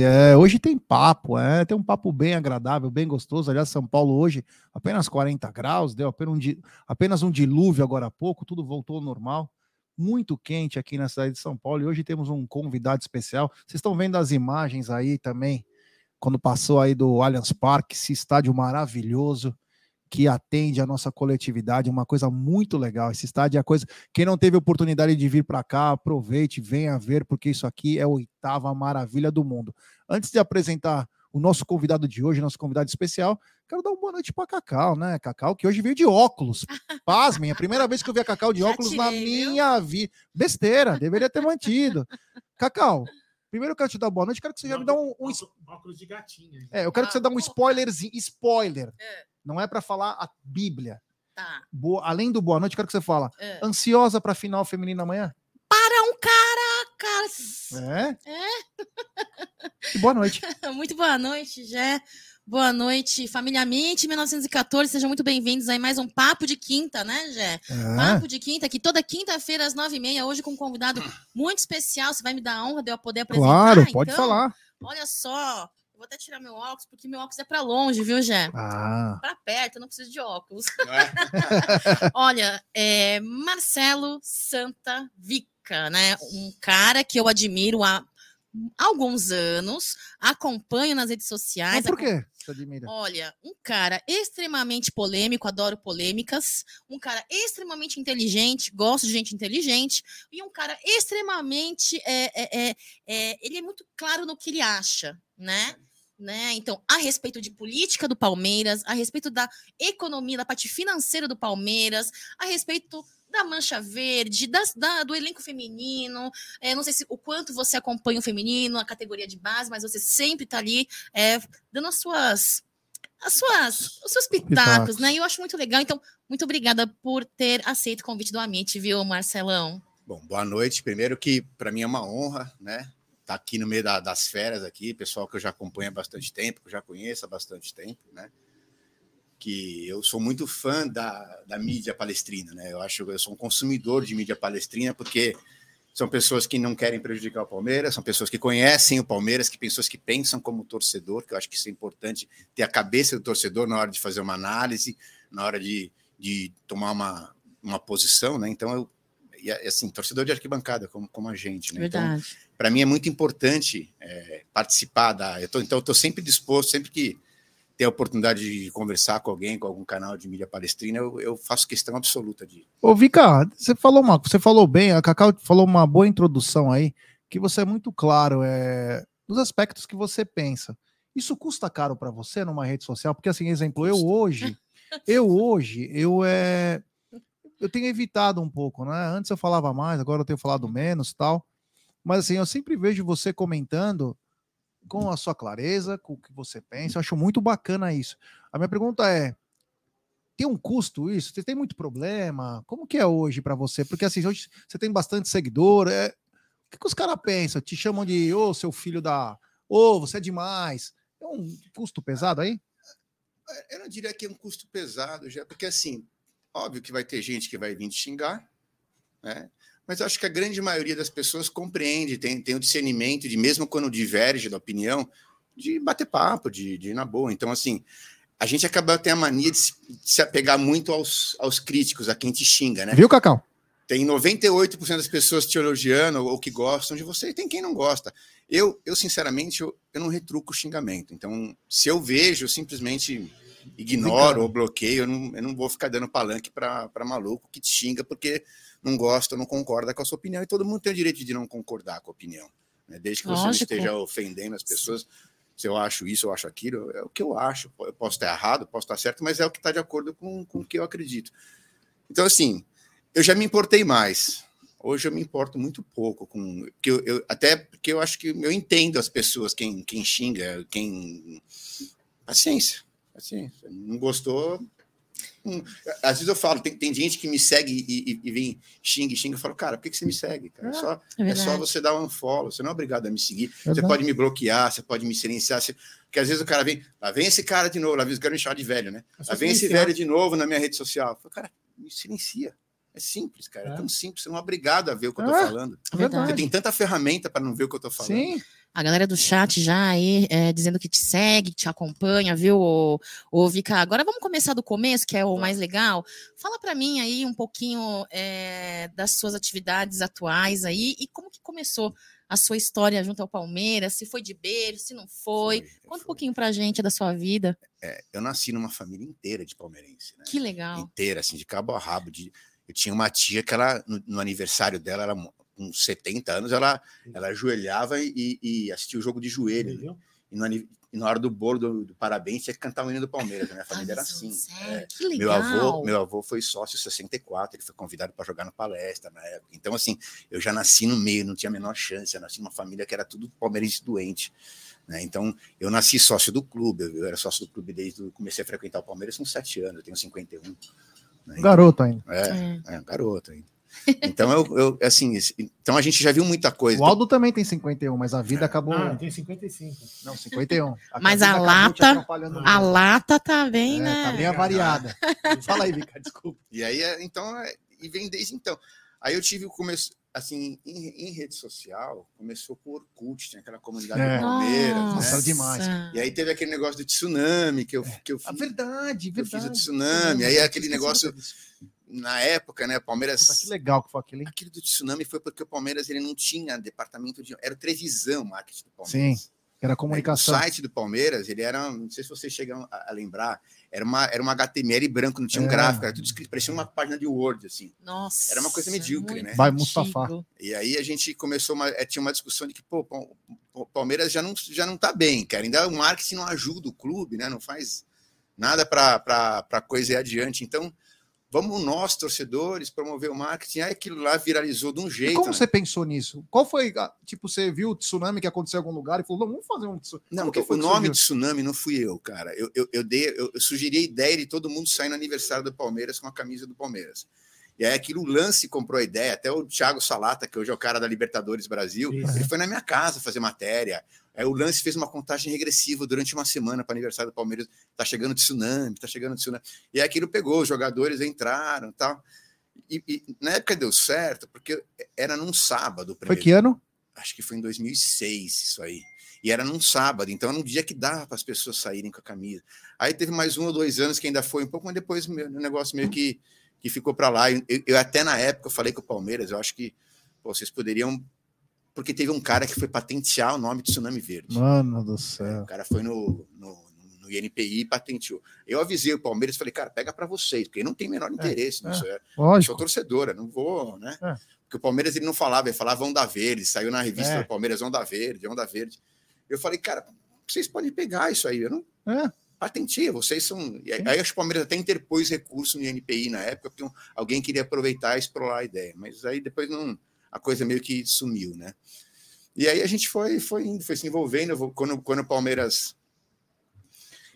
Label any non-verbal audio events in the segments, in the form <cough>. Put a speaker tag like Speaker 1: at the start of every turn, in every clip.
Speaker 1: É, hoje tem papo, é, tem um papo bem agradável, bem gostoso. Aliás, São Paulo hoje apenas 40 graus, deu apenas um, apenas um dilúvio agora há pouco, tudo voltou ao normal. Muito quente aqui na cidade de São Paulo e hoje temos um convidado especial. Vocês estão vendo as imagens aí também, quando passou aí do Allianz Parque, esse estádio maravilhoso que atende a nossa coletividade, uma coisa muito legal. Esse estádio é a coisa. Quem não teve oportunidade de vir para cá, aproveite, venha ver, porque isso aqui é a oitava maravilha do mundo. Antes de apresentar o nosso convidado de hoje, nosso convidado especial, quero dar uma boa noite para Cacau, né? Cacau, que hoje veio de óculos. Pasmem, a primeira vez que eu vi a Cacau de <laughs> óculos tirei, na minha vida. Besteira, deveria ter mantido. Cacau, Primeiro eu quero te dar boa noite, quero que você já me dê um, um.
Speaker 2: Óculos de gatinho.
Speaker 1: É, eu quero ah, que você dê um spoilerzinho. Spoiler. É. Não é para falar a Bíblia. Tá. Boa, além do boa noite, quero que você fala. É. Ansiosa para final feminina amanhã?
Speaker 3: Para um caracas!
Speaker 1: É? É. <laughs> E boa noite. <laughs>
Speaker 3: Muito boa noite, Jé. Boa noite, família Mint 1914. Sejam muito bem-vindos aí mais um Papo de Quinta, né, Jé? É. Papo de Quinta, aqui toda quinta-feira às nove e meia, hoje com um convidado muito especial. Você vai me dar a honra de eu poder apresentar?
Speaker 1: Claro, pode então, falar.
Speaker 3: Olha só, Vou até tirar meu óculos, porque meu óculos é para longe, viu, Jé?
Speaker 1: Ah.
Speaker 3: Para perto, eu não preciso de óculos. É? <laughs> Olha, é Marcelo Santa Vica, né? Um cara que eu admiro há alguns anos, acompanho nas redes sociais.
Speaker 1: Mas por quê? Você admira?
Speaker 3: Olha, um cara extremamente polêmico, adoro polêmicas, um cara extremamente inteligente, gosto de gente inteligente, e um cara extremamente. É, é, é, é ele é muito claro no que ele acha, né? Né? Então, a respeito de política do Palmeiras, a respeito da economia, da parte financeira do Palmeiras, a respeito da Mancha Verde, das, da, do elenco feminino. É, não sei se o quanto você acompanha o feminino, a categoria de base, mas você sempre está ali é, dando as suas. As suas, os seus pitacos, pitacos, né? E eu acho muito legal. Então, muito obrigada por ter aceito o convite do Amit, viu, Marcelão?
Speaker 4: Bom, boa noite. Primeiro que para mim é uma honra, né? tá aqui no meio da, das férias aqui, pessoal que eu já acompanho há bastante tempo, que eu já conheço há bastante tempo, né? Que eu sou muito fã da, da mídia palestrina, né? Eu acho que eu sou um consumidor de mídia palestrina porque são pessoas que não querem prejudicar o Palmeiras, são pessoas que conhecem o Palmeiras, que pessoas que pensam como torcedor, que eu acho que isso é importante ter a cabeça do torcedor na hora de fazer uma análise, na hora de, de tomar uma, uma posição, né? Então eu e assim, torcedor de arquibancada, como, como a gente, né? Então, Verdade. Então, para mim é muito importante é, participar da. Eu tô, então, eu estou sempre disposto, sempre que ter a oportunidade de conversar com alguém, com algum canal de mídia palestrina, eu, eu faço questão absoluta de.
Speaker 1: Ô, Vika, você falou uma, você falou bem, a Cacau falou uma boa introdução aí, que você é muito claro é, nos aspectos que você pensa. Isso custa caro para você numa rede social? Porque, assim, exemplo, eu hoje, eu <laughs> hoje, eu é eu tenho evitado um pouco, né? Antes eu falava mais, agora eu tenho falado menos tal. Mas assim, eu sempre vejo você comentando com a sua clareza, com o que você pensa. Eu acho muito bacana isso. A minha pergunta é: tem um custo isso? Você tem muito problema? Como que é hoje para você? Porque assim, hoje você tem bastante seguidor. É... O que, que os caras pensam? Te chamam de ô, oh, seu filho da. Ô, oh, você é demais. É um custo pesado aí?
Speaker 4: Eu não diria que é um custo pesado, já, porque assim, Óbvio que vai ter gente que vai vir te xingar, né? Mas acho que a grande maioria das pessoas compreende, tem, tem o discernimento de, mesmo quando diverge da opinião, de bater papo, de, de ir na boa. Então, assim, a gente acaba tendo a mania de se, de se apegar muito aos, aos críticos, a quem te xinga, né?
Speaker 1: Viu, Cacau?
Speaker 4: Tem 98% das pessoas te elogiando ou que gostam de você, e tem quem não gosta. Eu, eu sinceramente, eu, eu não retruco o xingamento. Então, se eu vejo, eu simplesmente ignoro ou bloqueio, eu não, eu não vou ficar dando palanque para maluco que te xinga porque não gosta, não concorda com a sua opinião. E todo mundo tem o direito de não concordar com a opinião. Né? Desde que você Lógico. não esteja ofendendo as pessoas. Se eu acho isso, eu acho aquilo, é o que eu acho. Eu posso estar errado, posso estar certo, mas é o que está de acordo com, com o que eu acredito. Então, assim, eu já me importei mais. Hoje eu me importo muito pouco com. Que eu, eu, até porque eu acho que eu entendo as pessoas, quem, quem xinga, quem. Paciência. Assim, não gostou. Hum, às vezes eu falo, tem, tem gente que me segue e, e, e vem xinga e xinga. Eu falo, cara, por que, que você me segue? Cara? É, só, é, é, só você dar um follow, você não é obrigado a me seguir. Você pode me bloquear, você pode me silenciar. Você... Porque às vezes o cara vem, lá vem esse cara de novo, lá vem, eu quero me chamar de velho, né? Lá vem esse velho de novo na minha rede social. Eu falo, cara, me silencia. É simples, cara. É, é tão simples. Você não é obrigado a ver o que eu tô é, falando. É você tem tanta ferramenta para não ver o que eu tô falando. Sim.
Speaker 3: A galera do chat já aí é, dizendo que te segue, que te acompanha, viu, ô, ô Vika? Agora vamos começar do começo, que é o mais legal. Fala para mim aí um pouquinho é, das suas atividades atuais aí e como que começou a sua história junto ao Palmeiras, se foi de berço, se não foi. foi Conta foi. um pouquinho pra gente da sua vida.
Speaker 4: É, eu nasci numa família inteira de palmeirense. Né?
Speaker 3: Que legal.
Speaker 4: Inteira, assim, de cabo a rabo. De... Eu tinha uma tia que ela, no, no aniversário dela, ela com 70 anos, ela, ela ajoelhava e, e assistia o jogo de joelho. E, no, e na hora do bolo do, do, parabéns, tinha que cantar o hino do Palmeiras. A minha família era assim.
Speaker 3: É. Que legal.
Speaker 4: Meu avô, meu avô foi sócio 64, ele foi convidado para jogar no palestra na época. Então, assim, eu já nasci no meio, não tinha a menor chance. Eu nasci numa família que era tudo palmeirense doente. Né? Então, eu nasci sócio do clube, eu era sócio do clube desde que comecei a frequentar o Palmeiras com 7 anos, eu tenho 51.
Speaker 1: Né? Garoto ainda.
Speaker 4: É, é. é garoto ainda. Então, eu, eu, assim, então a gente já viu muita coisa.
Speaker 1: O Aldo também tem 51, mas a vida acabou.
Speaker 2: Ah, tem 55.
Speaker 1: Não, 51.
Speaker 3: A <laughs> mas a lata, a lata tá bem, é, né?
Speaker 1: Tá bem avariada. Fala aí, Vika, desculpa.
Speaker 4: E aí, é, então, é, e vem desde então. Aí eu tive o começo, assim, em, em, rede social, começou com o Orkut, tinha aquela comunidade é. do Palmeiras,
Speaker 1: Nossa, né? demais.
Speaker 4: E aí teve aquele negócio do tsunami que eu,
Speaker 1: é.
Speaker 4: que eu
Speaker 1: fiz. A verdade, verdade.
Speaker 4: Eu fiz o tsunami, aí aquele negócio na época, né, Palmeiras.
Speaker 1: Puta, que legal que foi aquele.
Speaker 4: Aquilo do tsunami foi porque o Palmeiras ele não tinha departamento de. Era o Trevisão marketing do Palmeiras.
Speaker 1: Sim, era comunicação.
Speaker 4: o site do Palmeiras, ele era. Não sei se vocês chegam a, a lembrar, era uma, era uma HTML branco, não tinha um é. gráfico, era tudo escrito, parecia uma página de Word, assim.
Speaker 3: Nossa.
Speaker 4: Era uma coisa medíocre, né?
Speaker 1: Vai Mustafa.
Speaker 4: E aí a gente começou, uma, eh, tinha uma discussão de que, pô, o Palmeiras já não, já não tá bem, cara. Ainda o marketing não ajuda o clube, né? Não faz nada para a coisa ir adiante. Então Vamos nós, torcedores, promover o marketing. Aí aquilo lá viralizou de um jeito. E
Speaker 1: como
Speaker 4: né?
Speaker 1: você pensou nisso? Qual foi, ah, tipo, você viu o tsunami que aconteceu em algum lugar e falou, vamos fazer um tsunami?
Speaker 4: Não, que o nome de tsunami não fui eu, cara. Eu, eu, eu, dei, eu, eu sugeri a ideia de todo mundo sair no aniversário do Palmeiras com a camisa do Palmeiras. E aí aquilo, o Lance comprou a ideia, até o Thiago Salata, que hoje é o cara da Libertadores Brasil, Isso. ele foi na minha casa fazer matéria. Aí o Lance fez uma contagem regressiva durante uma semana para o aniversário do Palmeiras. Tá chegando tsunami, tá chegando tsunami. E aí aquilo pegou, os jogadores entraram tal. E, e na época deu certo, porque era num sábado.
Speaker 1: Foi que ano?
Speaker 4: Acho que foi em 2006 isso aí. E era num sábado, então era um dia que dava para as pessoas saírem com a camisa. Aí teve mais um ou dois anos que ainda foi um pouco, mas depois o negócio meio que que ficou para lá. Eu, eu, até na época eu falei com o Palmeiras, eu acho que pô, vocês poderiam. Porque teve um cara que foi patentear o nome de Tsunami Verde.
Speaker 1: Mano do céu.
Speaker 4: O cara foi no, no, no INPI e patenteou. Eu avisei o Palmeiras falei, cara, pega para vocês, porque não tem menor é, interesse é, nisso. É, eu sou torcedora, não vou, né? É. Porque o Palmeiras ele não falava, ele falava Onda Verde, saiu na revista é. do Palmeiras Onda Verde, Onda Verde. Eu falei, cara, vocês podem pegar isso aí. Eu não. É patentia, vocês são. Aí acho que o Palmeiras até interpôs recurso no INPI na época, porque alguém queria aproveitar e explorar a ideia, mas aí depois não, a coisa meio que sumiu, né? E aí a gente foi, foi indo, foi se envolvendo. Quando, quando o Palmeiras.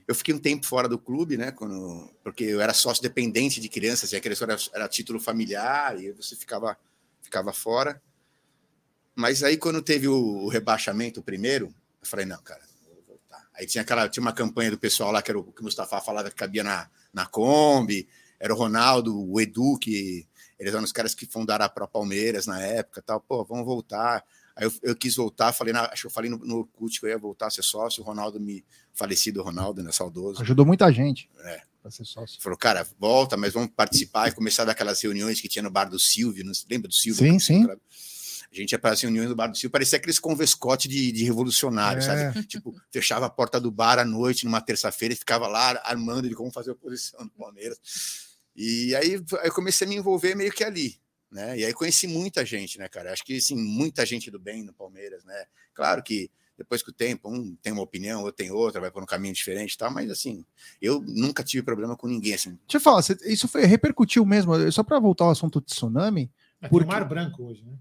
Speaker 4: Eu fiquei um tempo fora do clube, né? Quando, porque eu era sócio dependente de crianças, e a criança era, era título familiar, e você ficava, ficava fora. Mas aí, quando teve o, o rebaixamento, primeiro, eu falei: não, cara, Aí tinha aquela, tinha uma campanha do pessoal lá que era o que o Mustafa falava que cabia na, na Kombi, era o Ronaldo, o Edu, que eles eram os caras que fundaram a Pro Palmeiras na época, tal, pô, vamos voltar. Aí eu, eu quis voltar, falei, na, acho que eu falei no, no Orkut que eu ia voltar a ser sócio, o Ronaldo me, falecido Ronaldo, né, saudoso.
Speaker 1: Ajudou muita gente.
Speaker 4: É. Pra ser sócio. Falou, cara, volta, mas vamos participar e começar daquelas reuniões que tinha no bar do Silvio, não, lembra do Silvio?
Speaker 1: Sim, sim.
Speaker 4: A gente ia para as reuniões do Bar do Silvio, parecia aqueles convescote de, de revolucionário, é. sabe? <laughs> Tipo, fechava a porta do bar à noite, numa terça-feira, e ficava lá armando de como fazer oposição no Palmeiras. E aí eu comecei a me envolver meio que ali, né? E aí conheci muita gente, né, cara? Acho que, assim, muita gente do bem no Palmeiras, né? Claro que depois que o tempo, um tem uma opinião, outro tem outra, vai por um caminho diferente e tal, mas assim, eu nunca tive problema com ninguém, assim.
Speaker 1: Deixa eu falar, isso foi, repercutiu mesmo, só para voltar ao assunto de tsunami...
Speaker 2: É, porque... Mar Branco hoje, né?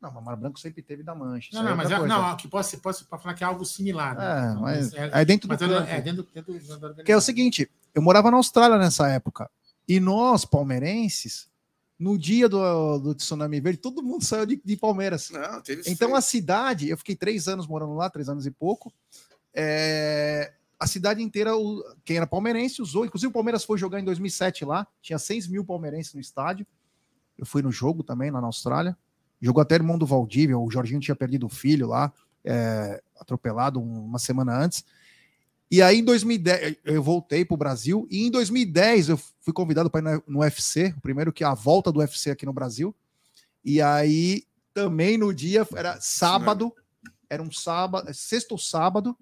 Speaker 1: Não, mas Mar Branco sempre teve da Mancha.
Speaker 2: Não, não, mas é, não, aqui posso, posso falar que é algo similar.
Speaker 1: Né? É, mas é, é dentro
Speaker 2: mas
Speaker 1: do.
Speaker 2: É, dentro, dentro
Speaker 1: do que é o seguinte: eu morava na Austrália nessa época. E nós, palmeirenses, no dia do, do Tsunami Verde, todo mundo saiu de, de Palmeiras.
Speaker 4: Não, teve
Speaker 1: então a cidade, eu fiquei três anos morando lá, três anos e pouco. É, a cidade inteira, quem era palmeirense, usou. Inclusive, o Palmeiras foi jogar em 2007 lá, tinha 6 mil palmeirenses no estádio. Eu fui no jogo também, lá na Austrália. Jogou até irmão do Valdívia, o Jorginho tinha perdido o filho lá. é, atropelado uma semana antes. E aí, em 2010, eu voltei para o Brasil. E em 2010, eu fui convidado para ir no UFC, o primeiro que é a volta do UFC aqui no Brasil. E aí, também no dia, era sábado, era um sábado, sexto ou sábado.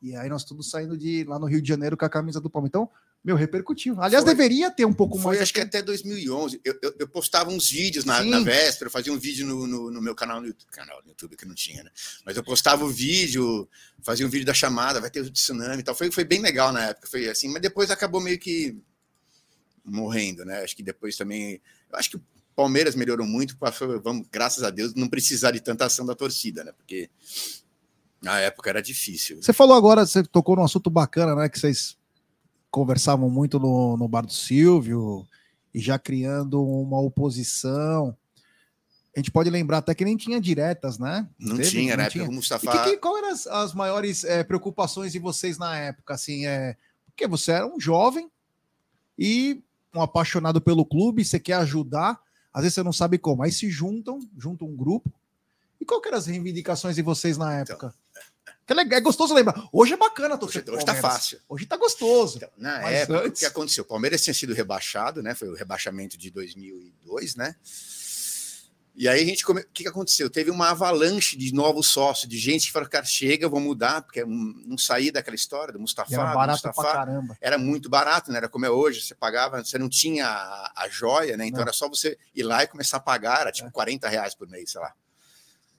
Speaker 1: E aí, nós todos saindo de lá no Rio de Janeiro com a camisa do Palmeiras. Então, meu, repercutiu. Aliás,
Speaker 4: Foi.
Speaker 1: deveria ter um pouco
Speaker 4: Foi,
Speaker 1: mais.
Speaker 4: acho que até 2011. Eu, eu, eu postava uns vídeos na, na véspera, eu fazia um vídeo no, no, no meu canal no YouTube, canal no YouTube que não tinha, né? Mas eu postava o vídeo, fazia um vídeo da chamada, vai ter o tsunami e tal. Foi, foi bem legal na época, foi assim, mas depois acabou meio que morrendo, né? Acho que depois também. Eu acho que o Palmeiras melhorou muito, passou, vamos, graças a Deus, não precisar de tanta ação da torcida, né? Porque na época era difícil.
Speaker 1: Você falou agora, você tocou num assunto bacana, né? Que vocês conversavam muito no, no bar do Silvio e já criando uma oposição. A gente pode lembrar até que nem tinha diretas, né?
Speaker 4: Não
Speaker 1: Teve?
Speaker 4: tinha, né?
Speaker 1: tinha.
Speaker 4: O
Speaker 1: E
Speaker 4: Mustafa.
Speaker 1: que, que, qual eram as, as maiores eh, preocupações de vocês na época? Assim, é, porque você era um jovem e um apaixonado pelo clube, você quer ajudar, às vezes você não sabe como. Aí se juntam, juntam um grupo. E qual que eram as reivindicações de vocês na época? Que é é gostoso lembrar. Hoje é bacana, torcedor.
Speaker 4: hoje tá fácil.
Speaker 1: Hoje tá gostoso.
Speaker 4: Então, na
Speaker 1: Mas
Speaker 4: época, o
Speaker 1: antes-
Speaker 4: que aconteceu? O Palmeiras tinha sido rebaixado, né? Foi o rebaixamento de 2002, né? E aí a gente come... o que, que aconteceu? Teve uma avalanche de novos sócios, de gente que falou, cara, chega, vou mudar, porque não, não sair daquela história do Mustafa,
Speaker 1: era barato pra
Speaker 4: Mustafa.
Speaker 1: caramba.
Speaker 4: Era muito barato, não era como é hoje, você pagava, você não tinha a, a joia, né? Então
Speaker 1: Não.
Speaker 4: era só você ir lá e começar a pagar, era tipo 40 reais por mês, sei lá.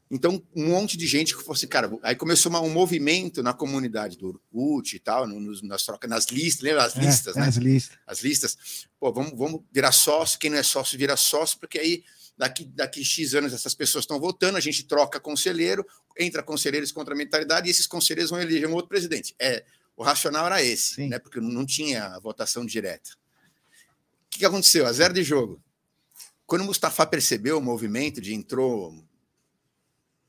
Speaker 4: Então, um monte de gente que falou assim, cara, aí começou uma- um movimento na comunidade do Orkut e tal, no- nos, nas trocas, nas listas, lembra as listas,
Speaker 1: é,
Speaker 4: né?
Speaker 1: As listas.
Speaker 4: as listas, pô, vamos, vamos virar sócio, quem não é sócio vira sócio, porque aí daqui, daqui X anos essas pessoas estão votando, a gente troca conselheiro, entra conselheiros contra a mentalidade e esses conselheiros vão eleger um outro presidente. É, o racional era esse,
Speaker 1: Sim.
Speaker 4: né? Porque não tinha votação direta. O que, que aconteceu? A zero de jogo. Quando o Mustafa percebeu o movimento de entrou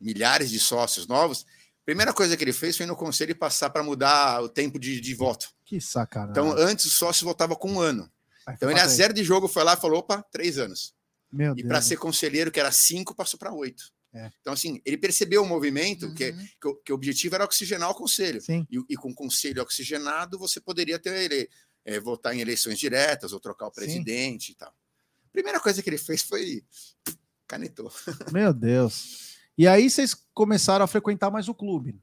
Speaker 4: milhares de sócios novos, a primeira coisa que ele fez foi ir no conselho e passar para mudar o tempo de, de voto.
Speaker 1: Que sacanagem.
Speaker 4: Então, antes o sócio votava com um ano.
Speaker 1: Aí
Speaker 4: Então ele a zero de jogo foi lá e falou: opa, três anos.
Speaker 1: Meu
Speaker 4: E para ser conselheiro, que era cinco, passou para oito.
Speaker 1: É.
Speaker 4: Então, assim, ele percebeu o movimento, que,
Speaker 3: Uhum.
Speaker 4: que, o- que o objetivo era oxigenar o conselho.
Speaker 1: Sim.
Speaker 4: E, e com o conselho oxigenado, você poderia ter ele, é, votar em eleições diretas ou trocar o
Speaker 1: Sim.
Speaker 4: presidente e tal. Primeira coisa que ele fez foi canetou.
Speaker 1: Meu Deus. E aí vocês começaram a frequentar mais o clube.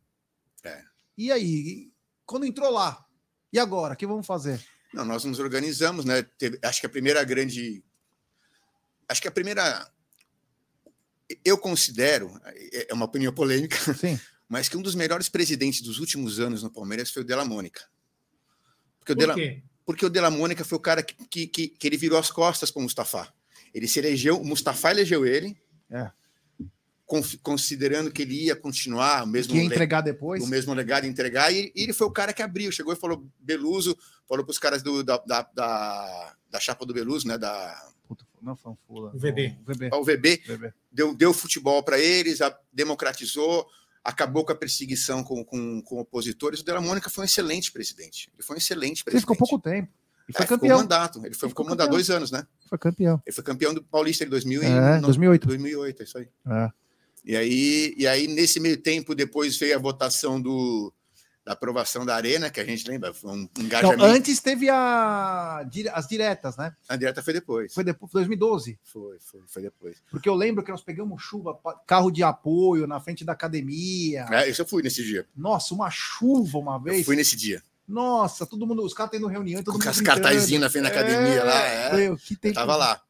Speaker 4: É.
Speaker 1: E aí, quando entrou lá, e agora? O que vamos fazer?
Speaker 4: Não, nós nos organizamos, né? Teve- acho que a primeira grande. Acho que a primeira. Eu considero, é é uma opinião polêmica,
Speaker 1: Sim. <laughs>
Speaker 4: mas que um dos melhores presidentes dos últimos anos no Palmeiras foi o Della Mônica. Porque o,
Speaker 2: Por
Speaker 4: Della,
Speaker 2: quê?
Speaker 4: porque o Della Mônica foi o cara que, que, que, que ele virou as costas para o Mustafa. Ele se elegeu, o Mustafa elegeu ele,
Speaker 1: É.
Speaker 4: considerando que ele ia continuar o mesmo,
Speaker 1: Que ia entregar depois?
Speaker 4: o mesmo legado e entregar, e, e ele foi o cara que abriu, chegou e falou, Beluso, falou para os caras do, da, da, da, da chapa do Beluso, né, da
Speaker 1: Puta, não, fanfula.
Speaker 2: O VB.
Speaker 1: O VB.
Speaker 4: o VB,
Speaker 1: VB.
Speaker 4: deu, deu futebol para eles, a- democratizou, acabou com a perseguição com, com, com opositores. O Della Mônica foi um excelente presidente. Ele foi um excelente
Speaker 1: Ele
Speaker 4: presidente.
Speaker 1: ficou pouco tempo. E
Speaker 4: É,
Speaker 1: foi
Speaker 4: ficou
Speaker 1: campeão.
Speaker 4: mandato. Ele foi
Speaker 1: Ele ficou
Speaker 4: comandar
Speaker 1: campeão.
Speaker 4: dois anos, né?
Speaker 1: Foi campeão.
Speaker 4: Ele foi campeão do Paulista em 2000 e
Speaker 1: É,
Speaker 4: no-
Speaker 1: 2008.
Speaker 4: 2008, é isso aí.
Speaker 1: É.
Speaker 4: E aí, e aí, nesse meio tempo, depois veio a votação do, da aprovação da Arena, que a gente lembra, foi um
Speaker 1: Não,
Speaker 4: engajamento.
Speaker 1: antes teve a, as diretas, né?
Speaker 4: A direta foi depois.
Speaker 1: Foi depois, 2012.
Speaker 4: Foi, foi, foi depois.
Speaker 1: Porque eu lembro que nós pegamos chuva, carro de apoio na frente da academia.
Speaker 4: É, isso eu fui nesse dia.
Speaker 1: Nossa, uma chuva uma
Speaker 4: Eu
Speaker 1: vez.
Speaker 4: fui nesse dia.
Speaker 1: Nossa, todo mundo, os caras tendo reunião, todo
Speaker 4: Com
Speaker 1: mundo
Speaker 4: as cartazinhas na frente da academia lá. É,
Speaker 1: Meu, que
Speaker 4: eu
Speaker 1: tempos,
Speaker 4: tava lá.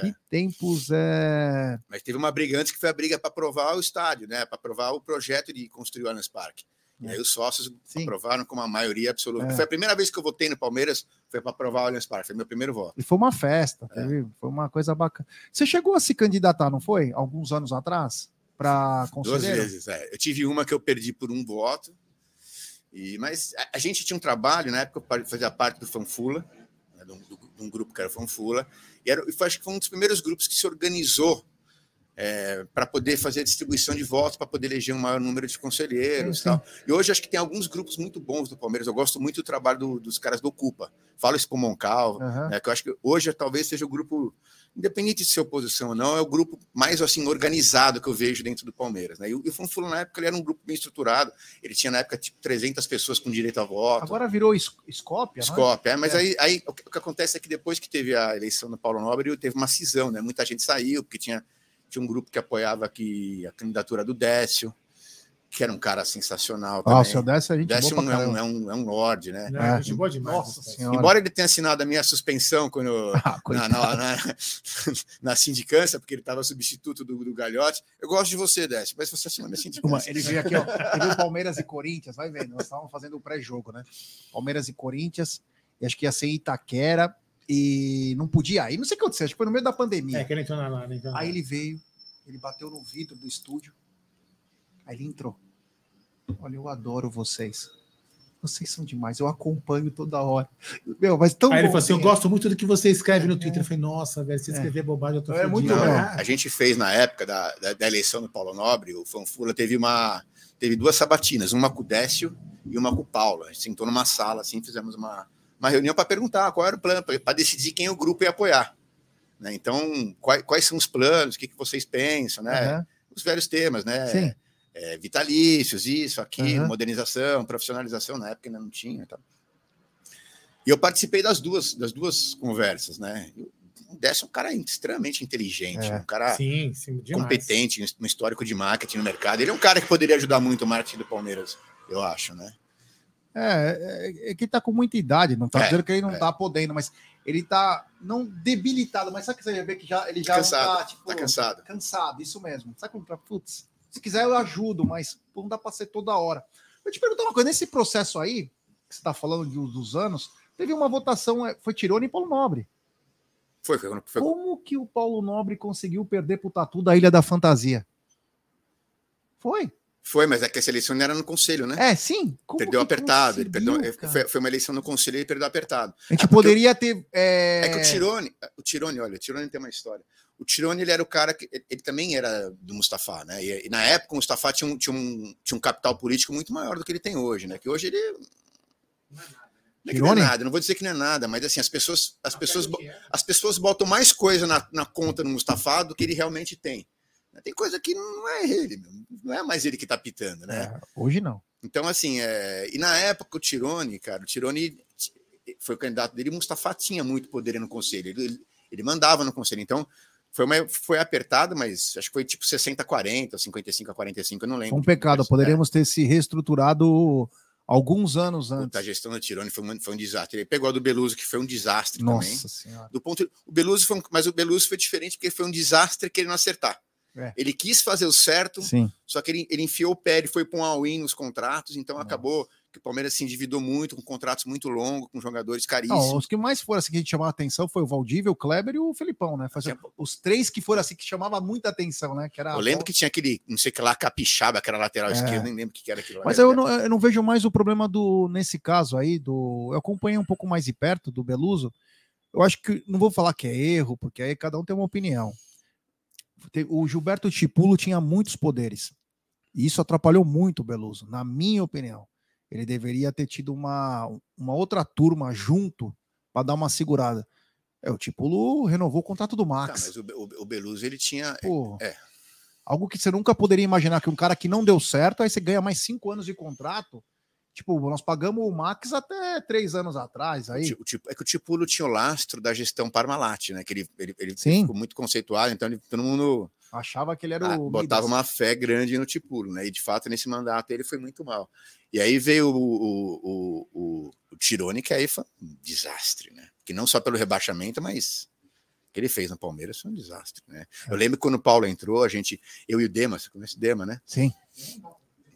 Speaker 1: Que tempos é.
Speaker 4: Mas teve uma briga antes que foi a briga para aprovar o estádio, né? Para aprovar o projeto de construir o Allianz Parque. E aí os sócios
Speaker 1: Sim.
Speaker 4: aprovaram com uma maioria absoluta.
Speaker 1: É.
Speaker 4: Foi a primeira vez que eu votei no Palmeiras, foi para aprovar o Allianz Parque. Foi meu primeiro voto.
Speaker 1: E foi uma festa,
Speaker 4: É.
Speaker 1: teve- foi uma coisa bacana. Você chegou a se candidatar, não foi? Alguns anos atrás? Para
Speaker 4: Duas
Speaker 1: conselheiro?
Speaker 4: vezes, é. Eu tive uma que eu perdi por um voto. E, mas a, a gente tinha um trabalho, na época eu fazia parte do Fanfula, né, do- de um grupo que era o Fanfula, e, era, e foi, acho que foi um dos primeiros grupos que se organizou para poder fazer a distribuição de votos, para poder eleger um maior número de conselheiros.
Speaker 1: Sim,
Speaker 4: e Tal. E hoje acho que tem alguns grupos muito bons do Palmeiras. Eu gosto muito do trabalho do- dos caras do Ocupa. falo isso pro Moncal,
Speaker 1: Aham.
Speaker 4: né, que eu acho que hoje talvez seja o grupo, independente de ser oposição ou não, é o grupo mais assim organizado que eu vejo dentro do Palmeiras. Né? E o, Fanfula, na época, ele era um grupo bem estruturado, ele tinha na época tipo 300 pessoas com direito a voto.
Speaker 1: Agora virou es- Scópia, não é?
Speaker 4: Scope, é, mas
Speaker 1: É.
Speaker 4: Aí, aí o, que, o que acontece é que depois que teve a eleição do Paulo Nobre, teve uma cisão, né? Muita gente saiu, porque tinha, tinha um grupo que apoiava aqui a candidatura do Décio, que era um cara sensacional
Speaker 1: Ah,
Speaker 4: também.
Speaker 1: o seu Décio a gente
Speaker 4: Décio
Speaker 1: boa
Speaker 4: é um,
Speaker 1: caramba.
Speaker 4: é, um, é um lorde, né?
Speaker 1: É.
Speaker 2: gente boa demais.
Speaker 1: Nossa senhora.
Speaker 4: Embora ele tenha assinado a minha suspensão quando, <laughs>
Speaker 1: Ah,
Speaker 4: na, na, na, <laughs> na sindicância, porque ele estava substituto do, do Galhote. Eu gosto de você, Décio, mas você assinou a minha sindicância.
Speaker 1: ele veio aqui, ó. Ele viu Palmeiras e Corinthians, vai vendo. Nós estávamos fazendo o pré-jogo, né? Palmeiras e Corinthians, e acho que ia ser Itaquera, e não podia ir. Não sei o que aconteceu, acho que foi no meio da pandemia.
Speaker 2: É, que ele entrou na lá.
Speaker 1: Aí ele veio, ele bateu no vidro do estúdio, aí ele entrou. Olha, eu adoro vocês. Vocês são demais, eu acompanho toda hora. Meu, mas tão
Speaker 2: Aí ele
Speaker 1: bom,
Speaker 2: falou assim: Eu
Speaker 1: assim,
Speaker 2: gosto muito do que você escreve no Twitter. Eu falei, nossa, velho, se escrever bobagem, eu tô
Speaker 1: É muito
Speaker 2: fudido."
Speaker 1: bom.
Speaker 4: Não,
Speaker 2: Ah,
Speaker 4: a gente fez na época da, da, da eleição do Paulo Nobre, o Fanfula teve uma teve duas sabatinas, uma com o Décio e uma com o Paulo. A gente sentou numa sala assim, fizemos uma, uma reunião para perguntar qual era o plano, para decidir quem o grupo ia apoiar. Né? Então, quais, quais são os planos, o que, que vocês pensam, né?
Speaker 1: aham,
Speaker 4: Os velhos temas, né?
Speaker 1: Sim.
Speaker 4: É, vitalícios, isso, aquilo,
Speaker 1: Aham.
Speaker 4: modernização, profissionalização, na época ainda não tinha. e tal. E eu participei das duas, das duas conversas, né? O Décio é um cara extremamente inteligente,
Speaker 1: É.
Speaker 4: um cara
Speaker 2: Sim, sim,
Speaker 4: competente no histórico de marketing no mercado. Ele é um cara que poderia ajudar muito o marketing do Palmeiras, eu acho, né?
Speaker 1: É, é, é que ele tá com muita idade, não tá
Speaker 4: É,
Speaker 1: dizendo que ele não
Speaker 4: é.
Speaker 1: tá podendo, mas ele tá não debilitado, mas sabe que você vê que já, ele já
Speaker 4: Cansado,
Speaker 1: não tá, tipo,
Speaker 4: Tá cansado.
Speaker 1: cansado, isso mesmo. Sabe como tá? Putz, se quiser eu ajudo, mas não dá pra ser toda hora. Eu te perguntar uma coisa, nesse processo aí, que você tá falando de- dos anos, teve uma votação, é, foi Tirone e Paulo Nobre.
Speaker 4: Foi, foi, foi-
Speaker 1: Como que o Paulo Nobre conseguiu perder pro Tatu da Ilha da Fantasia? Foi.
Speaker 4: Foi, mas é que essa eleição não era no conselho, né?
Speaker 1: É, sim. Como
Speaker 4: perdeu
Speaker 1: que
Speaker 4: apertado. Ele perdeu,
Speaker 1: cara?
Speaker 4: foi, foi uma eleição no conselho e ele perdeu apertado.
Speaker 1: A gente
Speaker 4: É porque
Speaker 1: poderia ter. É...
Speaker 4: É que o Tirone, o Tirone, olha, o Tirone tem uma história. O Tirone, ele era o cara que. Ele também era do Mustafa, né? E, e na época o Mustafa tinha um, tinha, um, tinha um capital político muito maior do que ele tem hoje, né? Que hoje ele. Não é que não é
Speaker 1: Tirone?
Speaker 4: nada, não vou dizer que não é nada, mas assim, as pessoas, as pessoas, bo- as pessoas botam mais coisa na, na conta do Mustafa do que ele realmente tem. Tem coisa que não é ele, não é mais ele que tá pitando, né?
Speaker 1: É, hoje não.
Speaker 4: Então, assim, é... e na época o Tirone, cara, o Tirone foi o candidato dele, Mustafa tinha muito poder no conselho, ele, ele mandava no conselho. Então, foi, uma, foi apertado, mas acho que foi tipo 60 a 40, 55 a 45, eu não lembro.
Speaker 1: Foi um pecado.
Speaker 4: Mas,
Speaker 1: Poderíamos ter se reestruturado alguns anos
Speaker 4: é, puta,
Speaker 1: antes.
Speaker 4: a gestão do Tirone foi um, foi um desastre. Ele pegou a do Beluso, que foi um desastre também.
Speaker 1: Nossa senhora.
Speaker 4: Do ponto, o Beluso foi um- mas o Beluso foi diferente porque foi um desastre querendo acertar.
Speaker 1: É.
Speaker 4: Ele quis fazer o certo,
Speaker 1: Sim.
Speaker 4: Só que ele, ele enfiou o pé, ele foi para um all-in nos contratos, então
Speaker 1: Nossa.
Speaker 4: acabou que o Palmeiras se endividou muito, com contratos muito longos, com jogadores
Speaker 1: Não,
Speaker 4: caríssimos.
Speaker 1: os que mais foram assim que a gente chamava atenção foi o Valdívia, o Kleber e o Felipão, né? Assim, os três que foram assim que chamava muita atenção, né? Que era
Speaker 4: eu lembro que tinha aquele, não sei o que lá, capixaba, que era lateral
Speaker 1: É.
Speaker 4: esquerdo, nem lembro o que era aquilo lá.
Speaker 1: Mas eu não, eu não vejo mais o problema do nesse caso aí do. Eu acompanhei um pouco mais de perto do Beluso. Eu acho que não vou falar que é erro, porque aí cada um tem uma opinião. O Gilberto Tipulo tinha muitos poderes. E isso atrapalhou muito o Beluso, na minha opinião. Ele deveria ter tido uma, uma outra turma junto para dar uma segurada. É, o Tipulo renovou o contrato do
Speaker 4: Tá,
Speaker 1: Max.
Speaker 4: mas o, o, o Beluso, ele tinha...
Speaker 1: Pô,
Speaker 4: é.
Speaker 1: Algo que você nunca poderia imaginar, que um cara que não deu certo, aí você ganha mais cinco anos de contrato. Tipo, nós pagamos o Max até três anos atrás. Aí,
Speaker 4: o Ti- é que o Tipulo tinha o lastro da gestão Parmalat, né? Que ele, ele, ele ficou muito conceituado, então ele, todo mundo
Speaker 1: achava que ele era
Speaker 4: ah,
Speaker 1: o.
Speaker 4: botava uma fé grande no Tipulo, né? E de fato, nesse mandato, ele foi muito mal. E aí veio o, o, o, o, o Tirone, que aí foi um desastre, né? Que não só pelo rebaixamento, mas o que ele fez no Palmeiras foi um desastre, né?
Speaker 1: É.
Speaker 4: Eu lembro que quando o Paulo entrou, a gente, eu e o Dema, você conhece o Dema, né?
Speaker 1: Sim.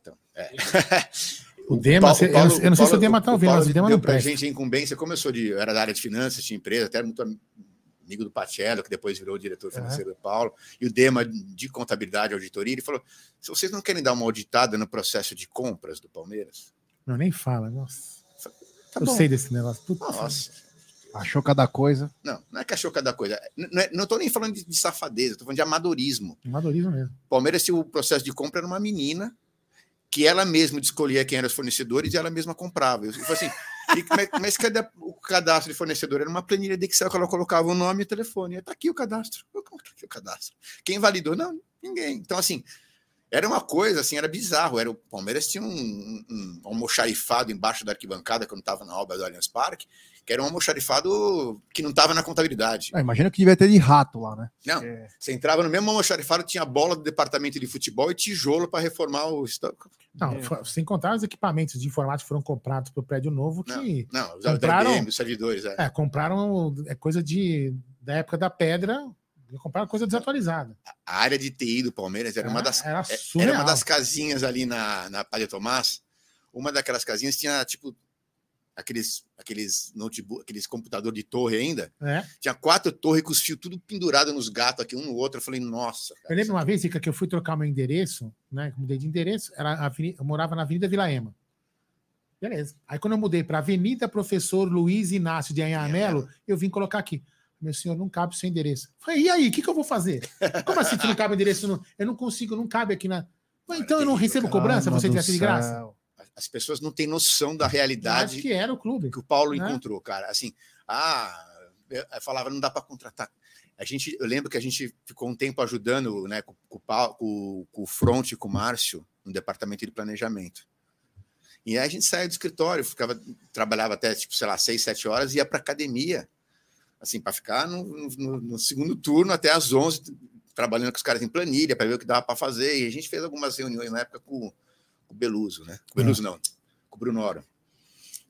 Speaker 4: Então, é. <laughs>
Speaker 2: O Dema,
Speaker 4: Paulo-
Speaker 2: eu não- eu não sei se o Dema tá
Speaker 4: o
Speaker 2: ouvindo,
Speaker 4: Paulo
Speaker 2: mas o Dema
Speaker 4: deu
Speaker 2: não presta.
Speaker 4: gente a incumbência, como eu sou de, eu era da área de finanças, tinha empresa, até muito amigo do Pacello, que depois virou diretor financeiro do Paulo, e o Dema de contabilidade e auditoria, ele falou: se vocês não querem dar uma auditada no processo de compras do Palmeiras,
Speaker 2: Não, nem fala. Nossa.
Speaker 4: tá
Speaker 2: eu
Speaker 4: bom.
Speaker 2: sei desse negócio. Putz,
Speaker 4: Nossa,
Speaker 1: Achou cada coisa.
Speaker 4: não, não é que achou cada coisa. É, não tô nem falando de, de safadeza, tô falando de amadorismo.
Speaker 2: Amadorismo mesmo.
Speaker 4: Palmeiras, se o processo de compra era uma menina que ela mesma escolhia quem eram os fornecedores e ela mesma comprava. Eu falei assim, mas, mas cadê o cadastro de fornecedor? Era uma planilha de Excel que ela colocava o nome e o telefone. Está aqui o cadastro. Como tá aqui o cadastro? Quem validou? Não, ninguém. Então, assim, era uma coisa, assim, era bizarro. Era, o Palmeiras tinha um, um, um almoxarifado embaixo da arquibancada quando estava na obra do Allianz Parque, que era um almoxarifado que não estava na contabilidade.
Speaker 1: Ah, imagina que devia ter de rato lá, né?
Speaker 4: Não, é. você entrava no mesmo almoxarifado, tinha bola do departamento de futebol e tijolo para reformar o
Speaker 2: Não, é. sem contar os equipamentos de informática que foram comprados para o prédio novo que.
Speaker 4: Não, não os compraram, IBM, os servidores.
Speaker 2: É. é, compraram é coisa de, da época da pedra compraram coisa desatualizada.
Speaker 4: A área de TI do Palmeiras era, uma, das, era, é, era uma das casinhas ali na, na Padre Tomás. Uma daquelas casinhas tinha, tipo, aqueles, aqueles notebook, aqueles computador de torre ainda. É. Tinha quatro torres com os fios tudo pendurado nos gatos aqui, um no outro. Eu falei, nossa.
Speaker 2: Cara, eu lembro uma vez, Ica, que eu fui trocar meu endereço, né? Mudei de endereço, era eu morava na Avenida Vila Ema. Beleza. Aí quando eu mudei para Avenida Professor Luiz Inácio de Anhamelo, eu vim colocar aqui meu senhor, não cabe o seu endereço. Falei, e aí, o que, que eu vou fazer? Como assim que não cabe o endereço? Não, eu não consigo, não cabe aqui na. Mas, então eu não recebo cobrança, você tivesse de graça?
Speaker 4: As pessoas não têm noção da realidade
Speaker 2: que era o clube.
Speaker 4: Que o Paulo né? encontrou, cara. Assim, ah, eu falava, não dá para contratar. A gente, eu lembro que a gente ficou um tempo ajudando né, com, com, com, com o Front e com o Márcio no departamento de planejamento. E aí a gente saía do escritório, ficava, trabalhava até, tipo, sei lá, seis, sete horas, ia para academia assim, para ficar no, no, no, segundo turno até às 11, trabalhando com os caras em planilha, para ver o que dava para fazer. E a gente fez algumas reuniões na época com, com o Beluso, né? Com o Beluso, não, com o Brunoro.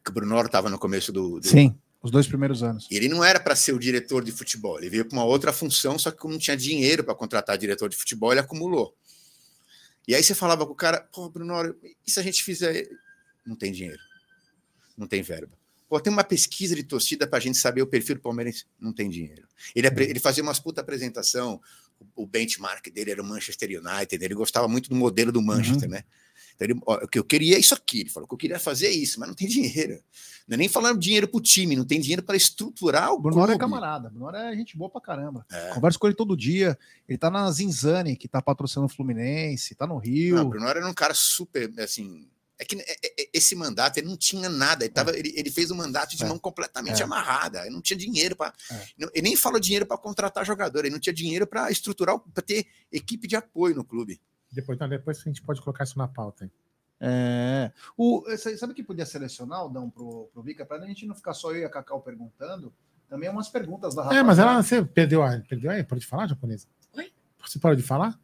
Speaker 4: Que o Brunoro estava no começo do, do,
Speaker 1: Sim, os dois primeiros anos.
Speaker 4: E ele não era para ser o diretor de futebol, ele veio para uma outra função, só que como não tinha dinheiro para contratar diretor de futebol, ele acumulou. E aí você falava com o cara, pô, Brunoro, e se a gente fizer. Não tem dinheiro, não tem verba. Pô, tem uma pesquisa de torcida para a gente saber o perfil do Palmeiras. Não tem dinheiro. Ele, ele fazia umas puta apresentação. O benchmark dele era o Manchester United. Ele gostava muito do modelo do Manchester, uhum. né? Então ele, ó, o que eu queria é isso aqui. Ele falou que eu queria fazer é isso, mas não tem dinheiro. Não é nem falando dinheiro para o time, não tem dinheiro para estruturar o
Speaker 1: Bruno é camarada. Bruno é gente boa para caramba. É. Converso com ele todo dia. Ele tá na Zinzane, que tá patrocinando o Fluminense, tá no Rio. Não,
Speaker 4: o Bruno era um cara super, assim, é que é, é, esse mandato ele não tinha nada, ele, tava, ele, ele fez um mandato de é. mão completamente é. amarrada, ele não tinha dinheiro para. É. Ele nem falou dinheiro para contratar jogador, ele não tinha dinheiro para estruturar, para ter equipe de apoio no clube.
Speaker 2: Depois, não, depois a gente pode colocar isso na pauta. Hein?
Speaker 1: É. O, sabe que podia selecionar, Dão, pro, pro Vika, para a gente não ficar só eu e a Cacau perguntando? Também umas perguntas da
Speaker 2: É, mas ela você perdeu a. Perdeu aí? Pode falar, japonesa? Oi? Você parou de falar?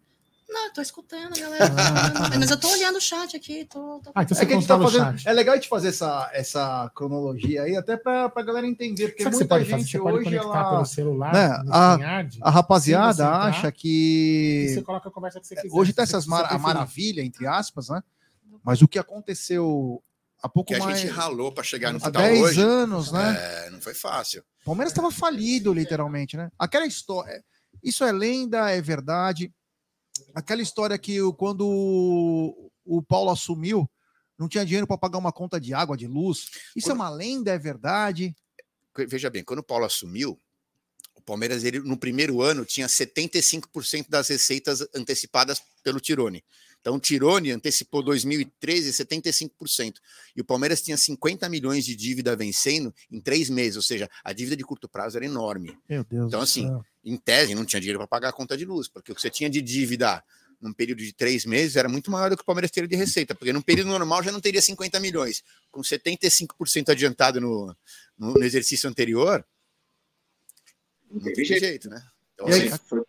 Speaker 3: Não, eu tô escutando, galera. Ah. Mas eu tô olhando o chat aqui. Tô, tô...
Speaker 1: Ah, então você é, tá fazendo... é legal a gente fazer essa, essa cronologia aí, até pra, pra galera entender, porque Sabe muita gente hoje ela...
Speaker 2: pelo celular,
Speaker 1: né? a, a rapaziada acha que.
Speaker 2: Você coloca a conversa que você quiser.
Speaker 1: Hoje tá essas mar... a maravilha, entre aspas, né? Mas o que aconteceu há pouco
Speaker 4: que
Speaker 1: mais.
Speaker 4: a gente ralou para chegar no
Speaker 1: há 10 hoje, anos, né?
Speaker 4: É, não foi fácil.
Speaker 1: O Palmeiras estava falido, literalmente, né? Aquela história. Isso é lenda, é verdade aquela história que quando o, Paulo assumiu, não tinha dinheiro para pagar uma conta de água, de luz. Isso é quando... é uma lenda, é verdade?
Speaker 4: Veja bem, quando o Paulo assumiu, o Palmeiras, ele, no primeiro ano, tinha 75% das receitas antecipadas pelo Tirone. Então, o Tirone antecipou 2013 75%. E o Palmeiras tinha 50 milhões de dívida vencendo em três meses, ou seja, a dívida de curto prazo era enorme.
Speaker 1: Meu Deus
Speaker 4: então, assim, céu. em tese, não tinha dinheiro para pagar a conta de luz, porque o que você tinha de dívida num período de três meses era muito maior do que o Palmeiras teria de receita, porque num período normal já não teria 50 milhões. Com 75% adiantado no, no, no, exercício anterior, não teve jeito, né?
Speaker 1: Então, e, aí, assim,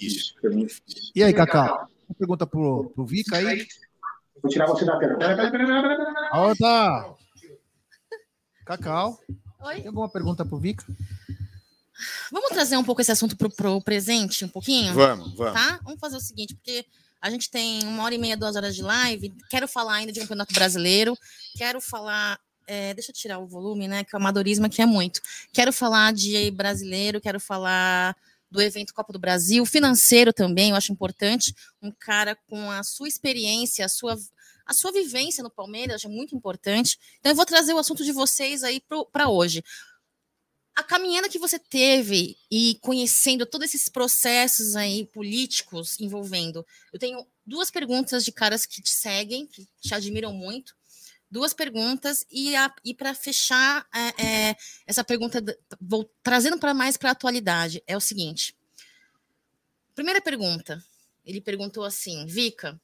Speaker 1: isso. e aí, Cacau? Uma pergunta pro, pro Vika aí.
Speaker 2: Vou tirar você da tela.
Speaker 1: Volta! Cacau. Oi? Tem alguma pergunta pro Vika?
Speaker 3: Vamos trazer um pouco esse assunto pro, pro presente, um pouquinho?
Speaker 4: Vamos, vamos.
Speaker 3: Tá? Vamos fazer o seguinte, porque a gente tem uma hora e meia, duas horas de live. Quero falar ainda de um campeonato brasileiro. Quero falar. É, deixa eu tirar o volume, né? Que o amadorismo aqui é muito. Quero falar de brasileiro, quero falar do evento Copa do Brasil, financeiro também, eu acho importante, um cara com a sua experiência, a sua, a sua vivência no Palmeiras, acho muito importante. Então eu vou trazer o assunto de vocês aí para hoje. A caminhada que você teve e conhecendo todos esses processos aí políticos envolvendo, eu tenho duas perguntas de caras que te seguem, que te admiram muito. Duas perguntas e, e para fechar é, é, essa pergunta, vou trazendo para mais para a atualidade, é o seguinte. Primeira pergunta, ele perguntou assim, Vica,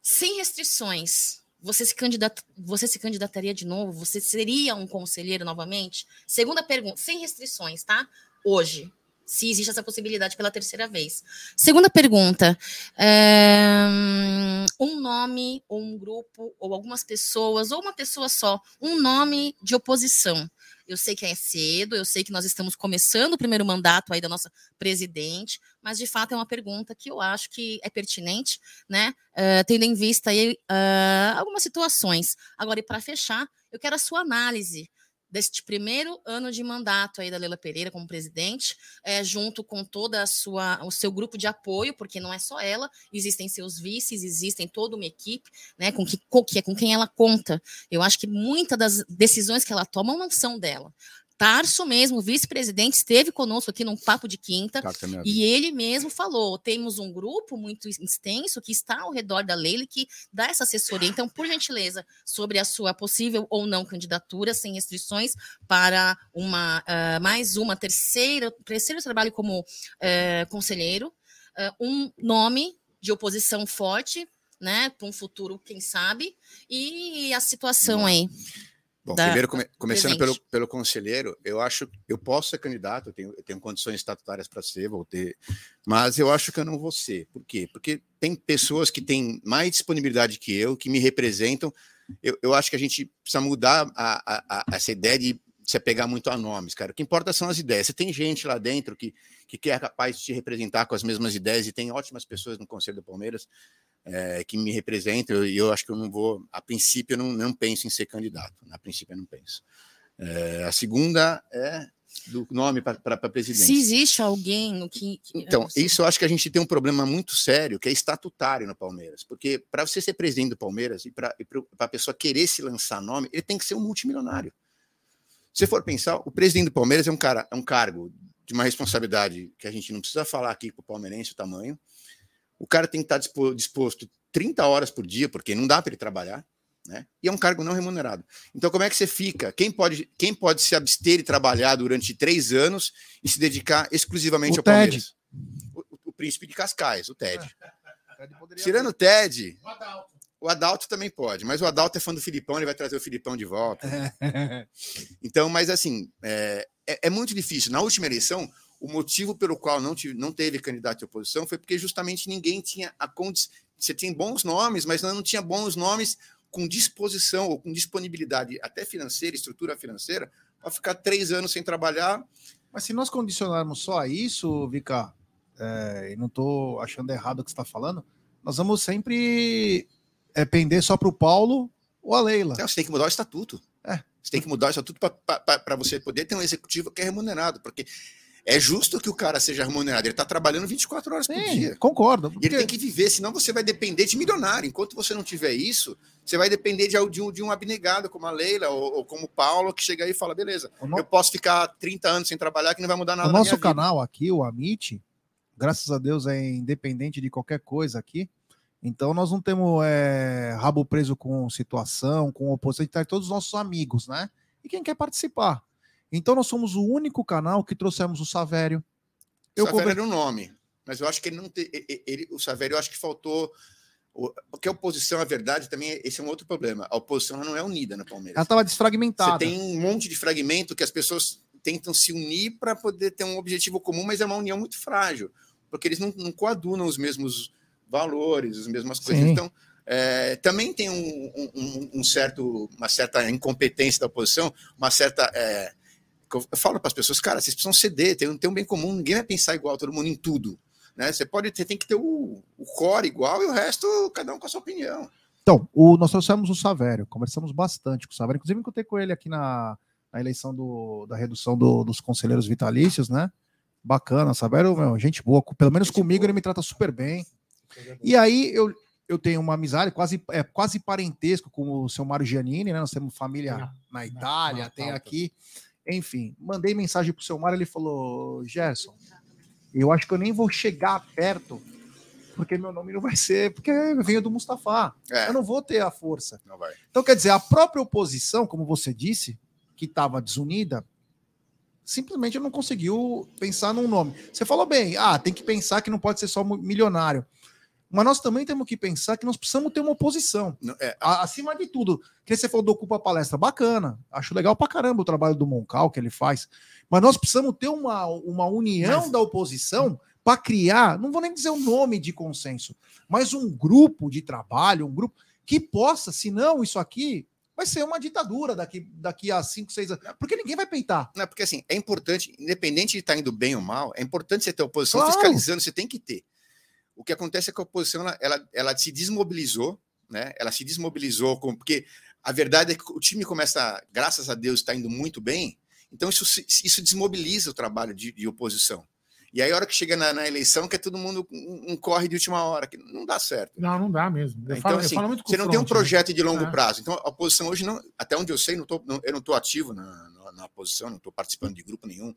Speaker 3: sem restrições, você se, candidat, você se candidataria de novo? Você seria um conselheiro novamente? Segunda pergunta, sem restrições, tá? Hoje, se existe essa possibilidade pela terceira vez. Segunda pergunta, é, um nome, ou um grupo, ou algumas pessoas, ou uma pessoa só, um nome de oposição. Eu sei que é cedo, eu sei que nós estamos começando o primeiro mandato aí da nossa presidente, mas de fato é uma pergunta que eu acho que é pertinente, né? eh, tendo em vista aí ah, algumas situações. Agora, e para fechar, eu quero a sua análise deste primeiro ano de mandato aí da Leila Pereira como presidente, eh, junto com toda a sua o seu grupo de apoio, porque não é só ela, existem seus vices, existem toda uma equipe, né, com que, com que com quem ela conta. Eu acho que muitas das decisões que ela toma não são dela. Tarso mesmo, vice-presidente, esteve conosco aqui num papo de quinta, e ele mesmo falou: temos um grupo muito extenso que está ao redor da Leila que dá essa assessoria. Então, por gentileza, sobre a sua possível ou não candidatura, sem restrições, para uma ah, mais uma terceira, terceiro trabalho como eh, conselheiro, ah, um nome de oposição forte. Né, para um futuro, quem sabe, e a situação aí.
Speaker 4: Bom,
Speaker 3: da-
Speaker 4: primeiro, come- começando pelo,
Speaker 3: presente.
Speaker 4: pelo conselheiro, eu acho eu posso ser candidato, eu tenho, eu tenho condições estatutárias para ser, vou ter, mas eu acho que eu não vou ser. Por quê? Porque tem pessoas que têm mais disponibilidade que eu, que me representam. Eu, eu acho que a gente precisa mudar a, a- a- essa ideia de se apegar muito a nomes, cara. O que importa são as ideias. Você tem gente lá dentro que, que é capaz de te representar com as mesmas ideias e tem ótimas pessoas no Conselho do Palmeiras é, que me representam e eu acho que eu não vou, a princípio, eu não, não penso em ser candidato. A princípio, eu não penso. É, a segunda é do nome para presidente.
Speaker 3: Se existe alguém o que.
Speaker 4: Então, isso eu acho que a gente tem um problema muito sério, que é estatutário no Palmeiras. Porque para você ser presidente do Palmeiras e para a pessoa querer se lançar nome, ele tem que ser um multimilionário. Se for pensar, o presidente do Palmeiras é um cara, é um cargo de uma responsabilidade que a gente não precisa falar aqui para o palmeirense o tamanho. O cara tem que estar dispo- disposto 30 horas por dia, porque não dá para ele trabalhar, né? E é um cargo não remunerado. Então, como é que você fica? Quem pode, quem pode se abster e trabalhar durante três anos e se dedicar exclusivamente
Speaker 1: O
Speaker 4: ao
Speaker 1: Ted.
Speaker 4: Palmeiras? O, o- o príncipe de Cascais, o Ted. Tirando <laughs> o Ted, o Adalto também pode, mas o Adalto é fã do Filipão, ele vai trazer o Filipão de volta. <laughs> Então, mas assim, é, é- é muito difícil. Na última eleição, o motivo pelo qual não, tive- não teve candidato de oposição foi porque justamente ninguém tinha a condição. Você tem bons nomes, mas não tinha bons nomes com disposição ou com disponibilidade, até financeira, estrutura financeira, para ficar três anos sem trabalhar.
Speaker 1: Mas se nós condicionarmos só a isso, Vika, é, e não estou achando errado o que você está falando, nós vamos sempre é, pender só para o Paulo ou a Leila.
Speaker 4: Então, você tem que mudar o estatuto.
Speaker 1: É.
Speaker 4: Você tem que mudar o estatuto para você poder ter um executivo que é remunerado, porque é justo que o cara seja remunerado. Ele está trabalhando 24 horas por
Speaker 1: Sim,
Speaker 4: dia.
Speaker 1: concordo.
Speaker 4: E ele
Speaker 1: porque-
Speaker 4: tem que viver, senão você vai depender de milionário. Enquanto você não tiver isso, você vai depender de, de um, de um abnegado como a Leila ou, ou como o Paulo, que chega aí e fala: beleza,
Speaker 1: no-
Speaker 4: eu posso ficar 30 anos sem trabalhar que não vai mudar nada
Speaker 1: O
Speaker 4: na
Speaker 1: nosso
Speaker 4: minha vida.
Speaker 1: canal aqui, o Amit, graças a Deus é independente de qualquer coisa aqui. Então nós não temos é, rabo preso com situação, com oposição, a gente tá todos os nossos amigos, né? E quem quer participar. Então nós somos o único canal que trouxemos o Savério. Eu
Speaker 4: o Savério
Speaker 1: conver-
Speaker 4: era um nome, mas eu acho que ele não tem. Ele, o Savério, eu acho que faltou. o- Porque a oposição, a verdade, também, esse é um outro problema. A oposição não é unida no Palmeiras.
Speaker 1: Ela estava
Speaker 4: Você
Speaker 1: desfragmentada.
Speaker 4: tem um monte de fragmento que as pessoas tentam se unir para poder ter um objetivo comum, mas é uma união muito frágil, porque eles não, não coadunam os mesmos valores, as mesmas coisas.
Speaker 1: Sim.
Speaker 4: Então, é, também tem um- um- um certo, uma certa incompetência da oposição, uma certa. é, eu falo para as pessoas, cara, vocês precisam ceder, tem, tem um bem comum, ninguém vai pensar igual todo mundo em tudo. Né? Você pode ter, tem que ter o, o core igual e o resto, cada um com a sua opinião.
Speaker 1: Então, o, nós trouxemos o Savério, conversamos bastante com o Savério, inclusive encontrei com ele aqui na, na eleição do- da redução do- dos conselheiros vitalícios, né? Bacana, Savério, meu, gente boa, pelo menos
Speaker 4: Gente
Speaker 1: comigo
Speaker 4: boa.
Speaker 1: ele me trata super bem. E aí eu, eu tenho uma amizade quase, é, quase parentesco com o seu Mário Giannini, né? Nós temos família
Speaker 2: Na-
Speaker 1: na Itália,
Speaker 2: na
Speaker 1: tem
Speaker 2: pauta.
Speaker 1: aqui. Enfim, mandei mensagem pro seu Mário, ele falou: Gerson, eu acho que eu nem vou chegar perto porque meu nome não vai ser, porque eu venho do Mustafa.
Speaker 4: É,
Speaker 1: Eu não vou ter a força.
Speaker 4: não vai.
Speaker 1: Então, quer dizer, a própria oposição, como você disse, que estava desunida, simplesmente não conseguiu pensar num nome. Você falou bem, ah, tem que pensar que não pode ser só milionário. Mas nós também temos que pensar que nós precisamos ter uma oposição.
Speaker 4: É,
Speaker 1: acima de tudo, que você falou do Ocupa Palestra, bacana. Acho legal pra caramba o trabalho do Moncal que ele faz. Mas nós precisamos ter uma, uma união
Speaker 2: Mas-
Speaker 1: da oposição para criar, não vou nem dizer o nome de consenso, mas um grupo de trabalho, um grupo que possa, senão isso aqui vai ser uma ditadura daqui, daqui a cinco, seis anos. Porque ninguém vai peitar.
Speaker 4: Não, porque assim, é importante, independente de estar indo bem ou mal, é importante você ter a oposição
Speaker 1: Claro.
Speaker 4: fiscalizando, você tem que ter. O que acontece é que a oposição ela, ela, ela se desmobilizou, né? Ela se desmobilizou, com, porque a verdade é que o time começa, graças a Deus, está indo muito bem, então isso, isso desmobiliza o trabalho de, de oposição. E aí, a hora que chega na, na eleição, que é todo mundo um, um corre de última hora, que não dá certo.
Speaker 2: Não, não dá mesmo. Eu,
Speaker 4: Então,
Speaker 2: falo,
Speaker 4: assim, Você não tem um
Speaker 2: né?
Speaker 4: projeto de longo
Speaker 2: É.
Speaker 4: prazo. Então, a oposição hoje, não, até onde eu sei, não tô, não- eu não estou ativo na, na, na oposição, não estou participando de grupo nenhum.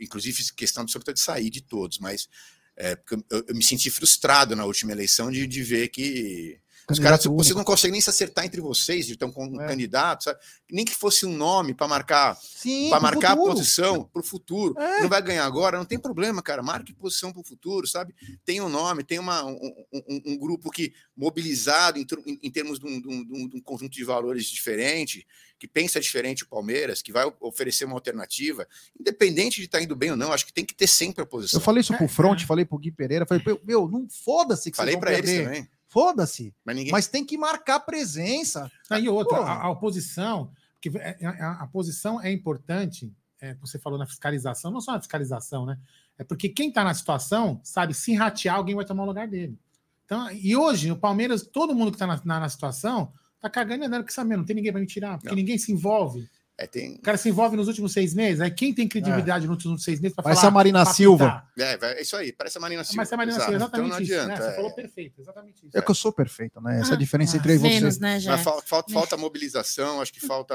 Speaker 4: Inclusive, questão absoluta de sair de todos, mas é, porque eu, eu me senti frustrado na última eleição de, de ver que os caras,
Speaker 1: único.
Speaker 4: não conseguem nem se acertar entre vocês, de tão com um
Speaker 1: É.
Speaker 4: candidato, sabe? nem que fosse um nome para marcar para
Speaker 1: pro
Speaker 4: marcar a posição para o futuro.
Speaker 1: É.
Speaker 4: Não vai ganhar agora, não tem problema, cara. Marque posição para o futuro, sabe? Tem um nome, tem uma, um, um- um grupo que mobilizado em, em- termos de um, de um- de um- conjunto de valores diferente, que pensa diferente o Palmeiras, que vai oferecer uma alternativa, independente de estar indo bem ou não. Acho que tem que ter sempre a posição.
Speaker 1: Eu falei isso pro
Speaker 2: É,
Speaker 1: Front,
Speaker 2: é.
Speaker 1: falei pro Gui Pereira, falei, meu, não foda-se que
Speaker 4: Falei
Speaker 1: vocês vão
Speaker 4: para eles também,
Speaker 1: Foda-se.
Speaker 4: mas ninguém.
Speaker 1: Mas tem que marcar presença.
Speaker 2: E outra, a, a oposição, porque é- é- a, a posição é importante, é, você falou na fiscalização, não só na fiscalização, né? É porque quem está na situação sabe se ratear, alguém vai tomar o lugar dele. Então, e hoje, o Palmeiras, todo mundo que está na, na, na situação, tá cagando e andando que sabe, não tem ninguém para me tirar, porque
Speaker 4: Não.
Speaker 2: ninguém se envolve.
Speaker 4: É, tem,
Speaker 2: O cara se envolve nos últimos seis meses, aí quem tem credibilidade nos últimos seis meses para
Speaker 1: Parece
Speaker 2: falar?
Speaker 1: a Marina Silva.
Speaker 2: pintar?
Speaker 4: é, é isso aí, parece a Marina Silva.
Speaker 2: Mas é a Marina
Speaker 4: exato.
Speaker 2: Silva, exatamente
Speaker 4: então não
Speaker 2: isso.
Speaker 4: adianta.
Speaker 2: né? Você
Speaker 4: é.
Speaker 2: falou perfeito, exatamente isso.
Speaker 1: É que eu sou perfeito, né? Essa é a
Speaker 3: Ah,
Speaker 1: diferença
Speaker 3: ah,
Speaker 1: entre eu e
Speaker 3: Vênus,
Speaker 1: você.
Speaker 3: né?
Speaker 4: Mas fal- falta, falta mobilização, acho que falta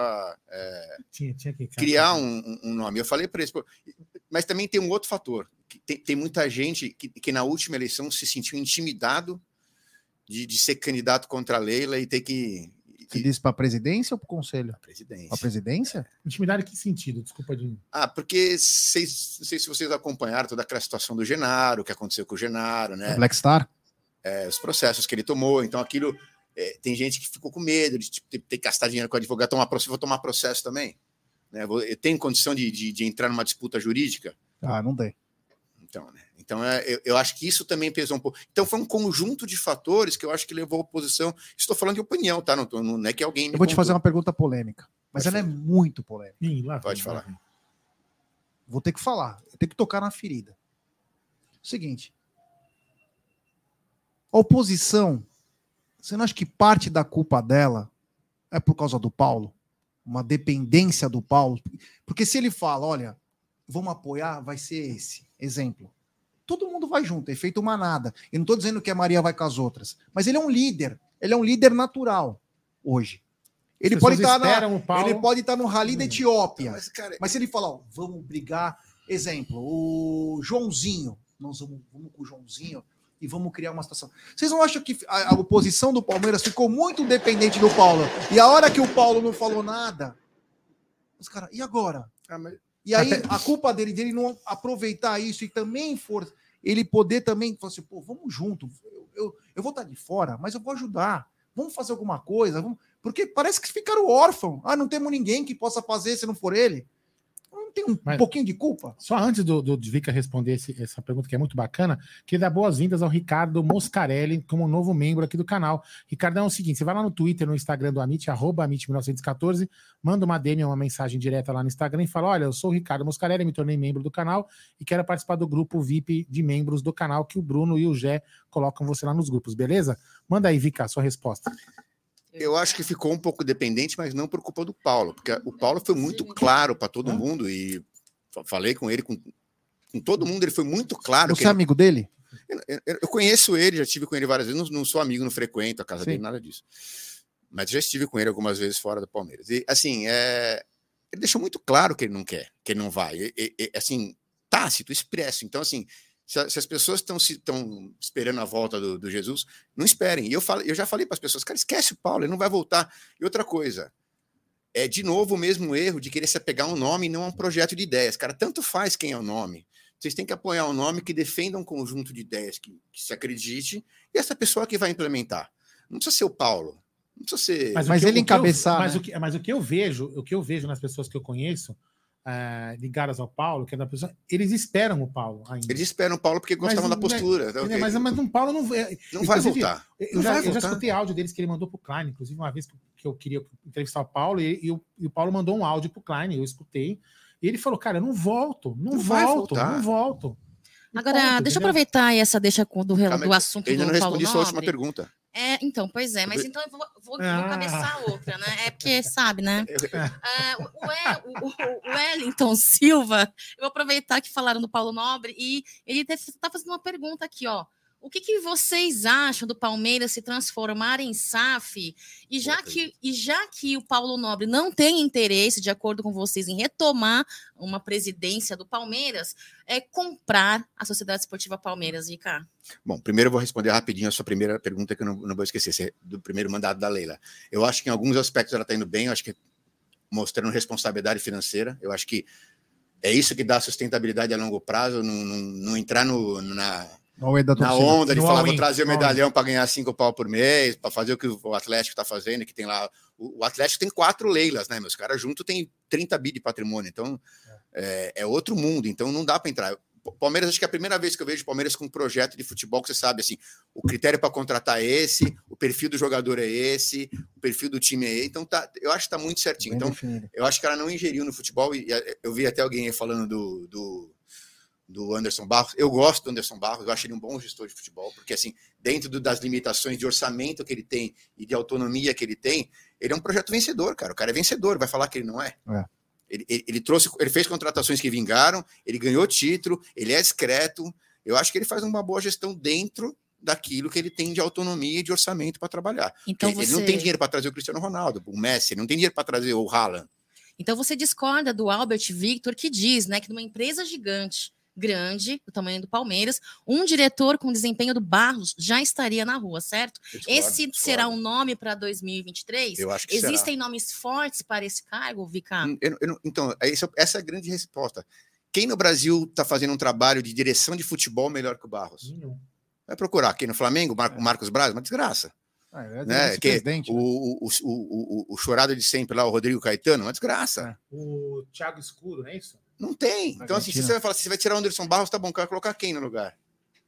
Speaker 4: é,
Speaker 2: Tinha, tinha que
Speaker 4: criar um, um- nome. Eu falei para eles, mas também tem um outro fator. Que tem, tem muita gente que, que na última eleição se sentiu intimidado de, de ser candidato contra a Leila e ter que.
Speaker 1: Você disse para a presidência ou para o conselho?
Speaker 4: a presidência.
Speaker 1: Para a presidência?
Speaker 2: Intimidade em que sentido? Desculpa, Dinho.
Speaker 4: Ah, porque vocês, não sei se vocês acompanharam toda aquela situação do Genaro, o que aconteceu com o Genaro, né?
Speaker 1: Black Star?
Speaker 4: É, os processos que ele tomou. Então, aquilo. é, tem gente que ficou com medo de tipo, ter, ter que gastar dinheiro com o advogado, tomar processo, vou tomar processo também. Né? Vou- Eu tenho condição de, de, de entrar numa disputa jurídica?
Speaker 1: Ah, não tem.
Speaker 4: Então, né? Então, é, eu, eu acho que isso também pesou um pouco. Então, foi um conjunto de fatores que eu acho que levou a oposição. Estou falando de opinião, tá? Não, tô- não é que alguém. me
Speaker 1: Eu vou te fazer
Speaker 4: contou.
Speaker 1: uma pergunta polêmica, mas ela é muito polêmica.
Speaker 2: Ih, lá
Speaker 4: Pode
Speaker 2: lá
Speaker 4: falar.
Speaker 1: Vou ter que falar, eu tenho que tocar na ferida. Seguinte. A oposição, você não acha que parte da culpa dela é por causa do Paulo? Uma dependência do Paulo? Porque se ele fala, olha, vamos apoiar, vai ser esse. Exemplo. Todo mundo vai junto, é feito manada. Eu não estou dizendo que a Maria vai com as outras, mas ele é um líder. Ele é um líder natural hoje. Ele pode estar na,
Speaker 2: o Paulo.
Speaker 1: ele pode estar no rally da
Speaker 2: Hum.
Speaker 1: Etiópia.
Speaker 4: Mas, cara,
Speaker 1: Mas se ele falar, ó, vamos brigar, exemplo, o Joãozinho, nós vamos, vamos com o Joãozinho e vamos criar uma situação. Vocês não acham que a, a oposição do Palmeiras ficou muito dependente do Paulo? E a hora que o Paulo não falou nada, os caras, e agora?
Speaker 4: ah, mas-
Speaker 1: E aí <laughs> a culpa dele, dele não aproveitar isso e também for ele poder também falar assim, pô, vamos junto. Eu, eu, eu vou estar de fora, mas eu vou ajudar. Vamos fazer alguma coisa, vamos... porque parece que ficaram órfãos. Ah, não temos ninguém que possa fazer se não for ele. Não tem um
Speaker 2: Mas-
Speaker 1: pouquinho de culpa?
Speaker 2: Só antes do, do Vika responder esse- essa pergunta, que é muito bacana, queria dar boas-vindas ao Ricardo Moscarelli como novo membro aqui do canal. Ricardo, é o seguinte: você vai lá no Twitter, no Instagram do Amit, arroba Amit1914, manda uma DM, uma mensagem direta lá no Instagram e fala: Olha, eu sou o Ricardo Moscarelli, me tornei membro do canal e quero participar do grupo VIP de membros do canal que o Bruno e o Gé colocam você lá nos grupos, beleza? Manda aí, Vika, a sua resposta.
Speaker 4: Eu acho que ficou um pouco dependente, mas não por culpa do Paulo, porque o Paulo foi muito claro para todo mundo e fa- falei com ele, com, com todo mundo, ele foi muito claro. que
Speaker 1: Você é
Speaker 4: ele-
Speaker 1: amigo dele?
Speaker 4: eu, conheço ele, já estive com ele várias vezes, não, não sou amigo, não frequento a casa
Speaker 1: Sim.
Speaker 4: dele, nada disso. Mas já estive com ele algumas vezes fora do Palmeiras. E, assim, é, ele deixou muito claro que ele não quer, que ele não vai. E- e- e, assim, tácito, expresso. Então, assim, Se, as pessoas estão esperando a volta do, do, Jesus, não esperem. E eu, falo, eu já falei para as pessoas, cara, esquece o Paulo, ele não vai voltar. E outra coisa, é de novo o mesmo erro de querer se apegar a um nome e não a um projeto de ideias. Cara, tanto faz quem é o nome. Vocês têm que apoiar um nome que defenda um conjunto de ideias que, que se acredite e essa pessoa que vai implementar. Não precisa ser o Paulo. Não precisa ser.
Speaker 2: Mas,
Speaker 1: mas
Speaker 2: ele
Speaker 1: eu, encabeçar.
Speaker 2: Eu, mas, né? o que, mas o que eu vejo, o que eu vejo nas pessoas que eu conheço, é, ligadas ao Paulo, que é da pessoa, eles esperam o Paulo ainda.
Speaker 4: Eles esperam o Paulo porque gostavam mas, da postura.
Speaker 2: Então, mas, mas o Paulo não,
Speaker 4: não vai voltar.
Speaker 2: Eu, já, eu já escutei áudio deles que ele mandou para o Klein, inclusive uma vez que eu queria entrevistar o Paulo, e, e, o, e o Paulo mandou um áudio para o Klein, eu escutei. E ele falou, cara, eu não volto, não, não volto, não volto.
Speaker 3: Agora, ponto, deixa eu aproveitar essa deixa do, Calma, do assunto
Speaker 4: eu ainda
Speaker 3: do
Speaker 4: não respondi sua última pergunta.
Speaker 3: É, então, pois é, mas então eu vou, vou, ah. vou cabeçar outra, né? É porque, sabe, né? <laughs> É, o, o, o, Wellington Silva, eu vou aproveitar que falaram do Paulo Nobre e ele está fazendo uma pergunta aqui, ó. O que, que, vocês acham do Palmeiras se transformar em SAF? E já, que, e já que o Paulo Nobre não tem interesse, de acordo com vocês, em retomar uma presidência do Palmeiras, é comprar a Sociedade Esportiva Palmeiras, Rica?
Speaker 4: Bom, primeiro eu vou responder rapidinho a sua primeira pergunta, que eu não, não vou esquecer, do primeiro mandato da Leila. Eu acho que em alguns aspectos ela está indo bem, eu acho que mostrando responsabilidade financeira, eu acho que é isso que dá sustentabilidade a longo prazo, não, não, não entrar no, na na onda de falar, vou trazer o medalhão para ganhar cinco pau por mês, para fazer o que o Atlético está fazendo, que tem lá. O, Atlético tem quatro leilas, né? Meus caras juntos tem 30 bi de patrimônio, então é, é outro mundo, então não dá para entrar. Palmeiras, acho que é a primeira vez que eu vejo Palmeiras com um projeto de futebol que você sabe assim, o critério para contratar é esse, o perfil do jogador é esse, o perfil do time é esse, então tá, eu acho que tá muito certinho. Bem então, definido. eu acho que ela não ingeriu no futebol, e eu vi até alguém aí falando do, do do Anderson Barros. Eu gosto do Anderson Barros, eu acho ele um bom gestor de futebol, porque assim, dentro do, das limitações de orçamento que ele tem e de autonomia que ele tem, ele é um projeto vencedor, cara. O cara é vencedor, vai falar que ele não é. é. Ele, ele, ele, trouxe, ele fez contratações que vingaram, ele ganhou título, ele é discreto. Eu acho que ele faz uma boa gestão dentro daquilo que ele tem de autonomia e de orçamento para trabalhar. Então você... Ele não tem dinheiro para trazer o Cristiano Ronaldo, o Messi, ele não tem dinheiro para trazer o Haaland.
Speaker 3: Então você discorda do Albert Victor que diz, né, que numa empresa gigante grande, do tamanho do Palmeiras, um diretor com desempenho do Barros já estaria na rua, certo? Discordo, esse discordo. será um nome para 2023?
Speaker 4: Eu acho que
Speaker 3: Existem
Speaker 4: será.
Speaker 3: nomes fortes para esse cargo, Vika? Hum,
Speaker 4: eu, eu, então, é essa é a grande resposta. Quem no Brasil está fazendo um trabalho de direção de futebol melhor que o Barros? Não. Vai procurar. Quem no Flamengo? Mar é. Marcos Braz? Uma desgraça. Ah, é né? que, né? o, o, o, o, o, chorado de sempre lá, o Rodrigo Caetano, uma desgraça.
Speaker 2: É. O Thiago Escuro, não é isso?
Speaker 4: Não tem. Então, assim, se você vai falar, se você vai tirar o Anderson Barros, tá bom, quero colocar quem no lugar?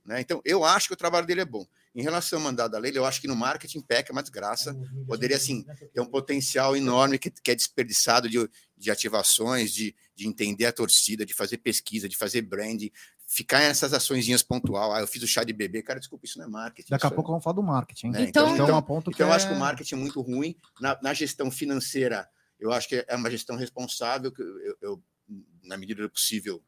Speaker 4: Né? Então, eu acho que o trabalho dele é bom. Em relação ao mandado da lei, eu acho que no marketing peca uma desgraça. Poderia, assim, ter um potencial enorme que, que é desperdiçado de, de ativações, de, de entender a torcida, de fazer pesquisa, de fazer branding, ficar nessas açõezinhas pontual. Ah, eu fiz o chá de bebê. Cara, desculpa, isso não é marketing.
Speaker 1: Daqui a pouco é... vamos falar do marketing.
Speaker 3: Né? Então, então,
Speaker 4: então,
Speaker 3: é
Speaker 4: ponto então eu acho que o marketing é muito ruim. Na, na gestão financeira, eu acho que é uma gestão responsável. Que eu, eu na medida do possível,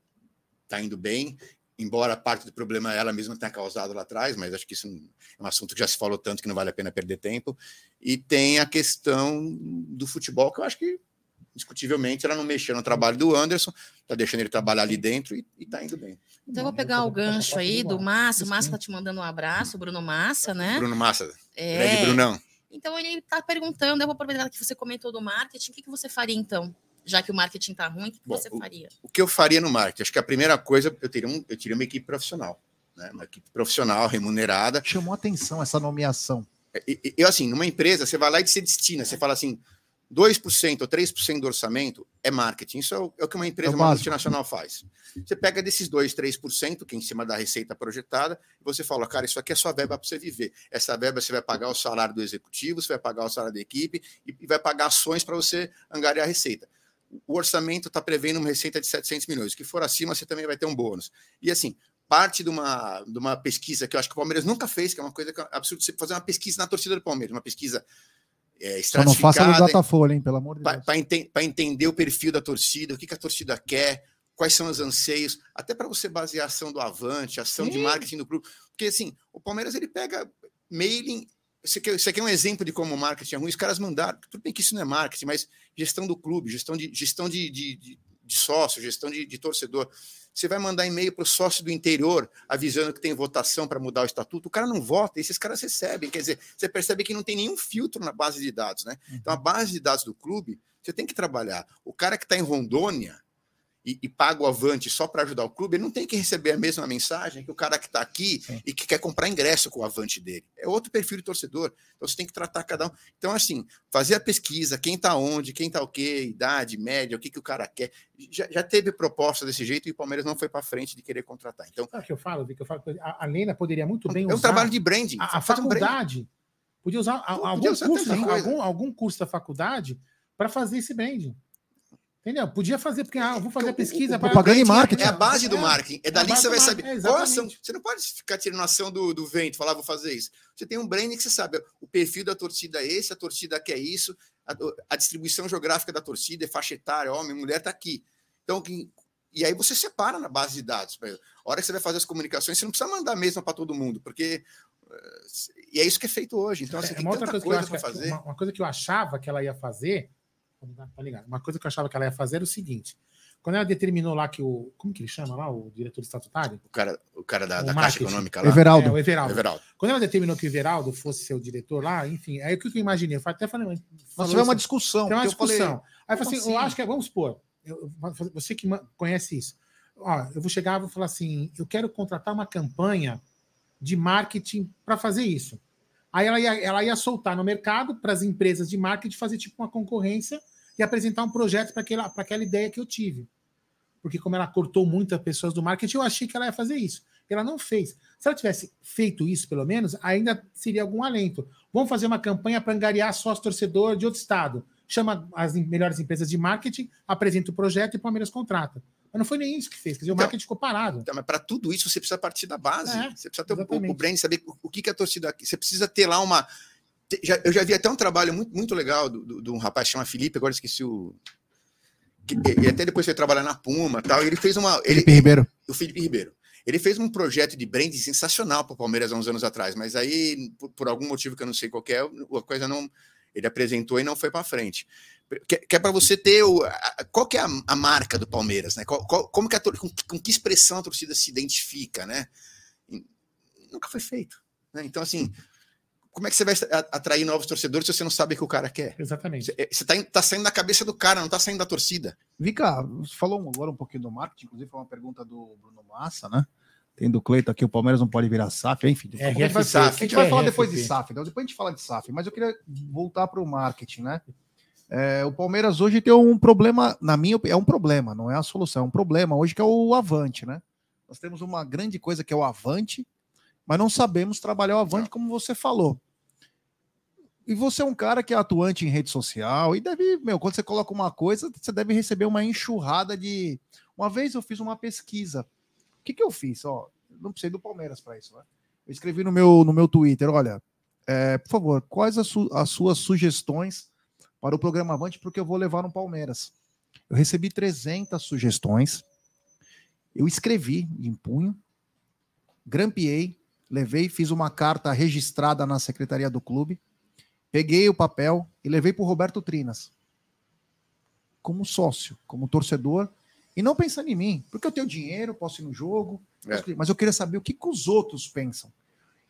Speaker 4: está indo bem, embora parte do problema ela mesma tenha causado lá atrás, mas acho que isso é um assunto que já se falou tanto que não vale a pena perder tempo. E tem a questão do futebol, que eu acho que, discutivelmente, ela não mexeu no trabalho do Anderson, está deixando ele trabalhar ali dentro e está indo bem.
Speaker 3: Então, eu vou pegar o gancho aí do Massa. O Massa está te mandando um abraço, Bruno Massa, né?
Speaker 4: Bruno Massa. É. Brunão.
Speaker 3: Então, ele está perguntando, eu vou aproveitar que você comentou do marketing, o que, que você faria, então? Já que o marketing está ruim, o que Bom, você faria?
Speaker 4: O, o, que eu faria no marketing? Acho que a primeira coisa, eu teria, um, eu teria uma equipe profissional, né? uma equipe profissional, remunerada.
Speaker 1: Chamou atenção essa nomeação.
Speaker 4: É, eu, assim, numa empresa, você vai lá e se destina, você fala assim, 2% ou 3% do orçamento é marketing. Isso é o, é o que uma empresa, é uma multinacional faz. Você pega desses 2%, 3%, que é em cima da receita projetada, e você fala, cara, isso aqui é sua verba para você viver. Essa verba você vai pagar o salário do executivo, você vai pagar o salário da equipe e, e vai pagar ações para você angariar a receita o orçamento está prevendo uma receita de 700 milhões. que for acima, você também vai ter um bônus. E assim, parte de uma, de uma pesquisa que eu acho que o Palmeiras nunca fez, que é uma coisa que é absurdo, você fazer uma pesquisa na torcida do Palmeiras, uma pesquisa é,
Speaker 1: Só não faça no Datafolha, hein, pelo amor de Deus.
Speaker 4: Para ente entender o perfil da torcida, o que, que a torcida quer, quais são os anseios, até para você basear a ação do Avante, a ação Sim. de marketing do clube. Porque, assim, o Palmeiras ele pega mailing isso aqui, isso aqui é um exemplo de como o marketing é ruim. Os caras mandaram, tudo bem que isso não é marketing, mas gestão do clube, gestão de, gestão de, de, de, de sócio, gestão de, de torcedor. Você vai mandar e-mail para o sócio do interior avisando que tem votação para mudar o estatuto, o cara não vota, esses caras recebem. Quer dizer, você percebe que não tem nenhum filtro na base de dados, né? Então a base de dados do clube, você tem que trabalhar. O cara que está em Rondônia, e, e paga o Avante só para ajudar o clube, ele não tem que receber a mesma mensagem que o cara que está aqui
Speaker 1: Sim.
Speaker 4: e que quer comprar ingresso com o Avante dele. É outro perfil de torcedor. Então você tem que tratar cada um. Então, assim, fazer a pesquisa, quem está onde, quem está o quê, idade, média, o que, que o cara quer. Já, já teve proposta desse jeito e o Palmeiras não foi para frente de querer contratar. Então,
Speaker 2: Sabe o que eu falo, Vic? Eu falo a, a Lena poderia muito bem
Speaker 4: é um
Speaker 2: usar
Speaker 4: trabalho de branding.
Speaker 2: a, a
Speaker 4: Faz um branding.
Speaker 2: faculdade. Podia usar a-
Speaker 4: Podia
Speaker 2: algum,
Speaker 4: usar
Speaker 2: curso, algum, algum curso da faculdade para fazer esse branding. Entendeu? Podia fazer, porque ah, eu vou fazer a
Speaker 4: o-
Speaker 2: pesquisa.
Speaker 1: o
Speaker 2: para-
Speaker 1: propaganda e
Speaker 4: é-
Speaker 1: marketing.
Speaker 4: É a base do
Speaker 2: É,
Speaker 4: marketing. É
Speaker 2: é a
Speaker 4: dali que você vai saber.
Speaker 2: é,
Speaker 4: Qual ação? Você não pode ficar tirando ação do, do vento, falar, vou fazer isso. Você tem um branding que você sabe. O perfil da torcida é esse, a torcida quer isso, a, a distribuição geográfica da torcida, é faixa etária, homem, mulher, está aqui. Então, que- e aí você separa na base de dados. A hora que você vai fazer as comunicações, você não precisa mandar a mesma para todo mundo, porque. eh, E é isso que é feito hoje. Então, você
Speaker 2: É,
Speaker 4: tem
Speaker 2: uma outra
Speaker 4: tanta
Speaker 2: coisa que eu
Speaker 4: coisa
Speaker 2: acho que,
Speaker 4: fazer.
Speaker 2: uma, uma coisa que eu achava que ela ia fazer, tá ligado? Uma coisa que eu achava que ela ia fazer era o seguinte: quando ela determinou lá que o. Como que ele chama lá? O diretor estatutário?
Speaker 4: O cara, o cara da,
Speaker 2: O
Speaker 4: da Caixa
Speaker 2: marketing.
Speaker 4: Econômica lá.
Speaker 1: Everaldo.
Speaker 2: É, o Everaldo.
Speaker 4: Everaldo.
Speaker 2: Quando ela determinou que o Everaldo fosse seu diretor lá, enfim, aí o que eu imaginei? Eu até falei, falou
Speaker 1: tivemos uma discussão.
Speaker 2: tem uma
Speaker 1: eu falei,
Speaker 2: discussão. aí eu falei assim, eu
Speaker 1: assim?
Speaker 2: acho que é, vamos supor, eu- você que conhece isso. Ó, eu vou chegar e vou falar assim: eu quero contratar uma campanha de marketing para fazer isso. Aí ela ia, ela ia soltar no mercado para as empresas de marketing fazer tipo uma concorrência e apresentar um projeto para aquela, pra aquela ideia que eu tive. Porque, como ela cortou muitas pessoas do marketing, eu achei que ela ia fazer isso. Ela não fez. Se ela tivesse feito isso, pelo menos, ainda seria algum alento. Vamos fazer uma campanha para angariar sócio-torcedor de outro estado. Chama as melhores empresas de marketing, apresenta o projeto e o Palmeiras contrata. Mas não foi nem isso que fez. Quer dizer, o
Speaker 4: Então,
Speaker 2: marketing ficou parado.
Speaker 4: Então, mas para tudo isso você precisa partir da base.
Speaker 2: É,
Speaker 4: você precisa ter
Speaker 2: exatamente.
Speaker 4: o brand, saber o, o que, que a torcida aqui. Você precisa ter lá uma. Já- eu já vi até um trabalho muito, muito legal de um rapaz que chama Felipe, agora esqueci o. que- e até depois foi trabalhar na Puma e tal. Ele fez uma. Ele,
Speaker 1: Felipe Ribeiro.
Speaker 4: o Felipe Ribeiro. Ele fez um projeto de branding sensacional para o Palmeiras há uns anos atrás, mas aí, por, por algum motivo que eu não sei qual que é, a coisa não. Ele apresentou e não foi para frente. Que, que é para você ter o. a- qual que é a, a marca do Palmeiras, né? Qual- qual- como que a, com, que- com que expressão a torcida se identifica, né? E nunca foi feito. Né? Então, assim, como é que você vai atrair novos torcedores se você não sabe o que o cara quer?
Speaker 2: Exatamente.
Speaker 4: Você, você tá, in- tá saindo da cabeça do cara, não tá saindo da torcida.
Speaker 1: Vika, você falou agora um pouquinho do marketing, inclusive foi uma pergunta do Bruno Massa, né? Tem do Cleiton aqui, o Palmeiras não pode virar SAF, enfim.
Speaker 2: É,
Speaker 1: a gente vai, a gente vai
Speaker 2: É,
Speaker 1: falar depois de SAF, então depois a gente fala de SAF, mas eu queria voltar para o marketing, né? É, o Palmeiras hoje tem um problema, na minha opinião, é um problema, não é a solução, é um problema hoje que é o Avante, né? Nós temos uma grande coisa que é o Avante, mas não sabemos trabalhar o Avante como você falou. E você é um cara que é atuante em rede social e deve, meu, quando você coloca uma coisa, você deve receber uma enxurrada de. Uma vez eu fiz uma pesquisa. O que, que eu fiz? Ó, não precisei do Palmeiras para isso, né? Eu escrevi no meu, no meu Twitter: olha, é, por favor, quais as, su- as suas sugestões para o programa Avante, porque eu vou levar no Palmeiras. Eu recebi 300 sugestões. Eu escrevi em punho, grampeei, levei, fiz uma carta registrada na secretaria do clube, peguei o papel e levei para o Roberto Trinas, como sócio, como torcedor, e não pensando em mim, porque eu tenho dinheiro, posso ir no jogo,
Speaker 4: É.
Speaker 1: mas eu queria saber o que, que os outros pensam.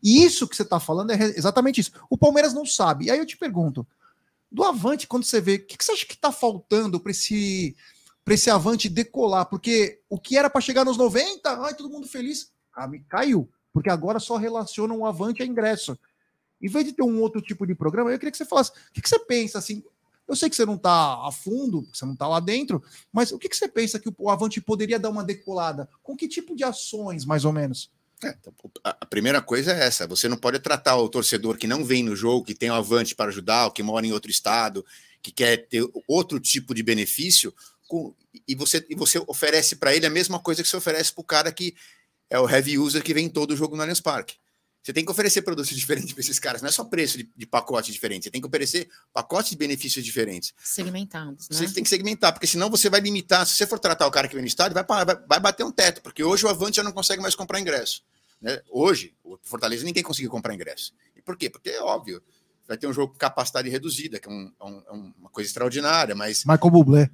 Speaker 1: E isso que você está falando é exatamente isso. O Palmeiras não sabe. E aí eu te pergunto, do Avante, quando você vê, o que, que você acha que está faltando para esse, pra esse Avante decolar? Porque o que era para chegar nos 90, ai, todo mundo feliz, ah, me caiu. Porque agora só relacionam o Avante a ingresso. Em vez de ter um outro tipo de programa, eu queria que você falasse, o que, que você pensa assim? Eu sei que você não está a fundo, você não está lá dentro, mas o que, que você pensa que o Avante poderia dar uma decolada? Com que tipo de ações, mais ou menos?
Speaker 4: É, então, a primeira coisa é essa: você não pode tratar o torcedor que não vem no jogo, que tem o avante para ajudar, ou que mora em outro estado, que quer ter outro tipo de benefício, com- e, você, e você oferece para ele a mesma coisa que você oferece para o cara que é o heavy user que vem em todo jogo no Allianz Parque. Você tem que oferecer produtos <laughs> diferentes para esses caras, não é só preço de, de pacote diferente, você tem que oferecer pacotes de benefícios diferentes.
Speaker 3: Segmentados, né?
Speaker 4: Você tem que segmentar, porque senão você vai limitar. Se você for tratar o cara que vem no estádio, vai, vai, vai bater um teto, porque hoje o Avante já não consegue mais comprar ingresso. né? Hoje, o Fortaleza ninguém conseguiu comprar ingresso. E por quê? Porque é óbvio, vai ter um jogo com capacidade reduzida, que é, um- é um- é uma coisa extraordinária, mas
Speaker 1: Michael Bublé.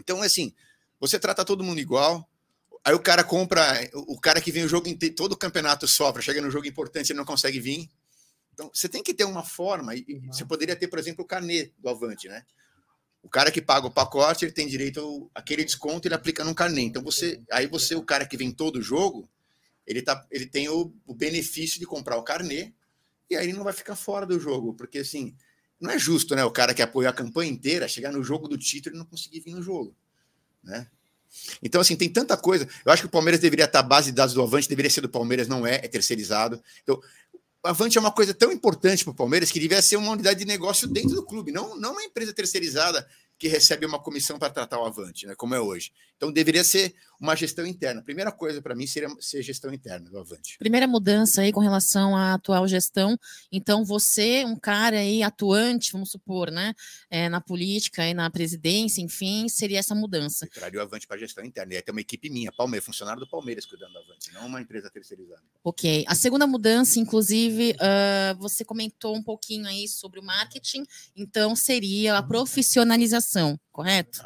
Speaker 4: então, assim, você trata todo mundo igual. Aí o cara compra, o cara que vem o jogo inteiro, todo o campeonato sofre, chega no jogo importante ele não consegue vir. Então, você tem que ter uma forma, e
Speaker 2: Uhum.
Speaker 4: você poderia ter, por exemplo, o carnê do Avante, né? O cara que paga o pacote, ele tem direito ao, aquele desconto, ele aplica num carnê. Então você, aí você, o cara que vem todo jogo, ele tá, ele tem o, o benefício de comprar o carnê e aí ele não vai ficar fora do jogo, porque assim, não é justo, né? O cara que apoiou a campanha inteira chegar no jogo do título e não conseguir vir no jogo, né? Então, assim, tem tanta coisa. Eu acho que o Palmeiras deveria estar, a base de dados do Avante deveria ser do Palmeiras, não é, é terceirizado. Então, o Avante é uma coisa tão importante para o Palmeiras que devia ser uma unidade de negócio dentro do clube, não, não uma empresa terceirizada que recebe uma comissão para tratar o Avante, né, como é hoje. Então, deveria ser uma gestão interna. A primeira coisa para mim seria ser gestão interna do Avante.
Speaker 3: Primeira mudança aí com relação à atual gestão. Então, você, um cara aí atuante, vamos supor, né, é, na política e na presidência, enfim, seria essa mudança.
Speaker 4: Eu traria o Avante para a gestão interna. E aí tem uma equipe minha, Palmeiras, funcionário do Palmeiras cuidando do Avante, não uma empresa terceirizada.
Speaker 3: Ok. A segunda mudança, inclusive, ah, você comentou um pouquinho aí sobre o marketing, então seria a profissionalização, correto?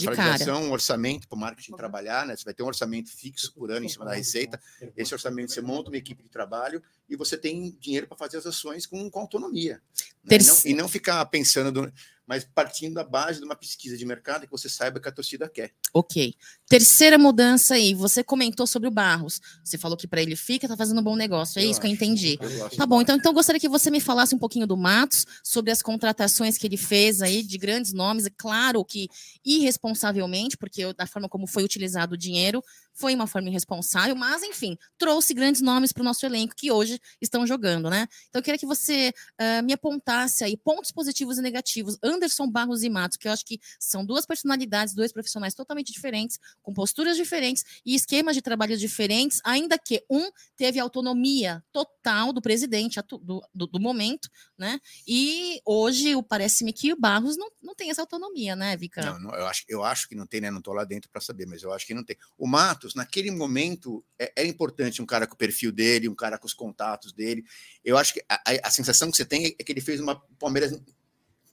Speaker 4: De cara, né? Um orçamento para o marketing trabalhar, né? Você vai ter um orçamento fixo por ano em cima da receita. Esse orçamento você monta uma equipe de trabalho e você tem dinheiro para fazer as ações com, com autonomia. né? E, não, e não ficar pensando, do- mas partindo da base de uma pesquisa de mercado que você saiba que a torcida quer.
Speaker 3: Ok. Terceira mudança aí, você comentou sobre o Barros. Você falou que para ele fica, tá fazendo um bom negócio. É
Speaker 4: Eu
Speaker 3: isso que eu
Speaker 4: acho.
Speaker 3: entendi.
Speaker 4: Eu.
Speaker 3: Tá bom, então, então eu gostaria que você me falasse um pouquinho do Matos, sobre as contratações que ele fez aí de grandes nomes. É claro que irresponsavelmente, porque eu- da forma como foi utilizado o dinheiro, foi uma forma irresponsável, mas enfim, trouxe grandes nomes para o nosso elenco que hoje estão jogando, né? Então eu queria que você ah, me apontasse aí pontos positivos e negativos. Anderson Barros e Matos, que eu acho que são duas personalidades, dois profissionais totalmente diferentes, com posturas diferentes e esquemas de trabalho diferentes, ainda que um teve autonomia total do presidente do, do, do momento, né? E hoje parece-me que o Barros não, não tem essa autonomia, né, Vica?
Speaker 4: Não, não, eu, acho, eu acho que não tem, né? Não estou lá dentro para saber, mas eu acho que não tem. O Matos, naquele momento, é, é importante um cara com o perfil dele, um cara com os contatos dele. Eu acho que a, a- a sensação que você tem é que ele fez uma. Palmeiras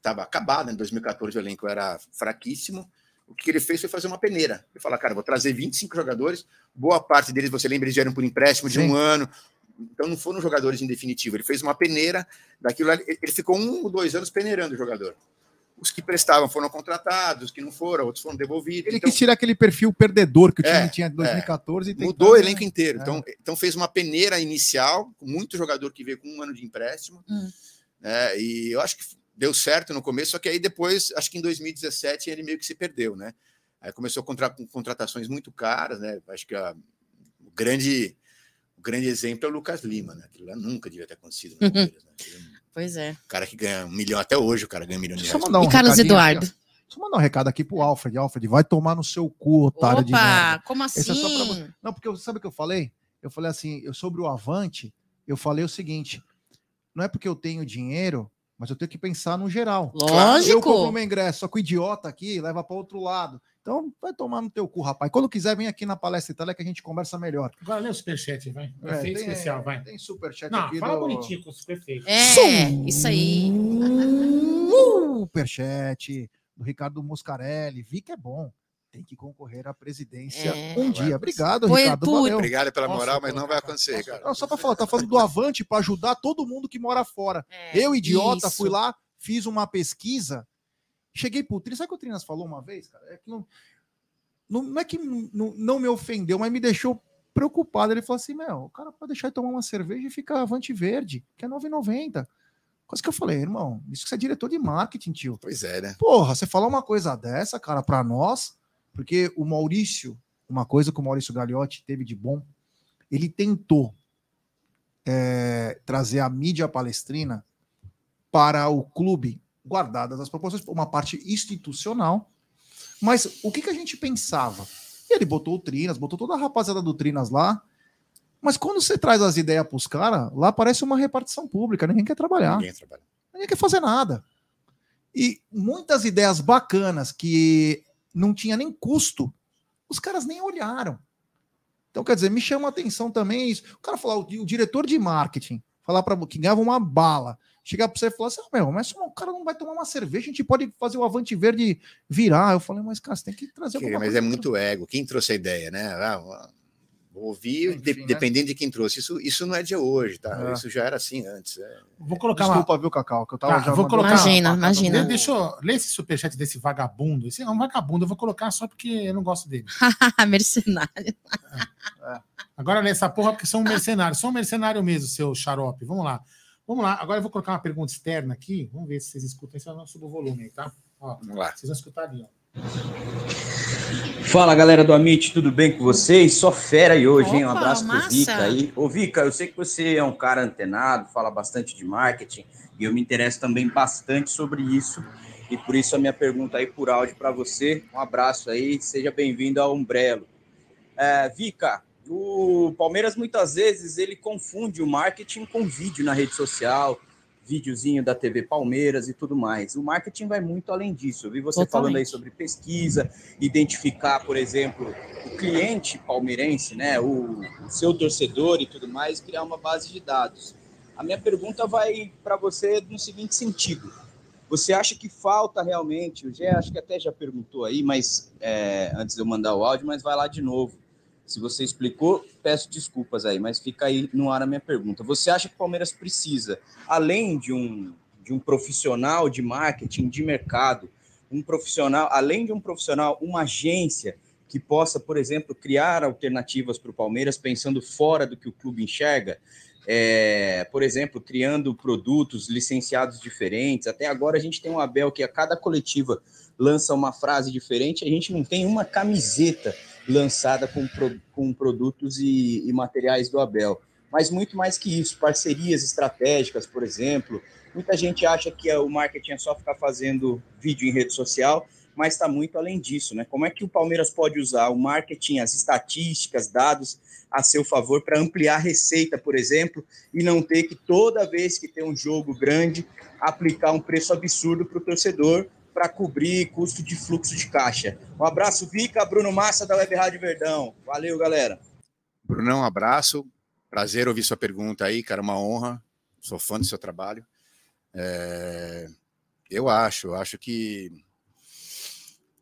Speaker 4: estava acabado em 2014, o elenco era fraquíssimo. O que ele fez foi fazer uma peneira. Ele falou, cara, vou trazer 25 jogadores, boa parte deles, você lembra, eles vieram por empréstimo de
Speaker 1: Sim.
Speaker 4: um ano. Então não foram jogadores em definitivo. Ele fez uma peneira daquilo. Ele ficou um ou dois anos peneirando o jogador. Os que prestavam foram contratados, os que não foram, outros foram devolvidos.
Speaker 1: Ele
Speaker 4: Então,
Speaker 1: quis tirar aquele perfil perdedor que o time
Speaker 4: É,
Speaker 1: tinha em 2014 e tentar,
Speaker 4: mudou o
Speaker 1: né?
Speaker 4: elenco inteiro.
Speaker 1: É.
Speaker 4: Então, então fez uma peneira inicial, com muito jogador que veio com um ano de empréstimo.
Speaker 3: Hum.
Speaker 4: né? E eu acho que deu certo no começo, só que aí depois, acho que em 2017, ele meio que se perdeu, né? Aí começou a contra, com contratações muito caras, né? Acho que a- o grande, o grande exemplo é o Lucas Lima, né? Aquilo lá nunca devia ter acontecido no Palmeiras, <laughs> né? Aquele
Speaker 3: Pois é.
Speaker 4: cara que ganha um milhão até hoje, o cara ganha um milhão de reais.
Speaker 1: mandar um
Speaker 3: e Carlos
Speaker 1: aqui,
Speaker 3: Eduardo?
Speaker 1: ó. Deixa eu mandar um recado aqui pro Alfred. Alfred, vai tomar no seu cu, otário de merda.
Speaker 3: Opa, como
Speaker 1: Esse é só pra
Speaker 3: assim?
Speaker 1: Não, porque eu- sabe o que eu falei? Eu falei assim, eu sobre o Avante, eu falei o seguinte: não é porque eu tenho dinheiro, mas eu tenho que pensar no geral. Eu
Speaker 3: Lógico.
Speaker 1: compro meu ingresso, só que o idiota aqui leva para outro lado. Então, vai tomar no teu cu, rapaz. Quando quiser, vem aqui na palestra Itália que a gente conversa melhor.
Speaker 2: Agora lê o superchat, vai.
Speaker 1: É,
Speaker 2: Efeito
Speaker 1: tem-
Speaker 2: especial, vai.
Speaker 1: Tem superchat
Speaker 2: Não,
Speaker 1: aqui
Speaker 2: fala
Speaker 1: do...
Speaker 2: bonitinho com o superfeito.
Speaker 3: É, isso aí.
Speaker 1: Superchat do Ricardo Moscarelli. Vi que é bom. Tem que concorrer à presidência
Speaker 3: É.
Speaker 1: um dia. Obrigado,
Speaker 3: Foi
Speaker 1: Ricardo.
Speaker 3: por-
Speaker 1: Valeu.
Speaker 4: Obrigado pela moral, mas não vai acontecer, cara.
Speaker 1: Não, só para falar, tá falando do Avante para ajudar todo mundo que mora fora.
Speaker 3: É,
Speaker 1: Eu, idiota,
Speaker 3: isso.
Speaker 1: fui lá, fiz uma pesquisa, cheguei pro Trinas. Sabe o que o Trinas falou uma vez, cara? É que não, não, não é que não, não me ofendeu, mas me deixou preocupado. Ele falou assim: Meu, o cara pode deixar de tomar uma cerveja e ficar Avante Verde, que é 9,90. Quase que eu falei, irmão, isso que você é diretor de marketing, tio.
Speaker 4: Pois é, né?
Speaker 1: Porra, você falar uma coisa dessa, cara, para nós, porque o Maurício, uma coisa que o Maurício Gagliotti teve de bom, ele tentou é, trazer a mídia palestrina para o clube, guardadas as proporções, uma parte institucional. Mas o que, que a gente pensava? E ele botou o Trinas, botou toda a rapaziada do Trinas lá. Mas quando você traz as ideias para os caras, lá parece uma repartição pública, ninguém quer trabalhar
Speaker 4: Ninguém trabalha.
Speaker 1: ninguém quer fazer nada. E muitas ideias bacanas que não tinha nem custo, os caras nem olharam. Então, quer dizer, me chama a atenção também isso. O cara falar, o, o diretor de marketing, falar para que ganhava uma bala, chegar pra você e falar assim: ah, meu, mas o cara não vai tomar uma cerveja, a gente pode fazer o Avante Verde virar. Eu falei, mas cara, você tem que trazer
Speaker 4: Que- mas é muito ego. Quem trouxe a ideia, né? Ah, vou ouvir,
Speaker 1: Enfim,
Speaker 4: de-
Speaker 1: né?
Speaker 4: dependendo de quem trouxe. Isso, isso não é de hoje, tá?
Speaker 1: É.
Speaker 4: Isso já era assim antes. é.
Speaker 2: Vou colocar uma.
Speaker 1: Desculpa, viu, Cacau, que eu tava
Speaker 2: Tá,
Speaker 1: já
Speaker 2: vou colocar-
Speaker 3: Imagina,
Speaker 1: Ah,
Speaker 3: imagina.
Speaker 2: De- Deixa eu ler esse superchat desse vagabundo. Esse é um vagabundo, eu vou colocar só porque eu não gosto dele. <laughs>
Speaker 3: Mercenário.
Speaker 2: Agora lê essa porra porque são um mercenário. São um mercenário mesmo, seu xarope. Vamos lá. Vamos lá. Agora eu vou colocar uma pergunta externa aqui. Vamos ver se vocês escutam. Isso eu não subo o volume aí, tá? Ó,
Speaker 4: Vamos lá.
Speaker 2: vocês vão escutar ali, ó.
Speaker 5: Fala galera do Amit, tudo bem com vocês? Só fera aí hoje, hein? Um
Speaker 3: Opa,
Speaker 5: abraço pro
Speaker 3: massa.
Speaker 5: Vika aí. Ô Vika, eu sei que você é um cara antenado, fala bastante de marketing e eu me interesso também bastante sobre isso. E por isso a minha pergunta aí por áudio para você. Um abraço aí, seja bem-vindo ao Umbrello. É, Vika, o Palmeiras muitas vezes ele confunde o marketing com vídeo na rede social, videozinho da TV Palmeiras e tudo mais. O marketing vai muito além disso. Eu vi você
Speaker 3: Totalmente.
Speaker 5: falando aí sobre pesquisa, identificar, por exemplo, o cliente palmeirense, né, o, o seu torcedor e tudo mais, criar uma base de dados. A minha pergunta vai para você no seguinte sentido: você acha que falta realmente? O Gé acho que até já perguntou aí, mas é, antes de eu mandar o áudio, mas vai lá de novo. Se você explicou, peço desculpas aí, mas fica aí no ar a minha pergunta. Você acha que o Palmeiras precisa, além de um, de um profissional de marketing, de mercado, um profissional, além de um profissional, uma agência que possa, por exemplo, criar alternativas para o Palmeiras, pensando fora do que o clube enxerga? É, por exemplo, criando produtos licenciados diferentes. Até agora a gente tem um Abel que a cada coletiva lança uma frase diferente, a gente não tem uma camiseta lançada com, pro- com produtos e, e materiais do Abel. Mas muito mais que isso, parcerias estratégicas, por exemplo. Muita gente acha que é- o marketing é só ficar fazendo vídeo em rede social, mas está muito além disso, né? Como é que o Palmeiras pode usar o marketing, as estatísticas, dados a seu favor para ampliar a receita, por exemplo, e não ter que toda vez que tem um jogo grande aplicar um preço absurdo para o torcedor para cobrir custo de fluxo de caixa. Um abraço, Vica, Bruno Massa da Web Rádio Verdão. Valeu, galera.
Speaker 4: Brunão, um abraço. Prazer ouvir sua pergunta aí, cara. Uma honra. Sou fã do seu trabalho. É, Eu acho, acho que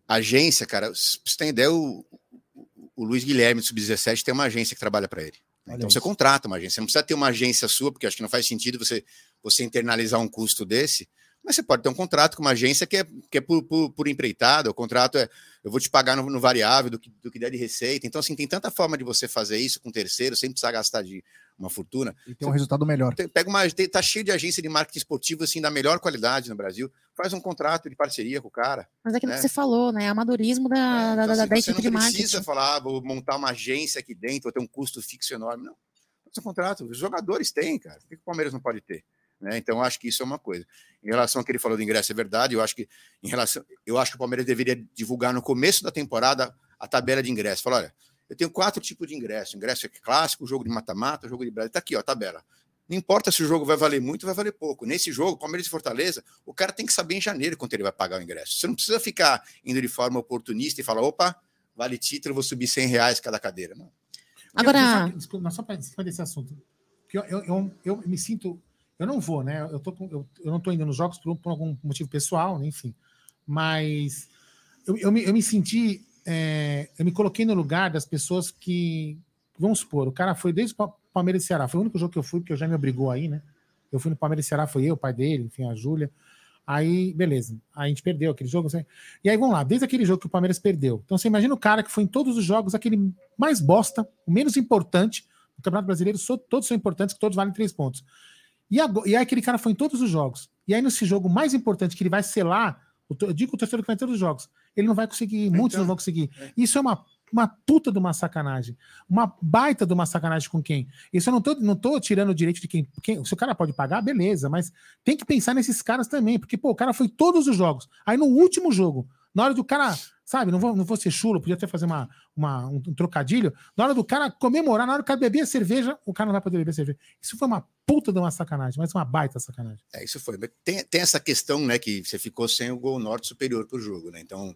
Speaker 4: agência, cara, pra você tem ideia, o, o- o Luiz Guilherme, do Sub-17, tem uma agência que trabalha para ele.
Speaker 1: Olha
Speaker 4: Então
Speaker 1: isso.
Speaker 4: você contrata uma agência. Você não precisa ter uma agência sua, porque acho que não faz sentido você, você internalizar um custo desse. Mas você pode ter um contrato com uma agência que é, que é por, por, por empreitada. O contrato é eu vou te pagar no, no variável do que, do que der de receita. Então, assim, tem tanta forma de você fazer isso com terceiro, sem precisar gastar de uma fortuna.
Speaker 1: E tem um resultado melhor.
Speaker 4: Pega uma, tá cheio de agência de marketing esportivo assim da melhor qualidade no Brasil. Faz um contrato de parceria com o cara.
Speaker 3: Mas é aquilo
Speaker 4: É.
Speaker 3: que você falou, né? Amadorismo da, da,
Speaker 4: Então,
Speaker 3: da,
Speaker 4: assim,
Speaker 3: da
Speaker 4: você
Speaker 3: equipe de
Speaker 4: não
Speaker 3: marketing.
Speaker 4: precisa falar, ah, vou montar uma agência aqui dentro, vou ter um custo fixo enorme. Não. Faz um contrato. Os jogadores têm, cara. Por que o Palmeiras não pode ter? Né? Então, eu acho que isso é uma coisa. Em relação ao que ele falou do ingresso, é verdade. Eu acho que em relação, eu acho que o Palmeiras deveria divulgar no começo da temporada a tabela de ingresso. Falar, olha, eu tenho quatro tipos de ingresso: ingresso clássico, jogo de mata-mata, jogo de Brasil. Está aqui, ó, a tabela. Não importa se o jogo vai valer muito ou vai valer pouco. Nesse jogo, Palmeiras e Fortaleza, o cara tem que saber em janeiro quanto ele vai pagar o ingresso. Você não precisa ficar indo de forma oportunista e falar, opa, vale título, vou subir 100 reais cada cadeira. Não.
Speaker 3: Agora-
Speaker 2: Eu- Desculpa, mas só para desse assunto. Que eu, eu, eu, eu me sinto. Eu não vou, né? Eu, tô eu, eu não estou indo nos jogos por, por algum motivo pessoal, né? enfim. Mas eu, eu, me, eu me senti. é, eu me coloquei no lugar das pessoas que. Vamos supor, o cara foi desde o Pa- Palmeiras e Ceará. Foi o único jogo que eu fui, porque eu já me obrigou aí, né? Eu fui no Palmeiras e Ceará, foi eu, o pai dele, enfim, a Júlia. Aí, beleza. Aí a gente perdeu aquele jogo. assim. E aí, vamos lá, desde aquele jogo que o Palmeiras perdeu. Então, você imagina o cara que foi em todos os jogos, aquele mais bosta, o menos importante. No Campeonato Brasileiro, todos são importantes, que todos valem três pontos. E, agora, e aí, aquele cara foi em todos os jogos. E aí, nesse jogo mais importante, que ele vai selar, eu digo o torcedor que vai em todos os jogos, ele não vai conseguir, muitos não vão conseguir. Isso é uma, uma puta de uma sacanagem. Uma baita de uma sacanagem com quem? Isso eu não tô, não tô tirando o direito de quem, quem. Se o cara pode pagar, beleza, mas tem que pensar nesses caras também, porque, pô, o cara foi todos os jogos. Aí no último jogo, na hora do cara, sabe, não vou, não vou ser chulo, podia até fazer uma, uma, um, trocadilho. Na hora do cara comemorar, na hora do cara beber cerveja, o cara não vai poder beber cerveja. Isso foi uma puta de uma sacanagem, mas uma baita sacanagem.
Speaker 4: É, isso foi. Tem, tem essa questão, né, que você ficou sem o gol norte superior para o jogo, né? Então,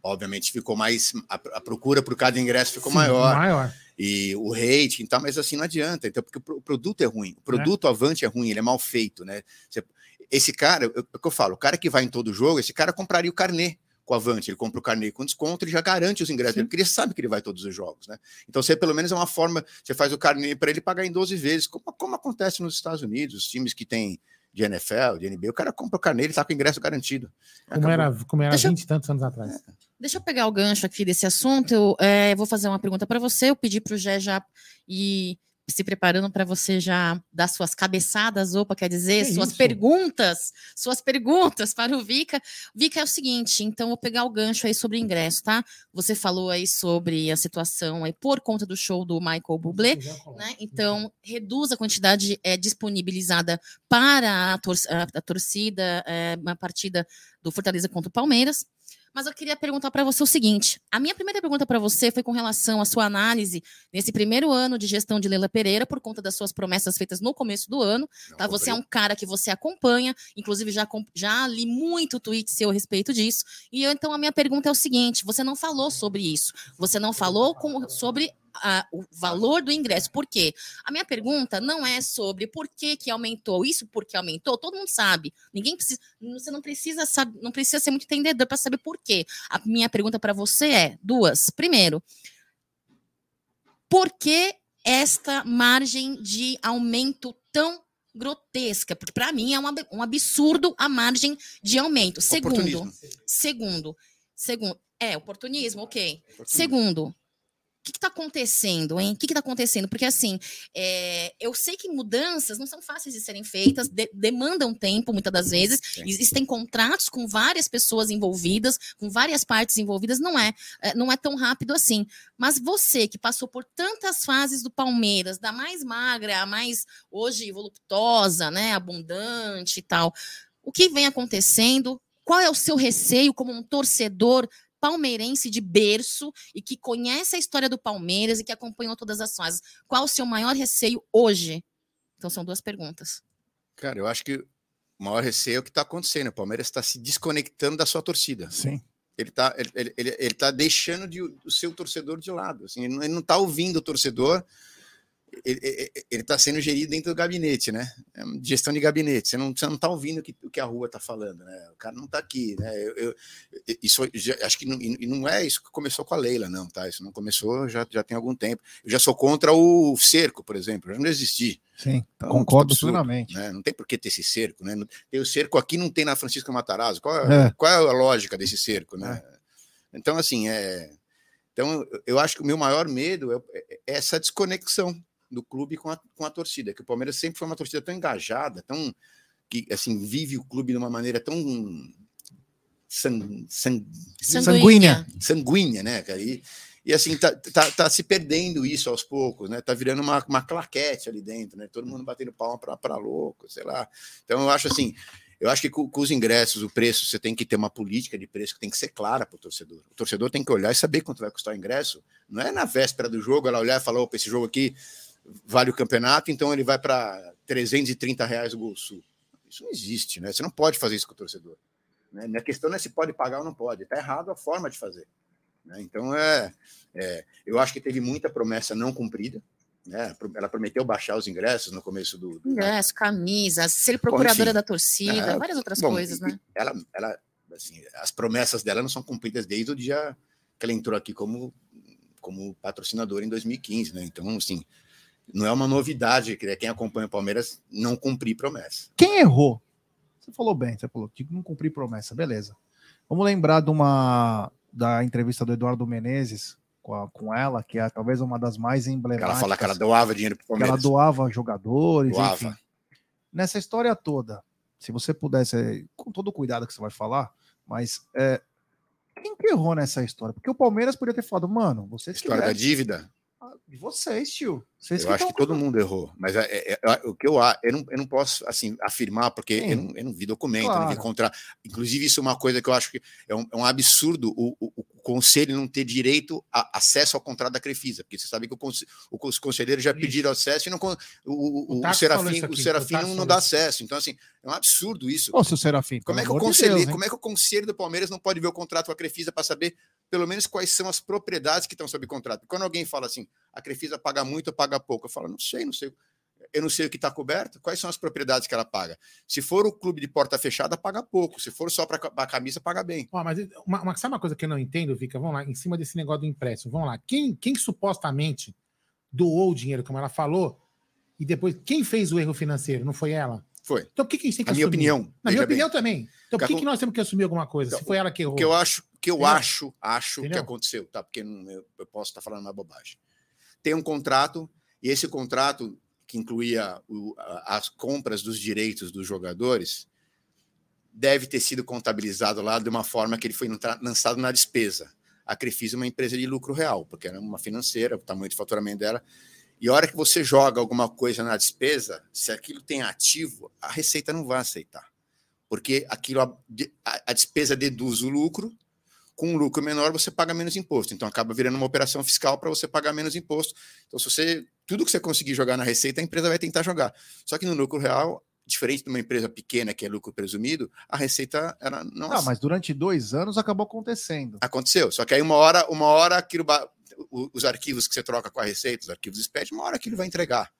Speaker 4: obviamente, ficou mais. A, a procura por cada ingresso ficou
Speaker 2: Sim,
Speaker 4: maior.
Speaker 2: maior.
Speaker 4: e o rating e tal, mas assim não adianta, então, porque o produto é ruim, o produto é. Avante é ruim, ele é mal feito, né? Você, esse cara, é o que eu falo, o cara que vai em todo jogo, esse cara compraria o carnê com o Avante, ele compra o carnê com desconto, ele já garante os ingressos, porque ele sabe que ele vai todos os jogos, né? Então, você pelo menos é uma forma, você faz o carnê para ele pagar em 12 vezes, como, como acontece nos Estados Unidos, os times que têm de NFL, de NBA, o cara compra o carnê, ele tá com o ingresso garantido.
Speaker 2: Como era, como era 20 e tantos anos atrás. É.
Speaker 3: Deixa eu pegar o gancho aqui desse assunto. Eu é, vou fazer uma pergunta para você. Eu pedi para o Gé já ir se preparando para você já dar suas cabeçadas, opa, quer dizer, que suas isso? perguntas, suas perguntas para o Vika. Vika é o seguinte, então vou pegar o gancho aí sobre o ingresso, tá? Você falou aí sobre a situação aí por conta do show do Michael Bublé, né? Então, reduz a quantidade é, disponibilizada para a, tor a, a torcida, é, uma partida do Fortaleza contra o Palmeiras. Mas eu queria perguntar para você o seguinte: a minha primeira pergunta para você foi com relação à sua análise nesse primeiro ano de gestão de Leila Pereira, por conta das suas promessas feitas no começo do ano. tá? Você é um cara que você acompanha, inclusive já, já li muito tweet seu a respeito disso. E eu, então a minha pergunta é o seguinte: você não falou sobre isso, você não falou com, sobre a, o valor do ingresso. Por quê? A minha pergunta não é sobre por que, que aumentou, isso porque aumentou, todo mundo sabe. Ninguém precisa, você não precisa saber, não precisa ser muito entendedor para saber por quê. A minha pergunta para você é duas. Primeiro, por que esta margem de aumento tão grotesca, porque para mim é um, absurdo a margem de aumento. Segundo, segundo, segundo, é oportunismo, ok. Oportunismo. Segundo, que está acontecendo, hein? O que está acontecendo? Porque, assim, é, eu sei que mudanças não são fáceis de serem feitas, de, demandam tempo, muitas das vezes. Existem contratos com várias pessoas envolvidas, com várias partes envolvidas, não é, é, não é tão rápido assim. Mas você que passou por tantas fases do Palmeiras, da mais magra, a mais hoje voluptuosa, né, abundante e tal, o que vem acontecendo? Qual é o seu receio como um torcedor palmeirense de berço e que conhece a história do Palmeiras e que acompanhou todas as fases. Qual o seu maior receio hoje? Então são duas perguntas.
Speaker 4: Cara, eu acho que o maior receio é o que está acontecendo. O Palmeiras está se desconectando da sua torcida.
Speaker 1: Sim.
Speaker 4: Ele está ele, ele, ele tá deixando de, o seu torcedor de lado. Assim, ele não está ouvindo o torcedor ele está sendo gerido dentro do gabinete, né? É gestão de gabinete. Você não está ouvindo o que, o que a rua está falando, né? O cara não está aqui, né? Eu, eu, isso acho que não, não é isso que começou com a Leila, não, tá? Isso não começou já, já tem algum tempo. Eu já sou contra o cerco, por exemplo. Já não existi.
Speaker 1: Sim, então, concordo plenamente.
Speaker 4: Né? Não tem por que ter esse cerco, né? Tem o cerco aqui, não tem na Francisca Matarazzo. Qual é, é. Qual é a lógica desse cerco, né? É. Então, assim, é. Então, eu acho que o meu maior medo é, é essa desconexão do clube com a, com a torcida, que o Palmeiras sempre foi uma torcida tão engajada, tão que assim vive o clube de uma maneira tão san, san,
Speaker 3: sanguínea,
Speaker 4: sanguínea, né, cara? E, e assim tá, tá, tá, se perdendo isso aos poucos, né? Tá virando uma, uma claquete ali dentro, né? Todo mundo batendo palma para louco, sei lá. Então eu acho assim, eu acho que com, com, os ingressos, o preço, você tem que ter uma política de preço que tem que ser clara para o torcedor. O torcedor tem que olhar e saber quanto vai custar o ingresso. Não é na véspera do jogo ela olhar e falar, opa, esse jogo aqui vale o campeonato, então ele vai para 330 reais o Gol Sul. Isso não existe, né? Você não pode fazer isso com o torcedor. Né? A questão não é se pode pagar ou não pode, está errado a forma de fazer. Né? Então, é, é, eu acho que teve muita promessa não cumprida. Né? Ela prometeu baixar os ingressos no começo do. do
Speaker 3: Ingresso, camisas, ser procuradora bom, da torcida, é, várias outras bom, coisas, né?
Speaker 4: Ela, ela, assim, as promessas dela não são cumpridas desde o dia que ela entrou aqui como, como patrocinadora em 2015, né? Então, assim, não é uma novidade que quem acompanha o Palmeiras não cumprir promessa.
Speaker 1: Quem errou? Você falou bem, você falou que não cumprir promessa, beleza. Vamos lembrar de uma da entrevista do Eduardo Menezes com, a, com ela, que é talvez uma das mais emblemáticas.
Speaker 4: Ela fala que ela doava dinheiro para o Palmeiras.
Speaker 1: Que ela doava jogadores, doava. enfim. Nessa história toda, se você pudesse, com todo o cuidado que você vai falar, mas é, quem que errou nessa história? Porque o Palmeiras podia ter falado, mano, você
Speaker 4: História tivesse... da dívida?
Speaker 1: De vocês, tio. Vocês
Speaker 4: eu acho que todo mundo errou, mas é, é, é, o que eu, eu, não, eu não posso assim afirmar, porque eu não, eu não, vi documento, claro. não vi contrato. Inclusive, isso é uma coisa que eu acho que é um, é um absurdo o, o, o, conselho não ter direito a acesso ao contrato da Crefisa, porque você sabe que os conselheiros já pediram acesso e não, o, o, Serafim, o Serafim não, não dá acesso. Então, assim, é um absurdo isso.
Speaker 1: Ô, seu Serafim,
Speaker 4: como é, que o conselheiro, Deus, como é que o conselho do Palmeiras não pode ver o contrato com a Crefisa para saber pelo menos quais são as propriedades que estão sob contrato. Quando alguém fala assim, a Crefisa paga muito ou paga pouco, eu falo, não sei, não sei. Eu não sei o que está coberto, quais são as propriedades que ela paga. Se for o clube de porta fechada, paga pouco. Se for só para a camisa, paga bem.
Speaker 2: Ó, mas uma, uma, sabe uma coisa que eu não entendo, Vika? Vamos lá, em cima desse negócio do empréstimo. Vamos lá. Quem, quem supostamente doou o dinheiro, como ela falou, e depois quem fez o erro financeiro? Não foi ela?
Speaker 4: Foi.
Speaker 2: Então por que, que a gente tem que assumir?
Speaker 4: minha opinião.
Speaker 2: Na minha
Speaker 4: bem.
Speaker 2: opinião também. Então por que, que nós temos que assumir alguma coisa?
Speaker 4: Então,
Speaker 2: se foi ela que errou.
Speaker 4: O que eu acho, que eu
Speaker 2: Entendeu?
Speaker 4: acho, acho que
Speaker 2: Entendeu?
Speaker 4: aconteceu, tá? Porque não- eu, eu posso estar falando uma bobagem. Tem um contrato, e esse contrato, que incluía o- a- as compras dos direitos dos jogadores, deve ter sido contabilizado lá de uma forma que ele foi lançado na despesa. A Crefisa é uma empresa de lucro real, porque era uma financeira, o tamanho de faturamento dela. E a hora que você joga alguma coisa na despesa, se aquilo tem ativo, a Receita não vai aceitar. Porque aquilo, a- a despesa deduz o lucro, com um lucro menor você paga menos imposto. Então acaba virando uma operação fiscal para você pagar menos imposto. Então, se você. Tudo que você conseguir jogar na receita, a empresa vai tentar jogar. Só que no lucro real, diferente de uma empresa pequena que é lucro presumido, a receita era. Não,
Speaker 1: Não, mas durante dois anos acabou acontecendo.
Speaker 4: Aconteceu. Só que aí uma hora, uma hora aquilo. Os arquivos que você troca com a receita, os arquivos SPED, uma hora aquilo vai entregar.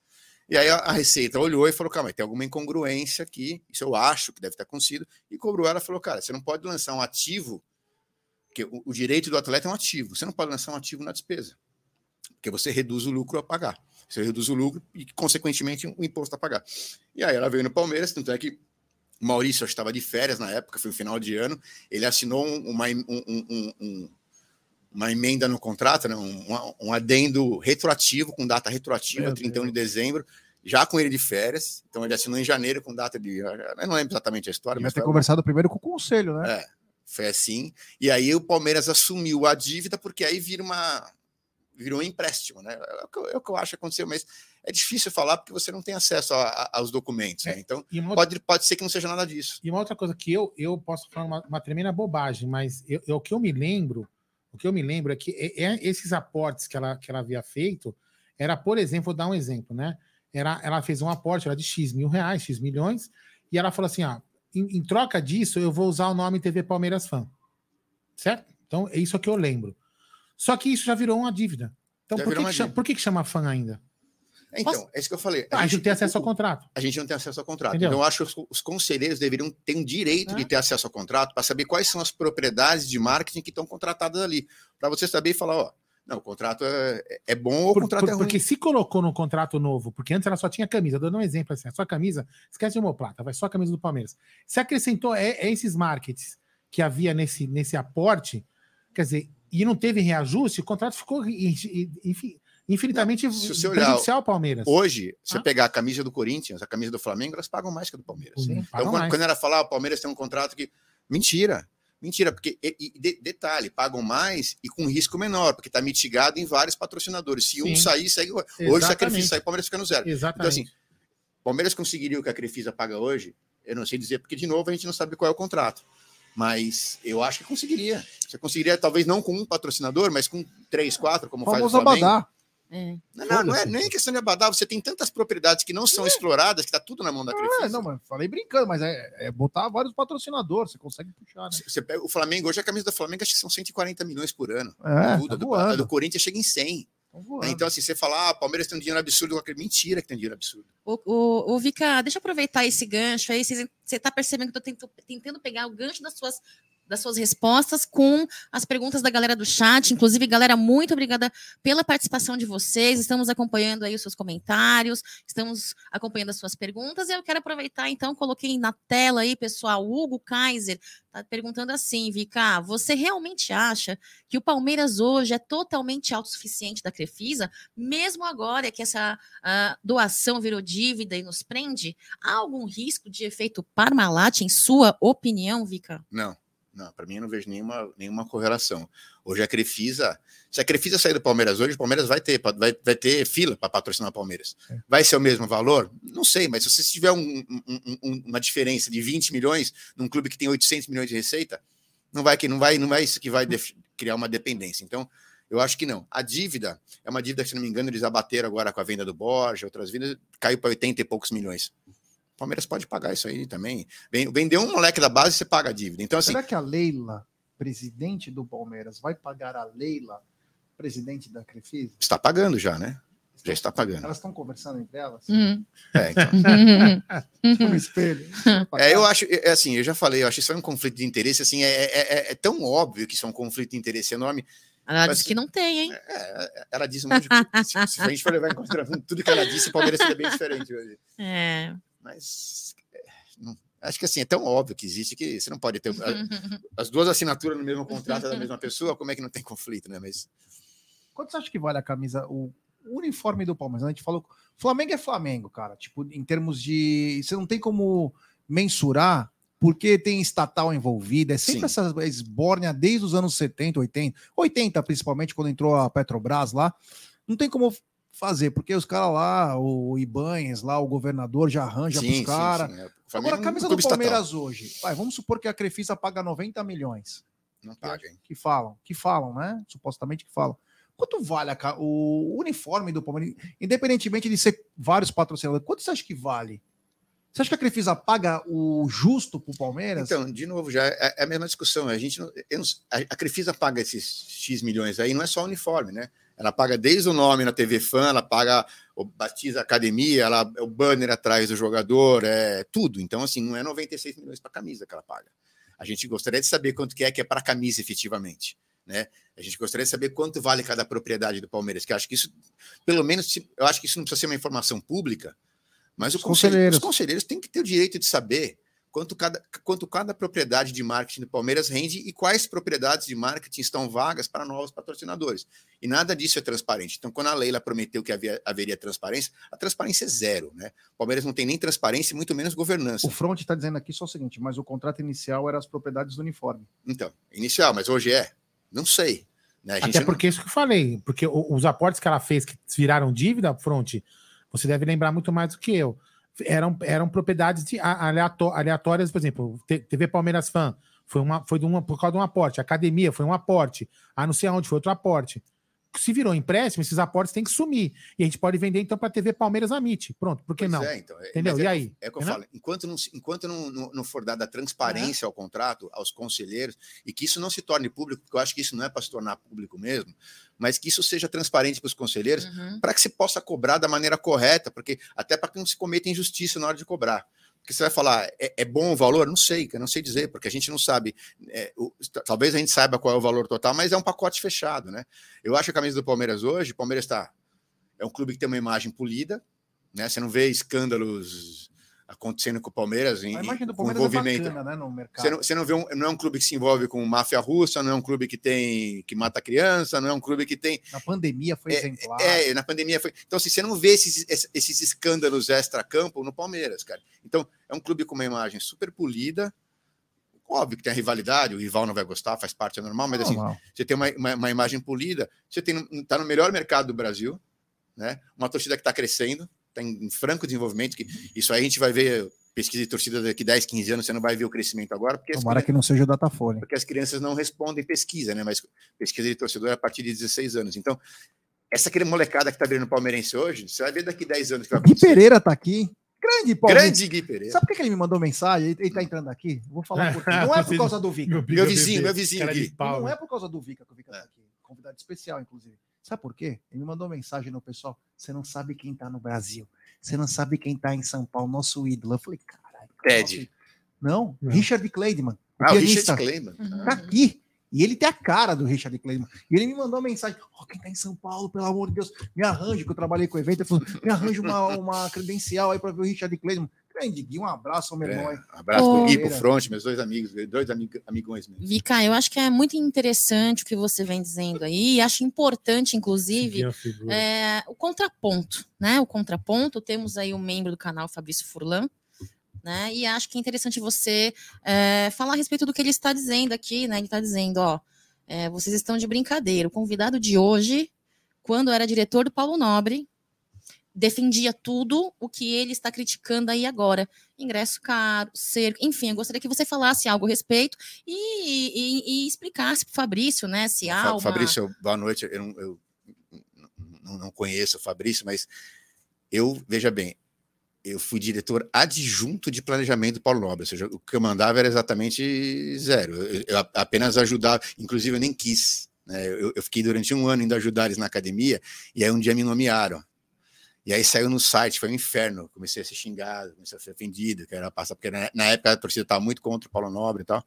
Speaker 4: E aí a, a Receita olhou e falou: calma, tem alguma incongruência aqui, isso eu acho que deve ter acontecido, e cobrou ela e falou: cara, você não pode lançar um ativo, porque o, o direito do atleta é um ativo, você não pode lançar um ativo na despesa, porque você reduz o lucro a pagar. Você reduz o lucro e, consequentemente, o imposto a pagar. E aí ela veio no Palmeiras, tanto é que o Maurício estava de férias na época, foi o final de ano, ele assinou um- uma, um- um- um- um- uma emenda no contrato, né? um, adendo retroativo, com data retroativa,
Speaker 1: Meu
Speaker 4: 31 de dezembro, já com ele de férias. Então ele assinou em janeiro com data de. Eu não lembro exatamente a história,
Speaker 1: Devia
Speaker 4: mas
Speaker 1: ter
Speaker 4: foi,
Speaker 1: conversado primeiro com o conselho, né?
Speaker 4: É. foi assim. E aí o Palmeiras assumiu a dívida, porque aí vira uma. Virou um empréstimo, né? É o que eu, é o que eu acho que aconteceu, mas é difícil falar porque você não tem acesso a- a- aos documentos. né?
Speaker 2: É.
Speaker 4: Então,
Speaker 2: E uma, outra,
Speaker 4: pode, pode ser que não seja nada disso.
Speaker 2: e uma outra coisa que eu, eu posso falar uma, uma tremenda bobagem, mas eu, eu- o que eu me lembro, o que eu me lembro é que é- é esses aportes que ela, que ela havia feito, era, por exemplo, vou dar um exemplo, né? Era, ela fez um aporte era de X mil reais, X milhões, e ela falou assim: ó, em, em troca disso, eu vou usar o nome TV Palmeiras Fã. Certo? Então, é isso que eu lembro. Só que isso já virou uma dívida. Então,
Speaker 4: Já
Speaker 2: por que, que chama, por que, que chama fã ainda?
Speaker 4: Então,
Speaker 3: Posso-
Speaker 4: é isso que eu falei.
Speaker 2: Ah, a gente não tem acesso ao contrato.
Speaker 4: a gente não tem acesso ao contrato.
Speaker 2: Entendeu?
Speaker 4: Então, eu acho que os, os conselheiros deveriam ter um direito
Speaker 2: É.
Speaker 4: de ter acesso ao contrato para saber quais são as propriedades de marketing que estão contratadas ali. Para você saber e falar, ó, não, o contrato é, é bom ou o
Speaker 2: Por-
Speaker 4: contrato
Speaker 2: por-
Speaker 4: é ruim.
Speaker 2: porque se colocou no contrato novo, porque antes ela só tinha camisa, dando um exemplo assim, a sua camisa, esquece de homoplata, vai só a camisa do Palmeiras. Se acrescentou é, é esses markets que havia nesse, nesse aporte, quer dizer, e não teve reajuste, o contrato ficou enfim, infinitamente
Speaker 4: Não, se você
Speaker 2: prejudicial ao Palmeiras.
Speaker 4: Hoje, se você
Speaker 2: Ah.
Speaker 4: pegar a camisa do Corinthians, a camisa do Flamengo, elas pagam mais que a do Palmeiras.
Speaker 2: Sim,
Speaker 4: Então, quando,
Speaker 2: mais.
Speaker 4: quando ela fala, ah, o Palmeiras tem um contrato que. Mentira. Mentira, porque, e- e de- detalhe, pagam mais e com risco menor, porque está mitigado em vários patrocinadores. Se um
Speaker 2: Sim.
Speaker 4: sair, segue o Hoje, Crefisa
Speaker 2: Exatamente.
Speaker 4: sair, o Palmeiras fica no zero. Então,
Speaker 2: Exatamente.
Speaker 4: assim, Palmeiras conseguiria o que a Crefisa paga hoje? Eu não sei dizer, porque, de novo, a gente não sabe qual é o contrato. Mas eu acho que conseguiria. Você conseguiria, talvez não com um patrocinador, mas com três, quatro, como faz o Flamengo.
Speaker 1: Abadá.
Speaker 3: É.
Speaker 4: Não, não, não é nem questão de abadá. Você tem tantas propriedades que não são exploradas, que está tudo na mão da Crefisa.
Speaker 1: É, não, mas falei brincando, mas é, é botar vários patrocinadores, você consegue puxar, né?
Speaker 4: Você pega o Flamengo, hoje a camisa do Flamengo acho que são 140 milhões por ano.
Speaker 1: É,
Speaker 4: Tudo.
Speaker 1: tá
Speaker 4: do, do Corinthians chega em 100.
Speaker 1: tá voando.
Speaker 4: Então, assim, você fala, ah, Palmeiras tem um dinheiro absurdo. Mentira que tem dinheiro absurdo.
Speaker 3: O, o, o Vika, deixa eu aproveitar esse gancho aí. Você está percebendo que eu estou tentando pegar o gancho das suas, das suas respostas com as perguntas da galera do chat. Inclusive, galera, muito obrigada pela participação de vocês. Estamos acompanhando aí os seus comentários, estamos acompanhando as suas perguntas. E eu quero aproveitar, então, coloquei na tela aí, pessoal, o Hugo Kaiser está perguntando assim, Vika, você realmente acha que o Palmeiras hoje é totalmente autossuficiente da Crefisa, mesmo agora que essa a doação virou dívida e nos prende? Há algum risco de efeito Parmalat, em sua opinião, Vika?
Speaker 4: Não, não, para mim eu não vejo nenhuma, nenhuma correlação. Hoje a Crefisa, se a Crefisa sair do Palmeiras hoje, o Palmeiras vai ter, vai, vai ter fila para patrocinar o Palmeiras.
Speaker 1: É.
Speaker 4: Vai ser o mesmo valor? Não sei, mas se você tiver um- um- um- uma diferença de 20 milhões num clube que tem 800 milhões de receita, não vai que não vai, não vai isso que vai criar uma dependência. Então, eu acho que não. A dívida é uma dívida que, se não me engano, eles abateram agora com a venda do Borja, outras vendas, caiu para 80 e poucos milhões. O Palmeiras pode pagar isso aí também. Vendeu um moleque da base, você paga a dívida. Então, assim,
Speaker 1: Será que a Leila presidente do Palmeiras, vai pagar a Leila, presidente da Crefisa?
Speaker 4: Está pagando já, né? Já está pagando.
Speaker 1: Elas estão conversando entre elas?
Speaker 3: Uhum.
Speaker 4: É, então. <laughs>
Speaker 1: Tipo no espelho. <laughs>
Speaker 4: É, eu acho, é assim, eu já falei, eu acho isso é um conflito de interesse, assim, é, é, é- é tão óbvio que isso é um conflito de interesse enorme.
Speaker 3: Ela
Speaker 4: Mas-
Speaker 3: disse que não tem, hein?
Speaker 4: É, ela diz um monte de coisa. Se, se a gente for levar em consideração tudo que ela disse, o Palmeiras seria bem diferente hoje.
Speaker 3: É.
Speaker 4: Mas é, não- acho que assim, é tão óbvio que existe que você não pode ter a- as duas assinaturas no mesmo contrato da mesma pessoa, como é que não tem conflito, né? Mas
Speaker 1: Quanto você acha que vale a camisa, o uniforme do Palmeiras? A gente falou, Flamengo é Flamengo, cara. Tipo, em termos de. Você não tem como mensurar, porque tem estatal envolvida. É sempre
Speaker 4: Sim.
Speaker 1: essa esbórnia desde os anos 70, 80, 80 principalmente, quando entrou a Petrobras lá. Não tem como fazer, porque os caras lá, o Ibanhes lá, o governador já arranja pros caras.
Speaker 4: sim, é. O
Speaker 1: Agora, a camisa do
Speaker 4: clube estatal,
Speaker 1: Palmeiras hoje, vai, vamos supor que a Crefisa paga 90 milhões
Speaker 4: Não paga, hein?
Speaker 1: que falam, que falam, né? Supostamente que falam. Quanto vale a o uniforme do Palmeiras, independentemente de ser vários patrocinadores, quanto você acha que vale? Você acha que a Crefisa paga o justo pro Palmeiras?
Speaker 4: Então, de novo, já é é a mesma discussão. A gente não, não- a, a Crefisa paga esses X milhões aí, não é só o uniforme, né? Ela paga desde o nome na TV Fã, ela paga o batiza a academia, ela, o banner atrás do jogador, é tudo. Então, assim, não é 96 milhões para camisa que ela paga. A gente gostaria de saber quanto que é que é para camisa efetivamente, né? A gente gostaria de saber quanto vale cada propriedade do Palmeiras, que eu acho que isso, pelo menos, eu acho que isso não precisa ser uma informação pública, mas
Speaker 1: Os
Speaker 4: conselheiro-
Speaker 1: conselheiros.
Speaker 4: os conselheiros têm que ter o direito de saber quanto cada, quanto cada propriedade de marketing do Palmeiras rende e quais propriedades de marketing estão vagas para novos patrocinadores. E nada disso é transparente. Então, quando a Leila prometeu que havia, haveria transparência, a transparência é zero. Né? O Palmeiras não tem nem transparência e muito menos governança.
Speaker 1: O Front está dizendo aqui só o seguinte, mas o contrato inicial era as propriedades do uniforme.
Speaker 4: Então, inicial, mas hoje é? Não sei. Né? A gente
Speaker 2: Até
Speaker 4: não-
Speaker 2: porque isso que eu falei, porque os aportes que ela fez que viraram dívida, Fronte, você deve lembrar muito mais do que eu. Eram, eram propriedades de, a- aleato- aleatórias, por exemplo, TV Palmeiras Fan foi, uma, foi de uma, por causa de um aporte, Academia foi um aporte, a não sei aonde foi outro aporte. Se virou empréstimo, esses aportes têm que sumir. E a gente pode vender então para TV Palmeiras Amit. Pronto, por que
Speaker 4: Pois
Speaker 2: não?
Speaker 4: é, então, é-
Speaker 2: Entendeu?
Speaker 4: mas
Speaker 2: E
Speaker 4: é-
Speaker 2: aí?
Speaker 4: É o que eu
Speaker 2: Entendeu?
Speaker 4: falo. Enquanto não, se- enquanto não, não, não for dada transparência ao contrato, aos conselheiros, e que isso não se torne público, porque eu acho que isso não é para se tornar público mesmo, mas que isso seja transparente para os conselheiros,
Speaker 3: Uhum.
Speaker 4: para que se possa cobrar da maneira correta, porque até para que não se cometa injustiça na hora de cobrar. Porque você vai falar, é, é bom o valor? Não sei, eu não sei dizer, porque a gente não sabe. é, o- talvez a gente saiba qual é o valor total, mas é um pacote fechado, né? Eu acho que a camisa do Palmeiras hoje, o Palmeiras está. É um clube que tem uma imagem polida, né? Você não vê escândalos acontecendo com o Palmeiras em, com
Speaker 1: é
Speaker 4: envolvimento.
Speaker 1: bacana, né, no mercado.
Speaker 4: Você não, você não vê um, não é um clube que se envolve com máfia russa, não é um clube que tem que mata criança, não é um clube que tem
Speaker 1: Na pandemia foi
Speaker 4: É,
Speaker 1: exemplar.
Speaker 4: é, na pandemia foi. Então, assim, você não vê esses, esses- escândalos extra-campo no Palmeiras, cara. Então, é um clube com uma imagem super polida. Óbvio que tem a rivalidade, o rival não vai gostar, faz parte, é normal, mas assim, você tem uma, uma, uma imagem polida, você tem, tá no melhor mercado do Brasil, né? Uma torcida que está crescendo, está em, franco desenvolvimento, que isso aí a gente vai ver pesquisa de torcida daqui 10, 15 anos, você não vai ver o crescimento agora, porque as
Speaker 1: Tomara que não seja o Datafolha.
Speaker 4: porque as crianças não respondem pesquisa, né? Mas pesquisa de torcedor é a partir de 16 anos. Então, essa aquele molecada que tá virando palmeirense hoje, você vai ver daqui 10 anos que vai
Speaker 1: Gui
Speaker 4: acontecer.
Speaker 1: Pereira tá aqui. Grande Palmeiras.
Speaker 4: Grande Gui Pereira.
Speaker 1: Sabe por que que ele me mandou mensagem? Ele, ele tá entrando aqui? Vou falar <laughs> quê. Não é por causa do Vika.
Speaker 4: Meu vizinho, meu vizinho
Speaker 2: de
Speaker 4: aqui.
Speaker 2: pau,
Speaker 1: não é por causa do Vika que o Vika
Speaker 4: É.
Speaker 1: tá aqui. Convidado especial, inclusive. Sabe por quê? Ele me mandou mensagem no pessoal. Você não sabe quem tá no Brasil. Você não sabe quem tá em São Paulo, nosso ídolo. Eu falei, caralho.
Speaker 4: Ted.
Speaker 1: Não,
Speaker 2: Não.
Speaker 1: Richard Kleideman. O
Speaker 4: Ah, o
Speaker 1: pianista.
Speaker 4: Richard Kleiman.
Speaker 3: Uhum.
Speaker 1: Tá aqui. E ele tem a cara do Richard Kleiman. E ele me mandou uma mensagem: Ó, quem tá em São Paulo, pelo amor de Deus, me arranje, que eu trabalhei com o evento. Ele falou: me arranje uma, uma credencial aí para ver o Richard Kleiman. Grande Gui, um abraço, meu irmão aí.
Speaker 4: É, abraço
Speaker 3: Ô.
Speaker 4: pro Gui, pro Front, meus dois amigos, dois amig- amigões meus.
Speaker 3: Vika, eu acho que é muito interessante o que você vem dizendo aí. e Acho importante, inclusive, é, o contraponto, né? O contraponto, temos aí um membro do canal, Fabrício Furlan, né? E acho que é interessante você é, falar a respeito do que ele está dizendo aqui, né? Ele está dizendo, ó, é, vocês estão de brincadeira. O convidado de hoje, quando era diretor do Paulo Nobre, defendia tudo o que ele está criticando aí agora. Ingresso caro, cerco, enfim, eu gostaria que você falasse algo a respeito e, e- e explicasse para o Fabrício, né? Se há uma...
Speaker 4: Fabrício, boa noite. Eu, não, eu não- conheço o Fabrício, mas eu, veja bem, eu fui diretor adjunto de planejamento do Paulo Nobre, ou seja, o que eu mandava era exatamente zero. Eu, eu apenas ajudava, inclusive eu nem quis. Né? Eu, eu, fiquei durante um ano indo ajudar eles na academia, e aí um dia me nomearam. E aí saiu no site, foi um inferno. Comecei a ser xingado, comecei a ser ofendido, que era passar, porque na, na época a torcida estava muito contra o Paulo Nobre e tal.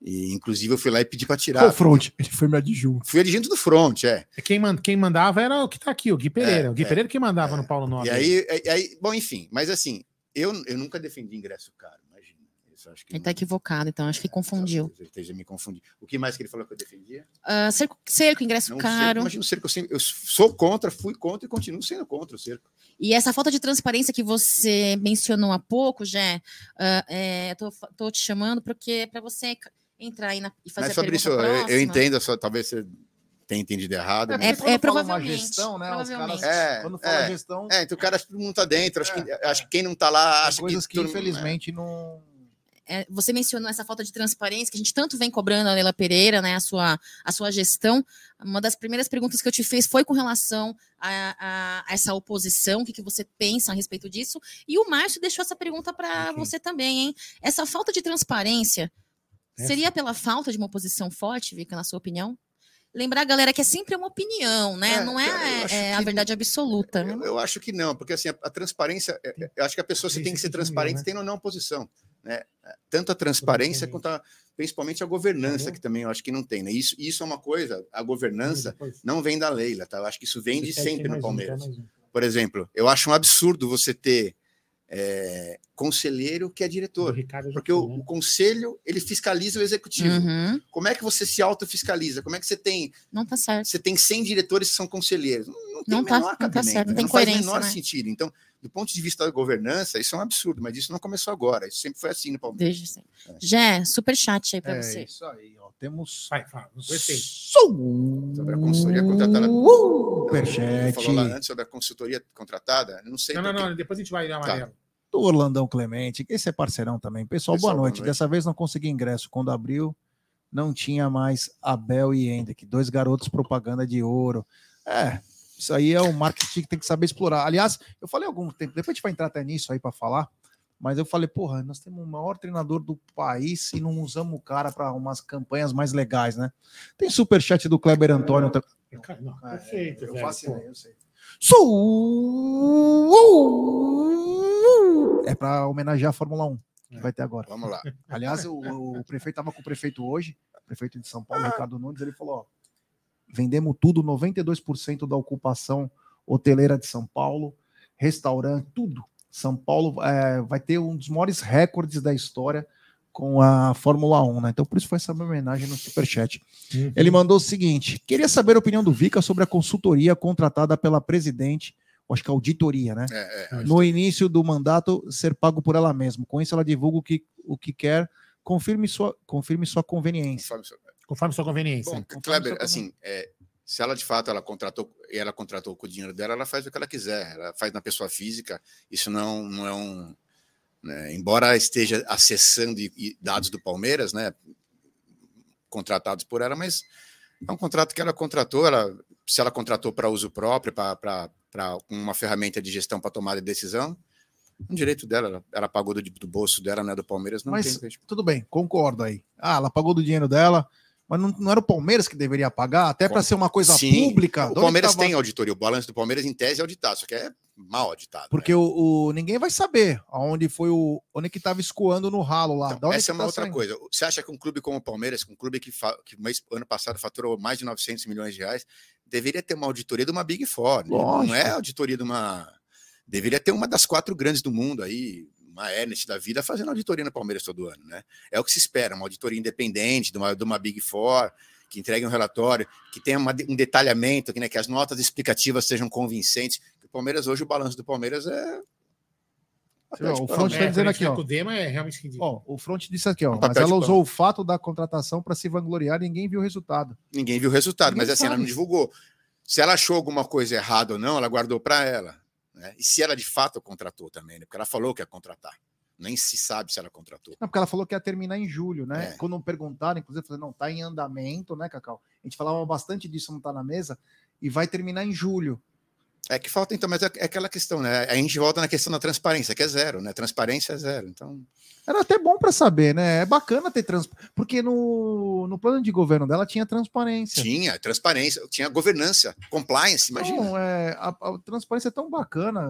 Speaker 4: E, inclusive, eu fui lá e pedi para tirar.
Speaker 1: O front, ele foi meu adjunto.
Speaker 4: Fui adjunto do front, é.
Speaker 2: é quem, mand, quem mandava era o que tá aqui, o Gui Pereira. É, o Gui é, Pereira que mandava é. no Paulo Nobre.
Speaker 4: E aí, e aí, bom, enfim, mas assim, eu, eu nunca defendi ingresso caro. Isso,
Speaker 3: acho que ele não... tá equivocado, então acho que é, confundiu.
Speaker 4: Esteja me confundindo. O que mais que ele falou que eu defendia?
Speaker 3: Uh, cerco, cerco, ingresso não, caro.
Speaker 4: Imagina o cerco, eu, sempre, eu sou contra, fui contra e continuo sendo contra o cerco.
Speaker 3: E essa falta de transparência que você mencionou há pouco, Jé, uh, é, tô, tô te chamando porque para você entrar aí na, e fazer
Speaker 4: Mas, Fabrício, eu, eu, entendo, só, talvez você tenha entendido errado.
Speaker 3: É, né? é provavelmente. Gestão,
Speaker 1: né, provavelmente. Caras, é, quando fala
Speaker 4: é,
Speaker 1: gestão.
Speaker 4: É, então o cara todo mundo tá dentro. Acho, que, acho que quem não tá lá. Acho
Speaker 1: coisas que,
Speaker 4: que
Speaker 1: infelizmente não
Speaker 3: é, você mencionou essa falta de transparência que a gente tanto vem cobrando a Leila Pereira, né, a sua, a sua gestão. Uma das primeiras perguntas que eu te fiz foi com relação a, a, a essa oposição, o que, que, você pensa a respeito disso. E o Márcio deixou essa pergunta para okay. você também, hein? Essa falta de transparência seria pela falta de uma oposição forte, Vika, na sua opinião? lembrar, galera, que é sempre uma opinião, né? É, não é, é a verdade absoluta.
Speaker 4: Eu, eu, acho que não, porque assim, a, a transparência, é, é, eu acho que a pessoa você tem que ser transparente, né? tendo ou não posição. Né? Tanto a transparência quanto a, principalmente a governança, que também eu acho que não tem. Né? Isso, isso é uma coisa, a governança não vem da Leila, tá? Eu acho que isso vem de sempre no Palmeiras. Por exemplo, eu acho um absurdo você ter é, conselheiro que é diretor. Porque o, o, conselho, ele fiscaliza o executivo. Uhum. Como é que você se autofiscaliza? Como é que você tem...
Speaker 3: Não tá certo.
Speaker 4: Você tem 100 diretores que são conselheiros. Não, não tem
Speaker 3: não tá, menor não tá certo, não tem não faz o menor
Speaker 4: né? sentido. Então, do ponto de vista da governança, isso é um absurdo, mas isso não começou agora, isso sempre foi assim no Palmeiras.
Speaker 3: Desde sempre. É. Jé, super chat aí para
Speaker 1: é
Speaker 3: você.
Speaker 1: Isso aí, ó. Temos.
Speaker 2: Vai, fala,
Speaker 4: Sobre a consultoria contratada.
Speaker 1: Superchat.
Speaker 4: Falou lá antes sobre a consultoria contratada. Não sei.
Speaker 2: Não, não, não, depois a gente vai na amarelo. Tá.
Speaker 1: Do Orlandão Clemente, esse é parceirão também. Pessoal, Pessoal boa, noite. boa, noite. Dessa vez não consegui ingresso. Quando abriu, não tinha mais Abel e Hendrick, dois garotos propaganda de ouro. É, isso aí é o marketing que tem que saber explorar. Aliás, eu falei algum tempo, depois a gente vai entrar até nisso aí para falar, mas eu falei, porra, nós temos o maior treinador do país e não usamos o cara para umas campanhas mais legais, né? Tem super chat do Kleber Antônio.
Speaker 2: Não, perfeito,
Speaker 1: eu faço eu sei. Sou... É para homenagear a Fórmula 1 que vai ter agora.
Speaker 4: Vamos lá.
Speaker 1: Aliás, o, o prefeito estava com o prefeito hoje, prefeito de São Paulo, Ricardo Nunes, ele falou: ó, vendemos tudo, 92% da ocupação hoteleira de São Paulo, restaurante, tudo. São Paulo é, vai ter um dos maiores recordes da história com a Fórmula 1, né? Então por isso foi essa minha homenagem no Superchat. Uhum. Ele mandou o seguinte: queria saber a opinião do Vica sobre a consultoria contratada pela presidente, acho que a auditoria, né? É, é, no início do mandato ser pago por ela mesma. Com isso, ela divulga o que, o que quer, confirme sua, confirme sua conveniência. Confirme
Speaker 2: Conforme sua conveniência. Bom,
Speaker 4: Kleber, assim, é, se ela de fato ela contratou e ela contratou com o dinheiro dela, ela faz o que ela quiser. Ela faz na pessoa física. Isso não, não é um. Né, embora esteja acessando dados do Palmeiras, né, contratados por ela, mas é um contrato que ela contratou. Ela, se ela contratou para uso próprio, para uma ferramenta de gestão para tomada de decisão, um direito dela, ela, ela pagou do, do, bolso dela, né, do Palmeiras. Não
Speaker 1: mas tem... tudo bem, concordo aí. Ah, ela pagou do dinheiro dela mas não, não, era o Palmeiras que deveria pagar, até para ser uma coisa Sim, pública.
Speaker 4: O Palmeiras tava... tem auditoria, o balanço do Palmeiras em tese é auditado, só que é mal auditado.
Speaker 1: Porque né? o, o, ninguém vai saber aonde foi o onde que estava escoando no ralo lá.
Speaker 4: Então, essa é uma
Speaker 1: tá
Speaker 4: outra saindo? coisa. Você acha que um clube como o Palmeiras, um clube que, que mês, ano passado faturou mais de 900 milhões de reais, deveria ter uma auditoria de uma Big Four? Né? Não é auditoria de uma. Deveria ter uma das quatro grandes do mundo aí, uma Ernest da vida fazendo auditoria no Palmeiras todo ano, né? É o que se espera, uma auditoria independente de uma, de uma Big Four que entregue um relatório, que tenha uma, um detalhamento, que, né, que as notas explicativas sejam convincentes. O Palmeiras, hoje, o balanço do Palmeiras é.
Speaker 1: o Front está dizendo aqui, ó.
Speaker 2: O Dema é realmente
Speaker 1: ó, O Front disse aqui, ó. Um mas ela usou o fato da contratação para se vangloriar, ninguém viu o resultado.
Speaker 4: Ninguém viu o resultado, ninguém mas assim, sabe. ela não divulgou. Se ela achou alguma coisa errada ou não, ela guardou para ela. Né? E se ela de fato contratou também, né? porque ela falou que ia contratar. Nem se sabe se ela contratou.
Speaker 1: Não, porque ela falou que ia terminar em julho, né? É. Quando perguntaram, inclusive, falei, não, tá em andamento, né, Cacau? A gente falava bastante disso, não tá na mesa, e vai terminar em julho.
Speaker 4: É que falta, então, mas é, é aquela questão, né? A gente volta na questão da transparência, que é zero, né? Transparência é zero. Então,
Speaker 1: Era até bom para saber, né? É bacana ter transparência. Porque no, no plano de governo dela tinha transparência.
Speaker 4: tinha transparência, tinha governança, compliance, imagina.
Speaker 1: Não, é, a, a transparência é tão bacana.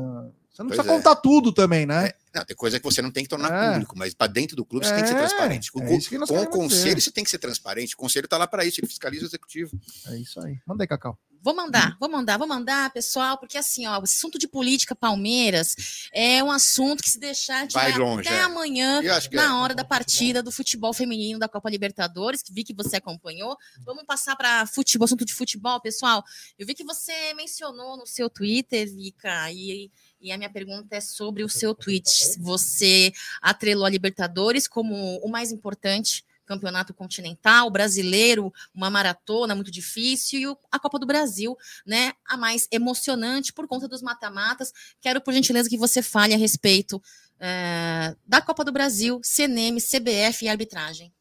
Speaker 1: Você não
Speaker 4: Pois
Speaker 1: precisa
Speaker 4: é.
Speaker 1: contar tudo também, né?
Speaker 4: É, não, tem coisa que você não tem que tornar
Speaker 1: É.
Speaker 4: público, mas para dentro do clube você tem que ser
Speaker 1: É,
Speaker 4: transparente. Com,
Speaker 1: é isso que nós
Speaker 4: com o conselho
Speaker 1: ter.
Speaker 4: você tem que ser transparente. O conselho está lá para isso, ele fiscaliza o executivo.
Speaker 1: É isso aí. Manda aí, Cacau.
Speaker 3: Vou mandar, vou mandar, vou mandar, pessoal, porque assim, ó, o assunto de política Palmeiras é um assunto que se deixar gente
Speaker 4: Vai longe,
Speaker 3: até
Speaker 4: é.
Speaker 3: amanhã,
Speaker 4: Que
Speaker 3: na
Speaker 4: é.
Speaker 3: hora da partida do futebol feminino da Copa Libertadores, que vi que você acompanhou. Vamos passar para futebol, assunto de futebol, pessoal. Eu vi que você mencionou no seu Twitter, Vika, e, e a minha pergunta é sobre o seu tweet. Você atrelou a Libertadores como o mais importante campeonato continental, brasileiro, uma maratona muito difícil, e a Copa do Brasil, né, a mais emocionante por conta dos mata-matas. Quero, por gentileza, que você fale a respeito eh, da Copa do Brasil, CNM, CBF e arbitragem.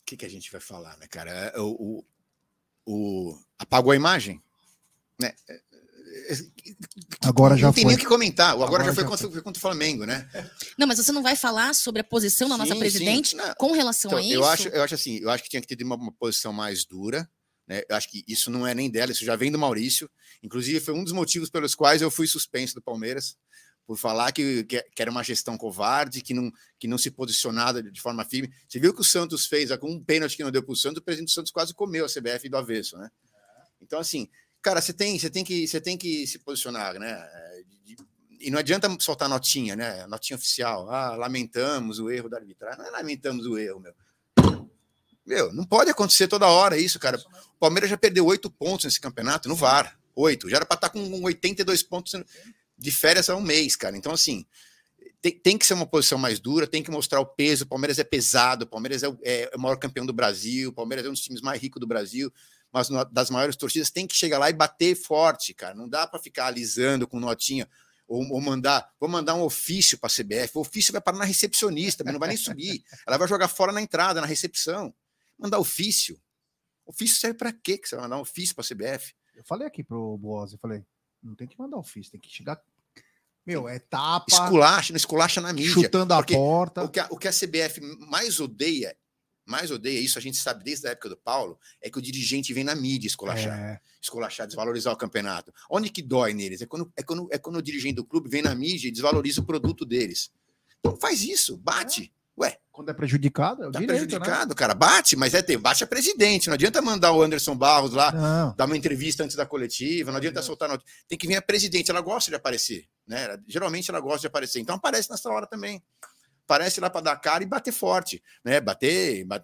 Speaker 4: O que, que a gente vai falar, né, cara? É, O, o, o- apagou a imagem? Né? É, é, é,
Speaker 1: Agora já
Speaker 4: não tem
Speaker 1: foi.
Speaker 4: nem o que comentar. O agora,
Speaker 1: Agora
Speaker 4: já foi
Speaker 1: já
Speaker 4: contra, foi contra o Flamengo, né?
Speaker 3: Não, mas você não vai falar sobre a posição da nossa
Speaker 4: Sim,
Speaker 3: presidente
Speaker 4: sim. Não,
Speaker 3: com relação
Speaker 4: Então,
Speaker 3: a isso?
Speaker 4: eu acho, eu acho assim, eu acho que tinha que ter uma, uma posição mais dura. Né? Eu acho que isso não é nem dela, isso já vem do Maurício. Inclusive, foi um dos motivos pelos quais eu fui suspenso do Palmeiras, por falar que, que, era uma gestão covarde, que não, que não se posicionava de forma firme. Você viu que o Santos fez com um pênalti que não deu para o Santos, o presidente do Santos quase comeu a CBF do avesso, né? Então, assim, cara, você tem, você tem, que, você tem que se posicionar, né? E não adianta soltar notinha, né? Notinha oficial. Ah, lamentamos o erro da arbitragem. Não é lamentamos o erro, meu. Meu, não pode acontecer toda hora isso, cara. O Palmeiras já perdeu oito pontos nesse campeonato, no VAR. Oito. Já era para estar com 82 pontos de férias há um mês, cara. Então, assim, tem, tem que ser uma posição mais dura, tem que mostrar o peso. O Palmeiras é pesado, o Palmeiras é o, é o maior campeão do Brasil, o Palmeiras é um dos times mais ricos do Brasil, mas uma das maiores torcidas tem que chegar lá e bater forte, cara. Não dá para ficar alisando com notinha. Ou, ou mandar, vou mandar um ofício para a CBF. O ofício vai parar na recepcionista, mas não vai nem subir. <laughs> Ela vai jogar fora na entrada, na recepção. Mandar ofício. Ofício serve para quê que você vai mandar um ofício para a CBF?
Speaker 1: Eu falei aqui pro Boaz, eu falei, não tem que mandar ofício, tem que chegar. Meu, é tapa,
Speaker 4: Esculacha, não esculacha na mídia.
Speaker 1: chutando a porta.
Speaker 4: O que, a, o que a CBF mais odeia, mais odeia, isso a gente sabe desde a época do Paulo, é que o dirigente vem na mídia esculachar.
Speaker 1: É,
Speaker 4: Esculachar, desvalorizar o campeonato. Onde que dói neles? É quando, é, quando, é quando o dirigente do clube vem na mídia e desvaloriza o produto deles. Então faz isso, bate. Ué,
Speaker 1: quando é prejudicado, é o
Speaker 4: tá
Speaker 1: direito,
Speaker 4: prejudicado, cara. Bate, mas é ter, bate a presidente. Não adianta mandar o Anderson Barros lá
Speaker 1: né? Não.
Speaker 4: dar uma entrevista antes da coletiva, não adianta soltar not... Tem que vir a presidente, ela gosta de aparecer, né? Geralmente ela gosta de aparecer, então aparece nessa hora também. Aparece lá para dar cara e bater forte, né? Bater, ba-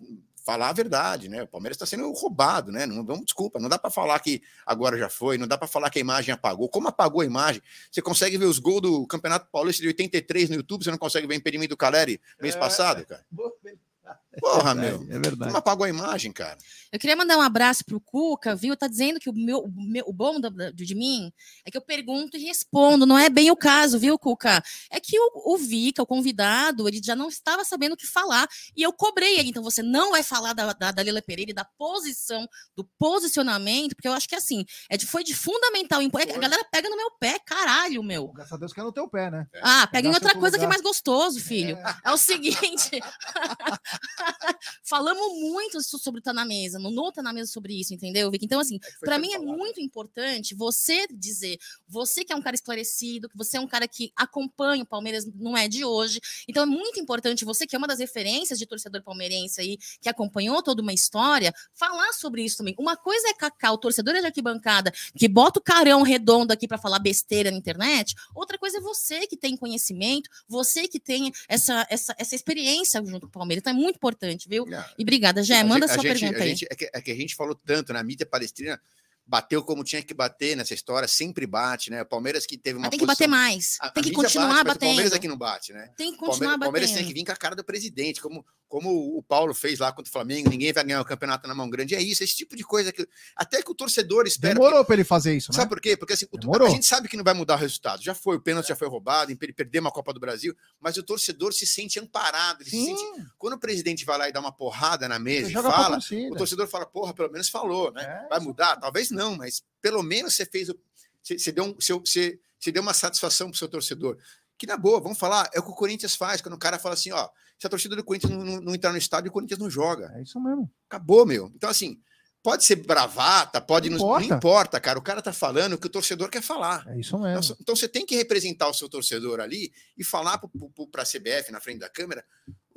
Speaker 4: falar a verdade, né? O Palmeiras está sendo roubado, né? Não vamos, desculpa, não dá para falar que agora já foi, não dá para falar que a imagem apagou. Como apagou a imagem? Você consegue ver os gols do Campeonato Paulista de 83 no YouTube, você não consegue ver o impedimento do Caleri mês
Speaker 1: É.
Speaker 4: passado, cara? <laughs> Porra, <laughs> meu.
Speaker 1: É verdade.
Speaker 4: Como apagou a imagem, cara?
Speaker 3: Eu queria mandar um abraço pro Cuca, viu? Tá dizendo que o meu, o meu- o bom da- da- de mim é que eu pergunto e respondo. Não é bem o caso, viu, Cuca? É que o, o Vika, o convidado, ele já não estava sabendo o que falar. E eu cobrei ele. Então você não vai falar da, da, da Lila Pereira e da posição, do posicionamento, porque eu acho que assim, é de, foi de fundamental. é a galera pega no meu pé, caralho, meu.
Speaker 1: Graças a Deus que é no teu pé, né?
Speaker 3: Ah, pega em outra coisa que é
Speaker 1: lugar.
Speaker 3: mais gostoso, filho. É, o seguinte. <laughs> <laughs> Falamos muito so- sobre o Tá na Mesa, no, no Tá na Mesa sobre isso, entendeu, Vicky? Então, assim,
Speaker 4: Foi
Speaker 3: para mim é
Speaker 4: falado.
Speaker 3: muito importante você dizer, você que é um cara esclarecido, que você é um cara que acompanha o Palmeiras, não é de hoje. Então é muito importante você, que é uma das referências de torcedor palmeirense aí, que acompanhou toda uma história, falar sobre isso também. Uma coisa é Cacá, o torcedor de arquibancada, que bota o carão redondo aqui para falar besteira na internet. Outra coisa é você que tem conhecimento, você que tem essa, essa, essa experiência junto com o Palmeiras. Então é muito importante, viu?
Speaker 4: Não,
Speaker 3: E obrigada, Jé.
Speaker 4: A
Speaker 3: Manda
Speaker 4: gente-
Speaker 3: sua
Speaker 4: a gente-
Speaker 3: pergunta
Speaker 4: a
Speaker 3: aí.
Speaker 4: gente- é, que, é que a gente falou tanto na mídia palestrina, bateu como tinha que bater nessa história, sempre bate, né? O Palmeiras que teve uma
Speaker 3: Mas tem que bater
Speaker 4: posição-
Speaker 3: mais.
Speaker 4: A-
Speaker 3: tem que continuar
Speaker 4: bate, mas O
Speaker 3: batendo.
Speaker 4: Palmeiras é que não bate, né?
Speaker 3: Tem que
Speaker 4: Palmeiras,
Speaker 3: continuar
Speaker 4: o Palmeiras tem
Speaker 3: batendo.
Speaker 4: que vir com a cara do presidente, como, como o Paulo fez lá contra o Flamengo, ninguém vai ganhar o campeonato na mão grande. É isso, esse tipo de coisa que até que o torcedor espera.
Speaker 1: Demorou pra ele fazer isso, né?
Speaker 4: Sabe por quê? Porque assim, o-
Speaker 1: Demorou.
Speaker 4: a gente sabe que não vai mudar o resultado. Já foi, o pênalti já foi roubado, ele perdeu uma Copa do Brasil, mas o torcedor se sente amparado. Ele se sente... Quando o presidente vai lá e dá uma porrada na mesa
Speaker 1: você
Speaker 4: e fala, o torcedor fala, porra, pelo menos falou, né?
Speaker 1: É,
Speaker 4: Vai mudar? Talvez não, mas pelo menos você fez. Você, você deu, um, você, você deu uma satisfação pro seu torcedor. Que na boa, vamos falar, é o que o Corinthians faz, quando o cara fala assim, ó, se a torcida do Corinthians não, não, não entrar no estádio, o Corinthians não joga.
Speaker 1: É isso mesmo.
Speaker 4: Acabou, meu. Então, assim, pode ser bravata, pode
Speaker 1: Não
Speaker 4: não, não
Speaker 1: importa.
Speaker 4: importa, cara. O cara tá falando o que o torcedor quer falar.
Speaker 1: É isso
Speaker 4: Então,
Speaker 1: mesmo.
Speaker 4: so- Então você tem que representar o seu torcedor ali e falar para a CBF na frente da câmera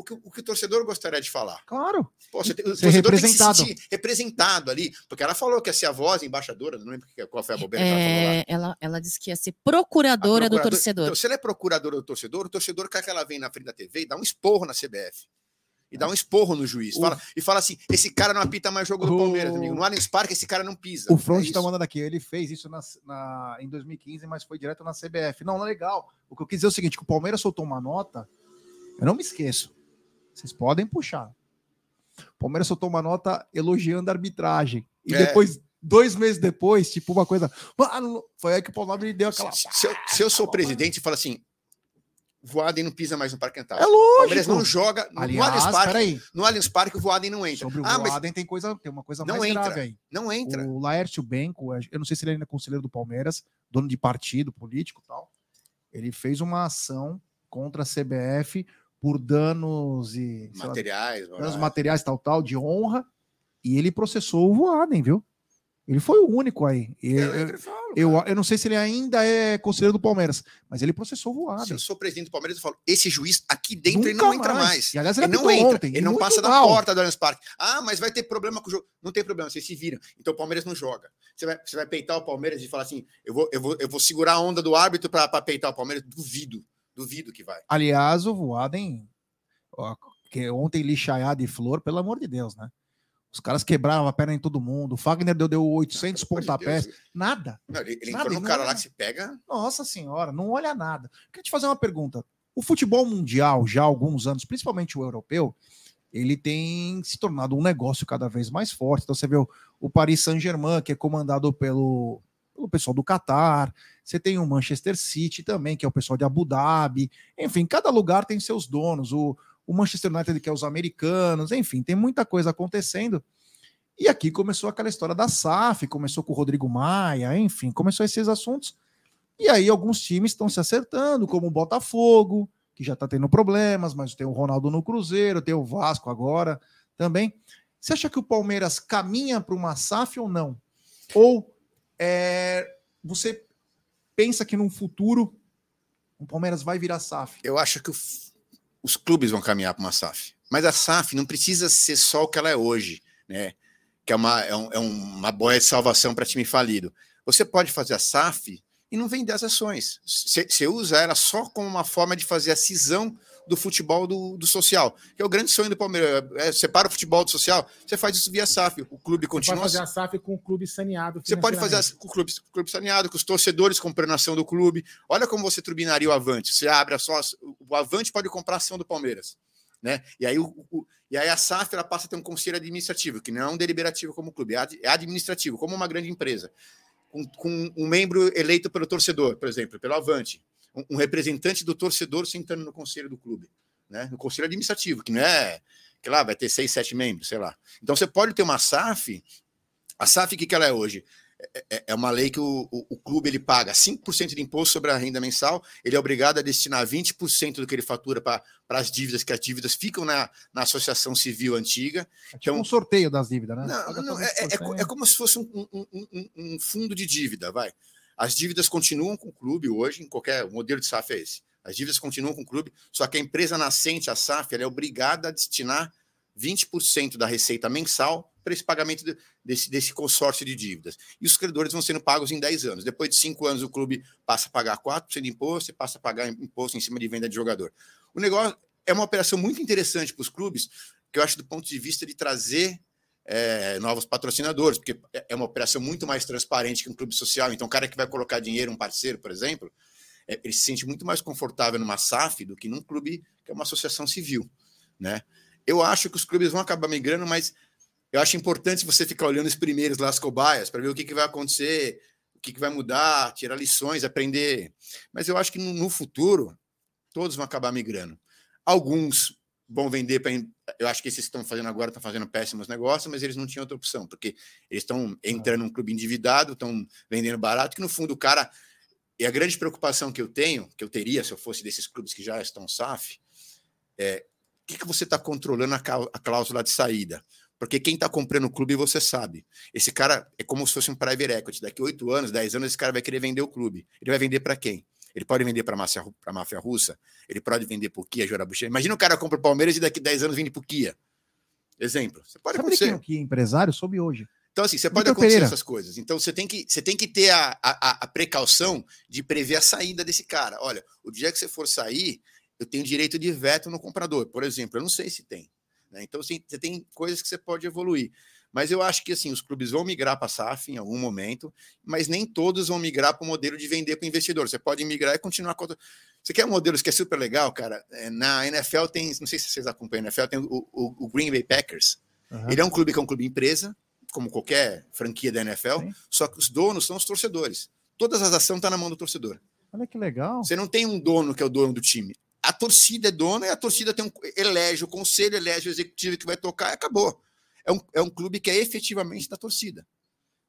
Speaker 4: o que, o que o torcedor gostaria de falar.
Speaker 1: Claro.
Speaker 4: Pô, você tem- o
Speaker 1: Ser
Speaker 4: torcedor tem que se
Speaker 1: representado.
Speaker 4: sentir representado ali, porque ela falou que ia ser a voz embaixadora, não lembro que- qual foi a bobeira que ela falou lá.
Speaker 3: É, ela, ela disse que ia ser procuradora, do torcedor.
Speaker 4: Então, se ela é procuradora do torcedor, o torcedor quer que ela vem na frente da TV e dá um esporro na CBF. E dá um esporro no juiz.
Speaker 1: O-
Speaker 4: Fala, e fala assim: esse cara não apita mais jogo do
Speaker 1: O-
Speaker 4: Palmeiras, amigo. No Allianz Parque, esse cara não pisa.
Speaker 1: O Front
Speaker 4: É
Speaker 1: tá
Speaker 4: isso.
Speaker 1: mandando aqui. Ele fez isso na, na- em 2015, mas foi direto na CBF. Não, não é legal. O que eu quis dizer é o seguinte: que o Palmeiras soltou uma nota. Eu não me esqueço. Vocês podem puxar. O Palmeiras soltou uma nota elogiando a arbitragem. E
Speaker 4: É.
Speaker 1: depois, dois meses depois, tipo, uma coisa. Mano, foi aí que o Palmeiras deu aquela.
Speaker 4: Se, se eu, se eu sou presidente e falo assim: Voaden não pisa mais no Parque
Speaker 1: É
Speaker 4: Antártico. O Palmeiras
Speaker 1: lógico.
Speaker 4: não joga no, no
Speaker 1: Aliás,
Speaker 4: Allianz Parque.
Speaker 1: peraí.
Speaker 4: No Allianz Parque, o Voaden não entra.
Speaker 1: Sobre o
Speaker 4: ah, mas
Speaker 1: Voaden tem, coisa, tem uma coisa
Speaker 4: Não
Speaker 1: mais
Speaker 4: entra.
Speaker 1: grave aí.
Speaker 4: não entra.
Speaker 1: O Laércio Benco, eu não sei se ele ainda é conselheiro do Palmeiras, dono de partido político e tal. Ele fez uma ação contra a CBF por danos e sei lá,
Speaker 4: Materiais.
Speaker 1: danos materiais tal tal de honra e ele processou o Voaden, viu? Ele foi o único aí.
Speaker 4: É,
Speaker 1: eu,
Speaker 4: eu
Speaker 1: eu,
Speaker 4: cara.
Speaker 1: eu não sei se ele ainda é conselheiro do Palmeiras, mas ele processou o
Speaker 4: Se
Speaker 1: Voaden.
Speaker 4: eu sou presidente do Palmeiras, eu falo: esse juiz aqui dentro ele não entra mais.
Speaker 1: E aliás, ele,
Speaker 4: Ele não entra,
Speaker 1: ontem,
Speaker 4: ele não passa da
Speaker 1: mal.
Speaker 4: porta do Allianz Parque. Ah, mas vai ter problema com o jogo. Não tem problema, vocês se viram. Então o Palmeiras não joga. Você vai, você vai peitar o Palmeiras e falar assim: eu vou, eu vou, eu vou segurar a onda do árbitro para peitar o Palmeiras? Duvido. Duvido que vai.
Speaker 1: Aliás, o Voaden, que ontem lixaiada e flor, pelo amor de Deus, né? Os caras quebravam a perna em todo mundo. O Fagner deu, deu 800
Speaker 4: Pelo amor de
Speaker 1: pontapés.
Speaker 4: Deus.
Speaker 1: Nada.
Speaker 4: Não, ele ele
Speaker 1: Nada,
Speaker 4: entrou no cara lá que se pega.
Speaker 1: Nossa senhora, não olha nada. Queria te fazer uma pergunta. O futebol mundial, já há alguns anos, principalmente o europeu, ele tem se tornado um negócio cada vez mais forte. Então você vê o, o Paris Saint-Germain, que é comandado pelo, pelo pessoal do Catar. Você tem o Manchester City também, que é o pessoal de Abu Dhabi. Enfim, cada lugar tem seus donos. O, o Manchester United, que é os americanos. Enfim, tem muita coisa acontecendo. E aqui começou aquela história da SAF, começou com o Rodrigo Maia, enfim, começou esses assuntos. E aí alguns times estão se acertando, como o Botafogo, que já está tendo problemas, mas tem o Ronaldo no Cruzeiro, tem o Vasco agora também. Você acha que o Palmeiras caminha para uma SAF ou não? Ou é, você pensa que num futuro o Palmeiras vai virar SAF?
Speaker 4: Eu acho que o os clubes vão caminhar para uma SAF. Mas a SAF não precisa ser só o que ela é hoje, né? Que é uma, é um- é uma boia de salvação para time falido. Você pode fazer a SAF e não vender as ações. Você usa ela só como uma forma de fazer a cisão do futebol do, do social, que é o grande sonho do Palmeiras. É, separa o futebol do social, você faz isso via SAF. O clube
Speaker 2: Você pode
Speaker 4: continua.
Speaker 2: fazer a SAF com o clube saneado.
Speaker 4: Você pode fazer as- com o clube, o clube saneado, com os torcedores comprando a ação do clube. Olha como você turbinaria o Avante. Você abre a só. O Avante pode comprar a ação do Palmeiras. Né? E, aí, o, o- e aí a SAF ela passa a ter um conselho administrativo, que não é um deliberativo como clube, é é administrativo, como uma grande empresa. Com, com um membro eleito pelo torcedor, por exemplo, pelo Avante. Um, representante do torcedor sentando no conselho do clube. Né? No conselho administrativo, que não é. Que lá vai ter seis, sete membros, sei lá. Então você pode ter uma SAF. A SAF, o que, que ela é hoje? É- É, é uma lei que o, o, o clube ele paga 5% de imposto sobre a renda mensal, ele é obrigado a destinar 20% do que ele fatura para as dívidas, que as dívidas ficam na, na associação civil antiga.
Speaker 1: É tipo
Speaker 4: Então-
Speaker 1: um sorteio das dívidas, né?
Speaker 4: Não, não, é, é, é como se fosse um- um- um- um fundo de dívida, vai. As dívidas continuam com o clube hoje, em qualquer modelo de SAF é esse. As dívidas continuam com o clube, só que a empresa nascente, a SAF, ela é obrigada a destinar 20% da receita mensal para esse pagamento de- desse, desse consórcio de dívidas. E os credores vão sendo pagos em 10 anos. Depois de 5 anos, o clube passa a pagar 4% de imposto e passa a pagar imposto em cima de venda de jogador. O negócio é uma operação muito interessante para os clubes, que eu acho do ponto de vista de trazer é, novos patrocinadores, porque é- é uma operação muito mais transparente que um clube social. Então, o cara que vai colocar dinheiro, um parceiro, por exemplo, é, ele se sente muito mais confortável numa SAF do que num clube que é uma associação civil, né? Eu acho que os clubes vão acabar migrando, mas eu acho importante você ficar olhando os primeiros lá, as cobaias, para ver o que, que vai acontecer, o que, que vai mudar, tirar lições, aprender. Mas eu acho que no, no futuro, todos vão acabar migrando. Alguns vão vender para. Eu acho que esses que estão fazendo agora estão fazendo péssimos negócios, mas eles não tinham outra opção, porque eles estão entrando num clube endividado, estão vendendo barato, que no fundo o cara. E a grande preocupação que eu tenho, que eu teria se eu fosse desses clubes que já estão SAF, é o que, que você está controlando a, a cláusula de saída? Porque quem está comprando o clube, você sabe. Esse cara é como se fosse um private equity. Daqui oito anos, dez anos, esse cara vai querer vender o clube. Ele vai vender para quem? Ele pode vender para a máfia russa, ele pode vender para o Kia Jorabuchi. Imagina o cara compra o Palmeiras e daqui 10 anos vende para o Kia. Exemplo. Você pode
Speaker 1: Sabe
Speaker 4: acontecer.
Speaker 1: quem é empresário? Soube hoje.
Speaker 4: Então, assim, você pode
Speaker 1: Vitor
Speaker 4: acontecer
Speaker 1: Pereira.
Speaker 4: essas coisas. Então, você tem que, você tem que ter a, a, a precaução de prever a saída desse cara. Olha, o dia que você for sair, eu tenho direito de veto no comprador. Por exemplo, eu não sei se tem. né? Então, assim, você tem coisas que você pode evoluir. Mas eu acho que assim, os clubes vão migrar para a SAF em algum momento, mas nem todos vão migrar para o modelo de vender para o investidor. Você pode migrar e continuar com. Você quer um modelo que é super legal, cara? É, Na NFL tem, não sei se vocês acompanham a NFL, tem o, o- o Green Bay Packers.
Speaker 1: Aham.
Speaker 4: Ele é um clube que é um clube empresa, como qualquer franquia da NFL,
Speaker 1: Sim.
Speaker 4: só que os donos são os torcedores. Todas as ações estão na mão do torcedor.
Speaker 1: Olha que legal.
Speaker 4: Você não tem um dono que é o dono do time. A torcida é dona e a torcida tem um, elege o conselho, elege o executivo que vai tocar e acabou. É um, é um clube que é efetivamente da torcida.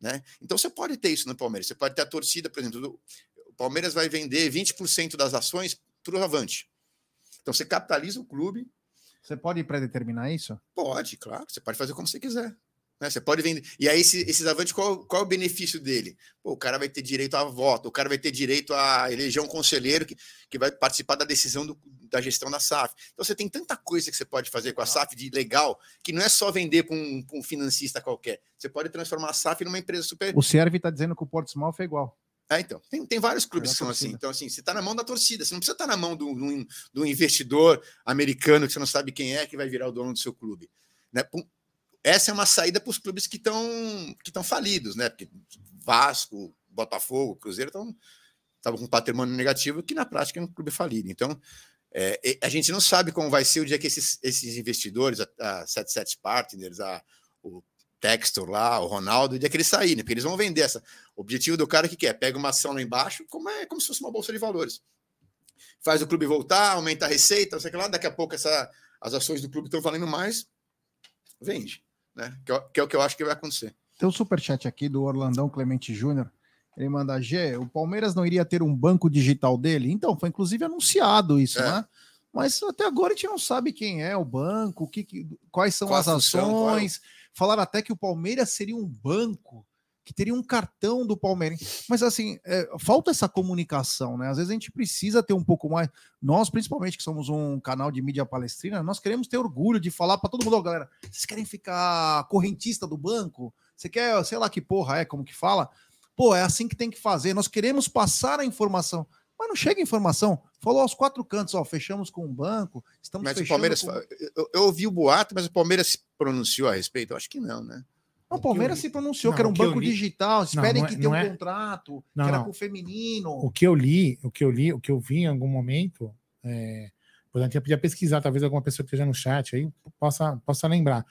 Speaker 4: Né? Então você pode ter isso no Palmeiras. Você pode ter a torcida, por exemplo, do- o Palmeiras vai vender 20% das ações para o Avante. Então você capitaliza o clube,
Speaker 1: Você pode predeterminar isso?
Speaker 4: Pode, claro. Você pode fazer como você quiser. né? Você pode vender. E aí, esse, esses avantes, qual, qual é o benefício dele? Pô, o cara vai ter direito a voto, o cara vai ter direito a eleger um conselheiro que, que vai participar da decisão do- da gestão da SAF. Então, você tem tanta coisa que você pode fazer com a SAF de legal, que não é só vender para um, um financista qualquer. Você pode transformar a SAF numa empresa super.
Speaker 1: O Sérvio está dizendo que o Portsmouth é igual.
Speaker 4: Ah, então. Tem, tem vários clubes
Speaker 1: É
Speaker 4: que são assim. Então, assim, você está na mão da torcida. Você não precisa estar na mão do, do, do investidor americano que você não sabe quem é que vai virar o dono do seu clube. Né? Essa é uma saída para os clubes que estão que falidos, né? Porque Vasco, Botafogo, Cruzeiro estão estavam com patrimônio negativo, que na prática é um clube falido. Então, é, a gente não sabe como vai ser o dia que esses, esses investidores, a, a 77 Partners, a, o Textor lá, o Ronaldo, o dia que eles saírem, porque eles vão vender essa. O objetivo do cara que quer, pega uma ação lá embaixo, como é como se fosse uma bolsa de valores. Faz o clube voltar, aumenta a receita, sei lá, daqui a pouco essa, as ações do clube estão valendo mais, vende. Né? Que, é que é o que eu acho que vai acontecer.
Speaker 1: Tem um superchat aqui do Orlandão Clemente Júnior. Ele manda, G, o Palmeiras não iria ter um banco digital dele? Então, foi inclusive anunciado isso,
Speaker 4: É.
Speaker 1: né? Mas até agora a gente não sabe quem é o banco, que, que- quais são
Speaker 4: Qual
Speaker 1: as
Speaker 4: função, qual é
Speaker 1: ações. Falaram até que o Palmeiras seria um banco, que teria um cartão do Palmeiras. Mas assim, é, falta essa comunicação, né? Às vezes a gente precisa ter um pouco mais. Nós, principalmente, que somos um canal de mídia palestrina, nós queremos ter orgulho de falar para todo mundo, ó, galera, vocês querem ficar correntista do banco? Você quer, sei lá que porra é, como que fala? Pô, é assim que tem que fazer. Nós queremos passar a informação. Mas não chega a informação. Falou aos quatro cantos, ó, fechamos com um banco, estamos
Speaker 4: Mas o
Speaker 1: fechando
Speaker 4: Palmeiras.
Speaker 1: com...
Speaker 4: Eu, eu ouvi o boato, mas o Palmeiras se pronunciou a respeito? Eu acho que não, né?
Speaker 1: Não, o Palmeiras
Speaker 2: O eu
Speaker 1: se pronunciou
Speaker 2: Não,
Speaker 1: que era um
Speaker 2: o
Speaker 1: banco
Speaker 2: li-
Speaker 1: digital. Esperem
Speaker 2: não é-
Speaker 1: que tenha um
Speaker 2: não é-
Speaker 1: contrato,
Speaker 2: Não,
Speaker 1: que era
Speaker 2: não.
Speaker 1: com o feminino.
Speaker 2: O que eu li, o que eu li, o que eu vi em algum momento, é, por exemplo, eu podia pesquisar, talvez alguma pessoa que esteja no chat aí possa, possa lembrar.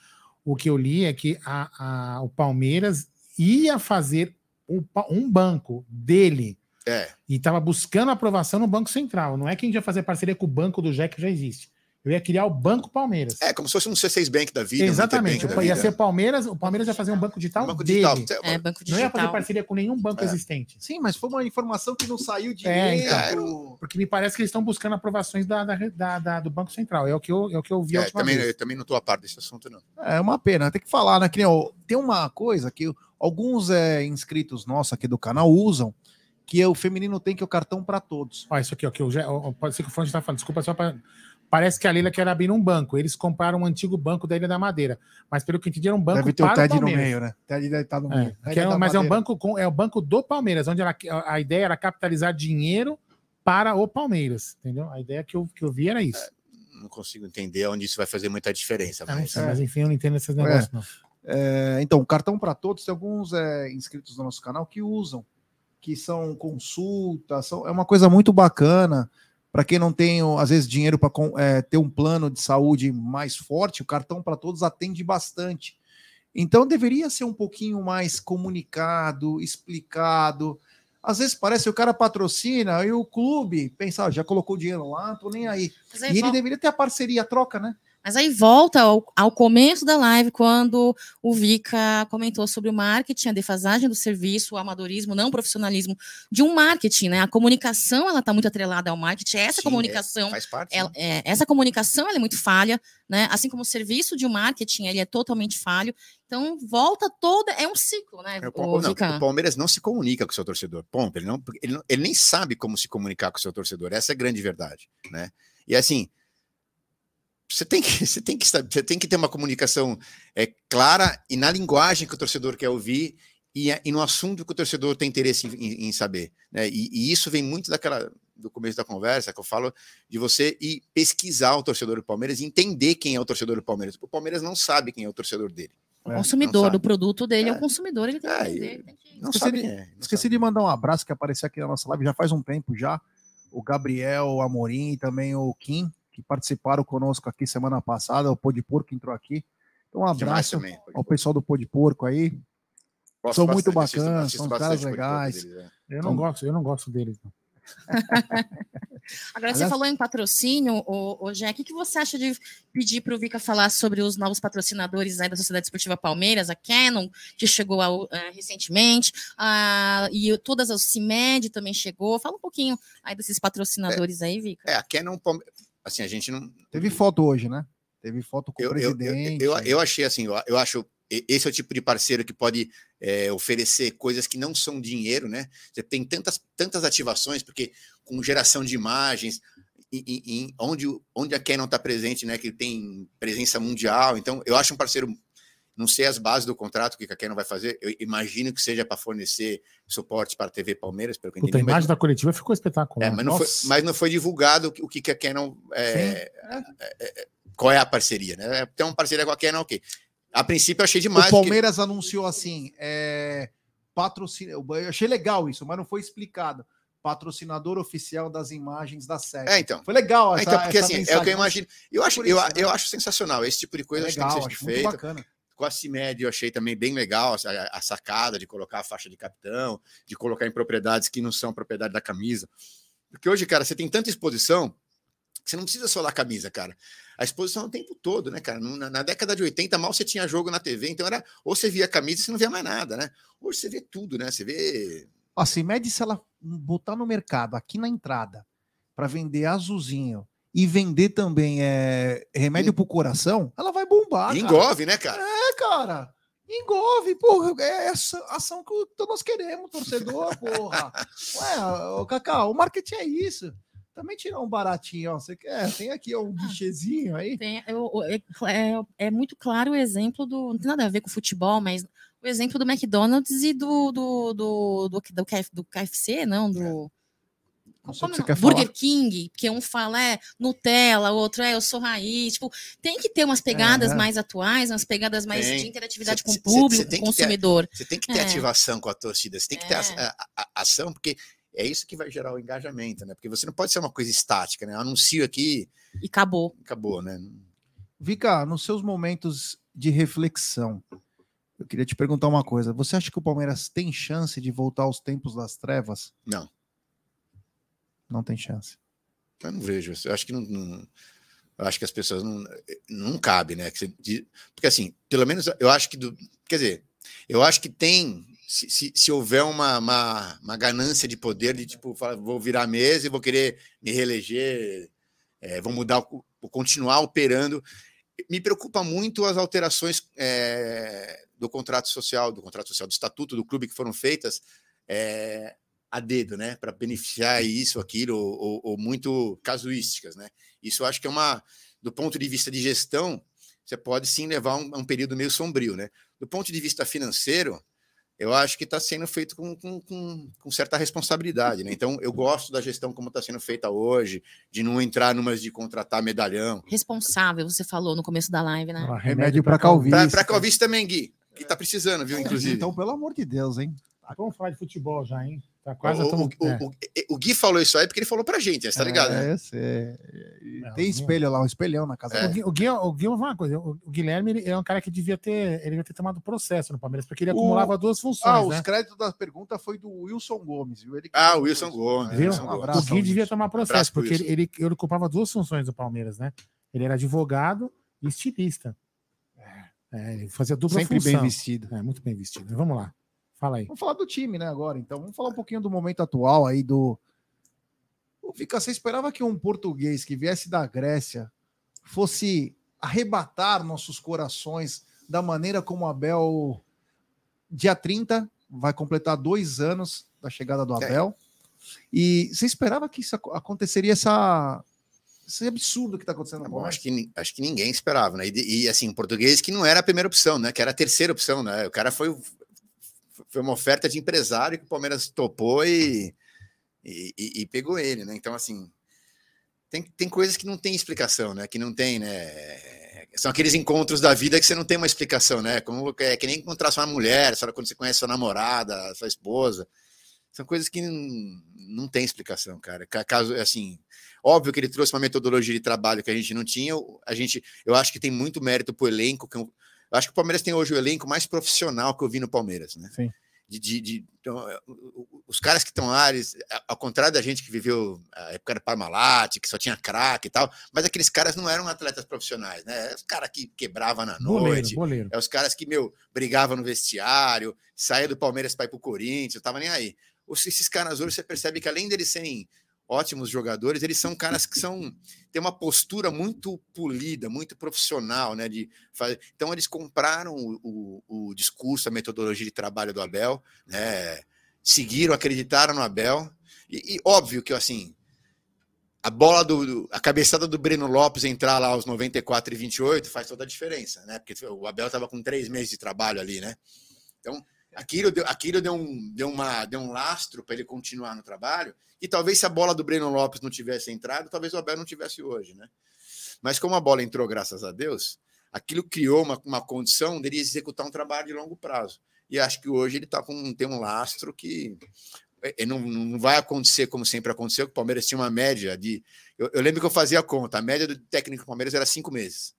Speaker 2: O que eu li é que a, a- o Palmeiras ia fazer um, um banco dele
Speaker 4: É.
Speaker 2: e estava buscando aprovação no Banco Central. Não é que a gente ia fazer parceria com o banco do JEC que já existe. Eu ia criar o Banco Palmeiras.
Speaker 4: É, como se fosse um C6 Bank da vida. um
Speaker 2: Exatamente.
Speaker 4: Interbank da
Speaker 2: Ia
Speaker 4: vida.
Speaker 2: ser o Palmeiras, o Palmeiras ia fazer um banco digital
Speaker 4: Banco
Speaker 2: dele.
Speaker 4: digital.
Speaker 3: É, banco
Speaker 2: Não ia fazer
Speaker 3: digital.
Speaker 2: parceria com nenhum banco
Speaker 4: É.
Speaker 2: existente.
Speaker 1: Sim, mas foi uma informação que não saiu
Speaker 2: É,
Speaker 1: direito.
Speaker 2: então.
Speaker 4: É,
Speaker 2: Porque me parece que eles estão buscando aprovações da, da- da- da- do Banco Central. É o que eu, é o que eu vi a
Speaker 4: É, também,
Speaker 2: vez.
Speaker 4: eu também não estou a par desse assunto, não.
Speaker 1: É uma pena, tem que falar, né? Que nem, ó, tem uma coisa que alguns é, inscritos nossos aqui do canal usam, que é o feminino tem que é o cartão para todos.
Speaker 2: Ó, isso aqui, ó, que eu já, ó, pode ser que o Fonte está falando. Desculpa só para. Parece que a Leila quer abrir um banco. Eles compraram um antigo banco da Ilha da Madeira. Mas pelo que eu entendi, era um banco
Speaker 1: Deve ter o
Speaker 2: para
Speaker 1: TED no
Speaker 2: Palmeiras.
Speaker 1: meio, né? TED deve estar no
Speaker 2: É,
Speaker 1: meio.
Speaker 2: é mas é um banco com, é o banco do Palmeiras, onde ela- a ideia era capitalizar dinheiro para o Palmeiras, entendeu? A ideia que eu, que eu vi era isso.
Speaker 4: Não consigo entender onde isso vai fazer muita diferença. Mas,
Speaker 2: mas enfim, eu não entendo esses negócios, não.
Speaker 1: É, então, cartão para todos, tem alguns é, inscritos do nosso canal que usam, que são consultas, são, é uma coisa muito bacana. Para quem não tem, às vezes, dinheiro para ter um plano de saúde mais forte, o cartão para todos atende bastante. Então, deveria ser um pouquinho mais comunicado, explicado. Às vezes parece que o cara patrocina e o clube pensa, ah, já colocou dinheiro lá, tô nem aí.
Speaker 3: Mas aí
Speaker 1: E ele
Speaker 3: vol-
Speaker 1: deveria ter a parceria, a troca, né?
Speaker 3: Mas aí volta ao, ao, começo da live, quando o Vika comentou sobre o marketing, a defasagem do serviço, o amadorismo, não o profissionalismo de um marketing, né? A comunicação ela está muito atrelada ao marketing. Essa Sim, comunicação,
Speaker 4: é, faz parte,
Speaker 3: ela, é, essa comunicação ela é muito falha, né? Assim como o serviço de um marketing ele é totalmente falho. Então volta toda, é um ciclo, né?
Speaker 4: É, o, não, o, Palmeiras não se comunica com o seu torcedor, ponto. Ele, não, ele, não, ele nem sabe como se comunicar com o seu torcedor. Essa é a grande verdade, né? E assim você tem que, <laughs> você tem que, você tem que ter uma comunicação é, clara e na linguagem que o torcedor quer ouvir e, e no assunto que o torcedor tem interesse em, em saber. Né? E, e, isso vem muito daquela do começo da conversa que eu falo de você ir pesquisar o torcedor do Palmeiras e entender quem é o torcedor do Palmeiras. O Palmeiras não sabe quem é o torcedor dele.
Speaker 3: O é, consumidor do produto dele é, é o consumidor, ele tem é, que entender. Tem
Speaker 1: que... Não esqueci, sabe, de, é, não esqueci de mandar um abraço que apareceu aqui na nossa live já faz um tempo já. O Gabriel Amorim e também o Kim que participaram conosco aqui semana passada, o Pô de Porco entrou aqui. Então, um abraço também, ao pessoal do Pô de Porco aí. Gosto são muito bacanas, são caras legais. Deles,
Speaker 2: é. Eu não gosto, eu não gosto deles. Não. <laughs>
Speaker 3: Agora, você falou em patrocínio, o, o Jack, o que você acha de pedir para o Vika falar sobre os novos patrocinadores aí da Sociedade Esportiva Palmeiras, a Canon, que chegou ao, uh, recentemente, uh, e todas as CIMED também chegou. Fala um pouquinho aí desses patrocinadores
Speaker 4: é,
Speaker 3: aí, Vika.
Speaker 4: É, a Canon, assim, a gente não.
Speaker 1: Teve foto hoje, né? Teve foto com eu, o presidente.
Speaker 4: Eu, eu, eu, achei assim, eu, acho. Esse é o tipo de parceiro que pode é, oferecer coisas que não são dinheiro, né? Você tem tantas, tantas ativações, porque com geração de imagens, em, em, onde, onde a Canon está presente, né? Que tem presença mundial. Então, eu acho um parceiro não sei as bases do contrato que a Canon vai fazer. Eu imagino que seja para fornecer suporte para a TV Palmeiras. Pelo que
Speaker 2: Puta, entendi, a imagem mas... da coletiva ficou espetacular.
Speaker 4: É, mas, não foi, mas, não foi, divulgado o que, que a Canon. É, é, é, qual é a parceria, né? Tem uma parceria com a Canon, ok. A princípio eu achei demais.
Speaker 1: O Palmeiras porque... anunciou assim: é, patrocina... Eu achei legal isso, mas não foi explicado patrocinador oficial das imagens da série.
Speaker 4: É, então.
Speaker 1: Foi legal
Speaker 4: essa, é, Então, porque assim, mensagem. é o que eu imagino. Eu acho, eu, né? eu acho sensacional. Esse tipo de coisa é legal, tem que ser feito. Bacana. Com a CIMED eu achei também bem legal a, a, sacada de colocar a faixa de capitão, de colocar em propriedades que não são propriedade da camisa. Porque hoje, cara, você tem tanta exposição que você não precisa só da camisa, cara. A exposição é o tempo todo, né, cara? Na, na, década de 80, mal você tinha jogo na TV, então era ou você via a camisa e você não via mais nada, né? Hoje você vê tudo, né? Você vê.
Speaker 1: A CIMED, se ela botar no mercado, aqui na entrada, para vender azulzinho, e vender também é, remédio para o coração, ela vai bombar.
Speaker 4: Engove, né, cara?
Speaker 1: É, cara. Engove, porra. É essa ação que nós queremos, torcedor, <laughs> porra. Ué, o Cacau, o marketing é isso. Também tirar um baratinho, ó. Você quer? Tem aqui ó, um bichezinho aí.
Speaker 3: Tem, eu, é, é, é, muito claro o exemplo do. Não tem nada a ver com futebol, mas o exemplo do McDonald's e do, do, do, do, do, do KFC, não, do. É
Speaker 1: não sei o que você quer
Speaker 3: Burger
Speaker 1: falar.
Speaker 3: King, porque um fala é Nutella, o outro é eu sou raiz. Tipo, tem que ter umas pegadas é. mais atuais, umas pegadas mais tem. de interatividade cê, com o público, com o consumidor.
Speaker 4: Você tem que ter é. ativação com a torcida, você tem que ter a, é. a, a, ação, porque é isso que vai gerar o engajamento, né? Porque você não pode ser uma coisa estática, né? Eu anuncio aqui.
Speaker 3: E acabou.
Speaker 4: Acabou, né?
Speaker 1: Vika, nos seus momentos de reflexão, eu queria te perguntar uma coisa. Você acha que o Palmeiras tem chance de voltar aos tempos das trevas?
Speaker 4: Não.
Speaker 1: Não tem chance.
Speaker 4: Eu não vejo. Eu acho que não, não acho que as pessoas não, não cabe, né? Porque assim, pelo menos eu acho que do, quer dizer, eu acho que tem se, se, se houver uma, uma, uma, ganância de poder de tipo, vou virar mesa e vou querer me reeleger, é, vou mudar, vou continuar operando. Me preocupa muito as alterações é, do contrato social, do contrato social, do estatuto do clube que foram feitas é, a dedo, né, para beneficiar isso, aquilo, ou, ou, ou, muito casuísticas, né? Isso eu acho que é uma, do ponto de vista de gestão, você pode sim levar um, um período meio sombrio, né? Do ponto de vista financeiro, eu acho que está sendo feito com, com, com, com, certa responsabilidade, né? <laughs> Então, eu gosto da gestão como está sendo feita hoje, de não entrar numas de contratar medalhão.
Speaker 3: Responsável, você falou no começo da live, né?
Speaker 1: Ah, remédio para calvície.
Speaker 4: Para calvície também, Gui, que está precisando, viu, inclusive.
Speaker 1: Então, pelo amor de Deus, hein?
Speaker 2: Vamos falar de futebol já, hein? Tá quase
Speaker 4: o, o, é. o, o, Gui falou isso aí porque ele falou pra gente, você tá ligado?
Speaker 1: É,
Speaker 4: né?
Speaker 1: é, tem espelho lá, um espelhão na casa.
Speaker 2: É. O, Gui, o, Gui, uma coisa, o, Guilherme ele é um cara que devia ter, ele devia ter tomado processo no Palmeiras, porque ele acumulava duas funções. Ah,
Speaker 1: né? os créditos da pergunta foi do Wilson Gomes, viu? Ele
Speaker 4: ah, o Wilson Gomes.
Speaker 2: Viu?
Speaker 4: Wilson
Speaker 2: Gomes. o Gui devia tomar processo, porque ele, ele, ele ocupava duas funções do Palmeiras, né? Ele era advogado E estilista. É, ele fazia dupla
Speaker 1: Sempre
Speaker 2: função.
Speaker 1: bem vestido.
Speaker 2: É, muito bem vestido. Vamos lá. Fala aí.
Speaker 1: Vamos falar do time, né, agora. Então, vamos falar um pouquinho do momento atual aí do. Ô, Fica, você esperava que um português que viesse da Grécia fosse arrebatar nossos corações da maneira como o Abel, dia 30, vai completar dois anos da chegada do
Speaker 4: É.
Speaker 1: Abel. E você esperava que isso ac- aconteceria essa. Esse absurdo que está acontecendo
Speaker 4: Tá bom,
Speaker 1: Palmeiras?
Speaker 4: acho, que, acho que ninguém esperava, né? E, e, assim, português que não era a primeira opção, né? Que era a terceira opção, né? O cara foi, o- foi uma oferta de empresário que o Palmeiras topou e, e, e- e pegou ele, né? Então, assim, tem, tem coisas que não tem explicação, né? Que não tem, né? São aqueles encontros da vida que você não tem uma explicação, né? Como, é que nem encontrar sua mulher, quando você conhece sua namorada, sua esposa. São coisas que não, não tem explicação, cara. Ca- Caso, assim, óbvio que ele trouxe uma metodologia de trabalho que a gente não tinha. A gente, eu acho que tem muito mérito pro elenco. Que eu acho que o Palmeiras tem hoje o elenco mais profissional que eu vi no Palmeiras, né?
Speaker 1: Sim.
Speaker 4: De, de, de- então, é, os caras que estão lá, eles, ao contrário da gente que viveu a época do Parmalat, que só tinha craque e tal, mas aqueles caras não eram atletas profissionais, né? Os caras que quebravam na
Speaker 2: Boleiro,
Speaker 4: noite,
Speaker 2: boleiro.
Speaker 4: é os caras que, meu, brigavam no vestiário, saía do Palmeiras para ir pro Corinthians, tava nem aí. Os- Esses caras hoje você percebe que além deles serem ótimos jogadores, eles são caras que são têm uma postura muito polida, muito profissional, né? De fazer... Então eles compraram o, o, o discurso, a metodologia de trabalho do Abel, né? Seguiram, acreditaram no Abel. E, e óbvio que assim, a bola do, do- a cabeçada do Breno Lopes entrar lá aos 94 e 28 faz toda a diferença, né? Porque o Abel estava com três meses de trabalho ali, né? Então, aquilo deu, aquilo deu, um, deu, uma, deu um lastro para ele continuar no trabalho. E talvez se a bola do Breno Lopes não tivesse entrado, talvez o Abel não tivesse hoje, né? Mas como a bola entrou, graças a Deus, aquilo criou uma, uma condição dele executar um trabalho de longo prazo. E acho que hoje ele tá com, tem um lastro que é, não, não vai acontecer como sempre aconteceu, que o Palmeiras tinha uma média de. Eu, eu lembro que eu fazia a conta, a média do técnico do Palmeiras era cinco meses.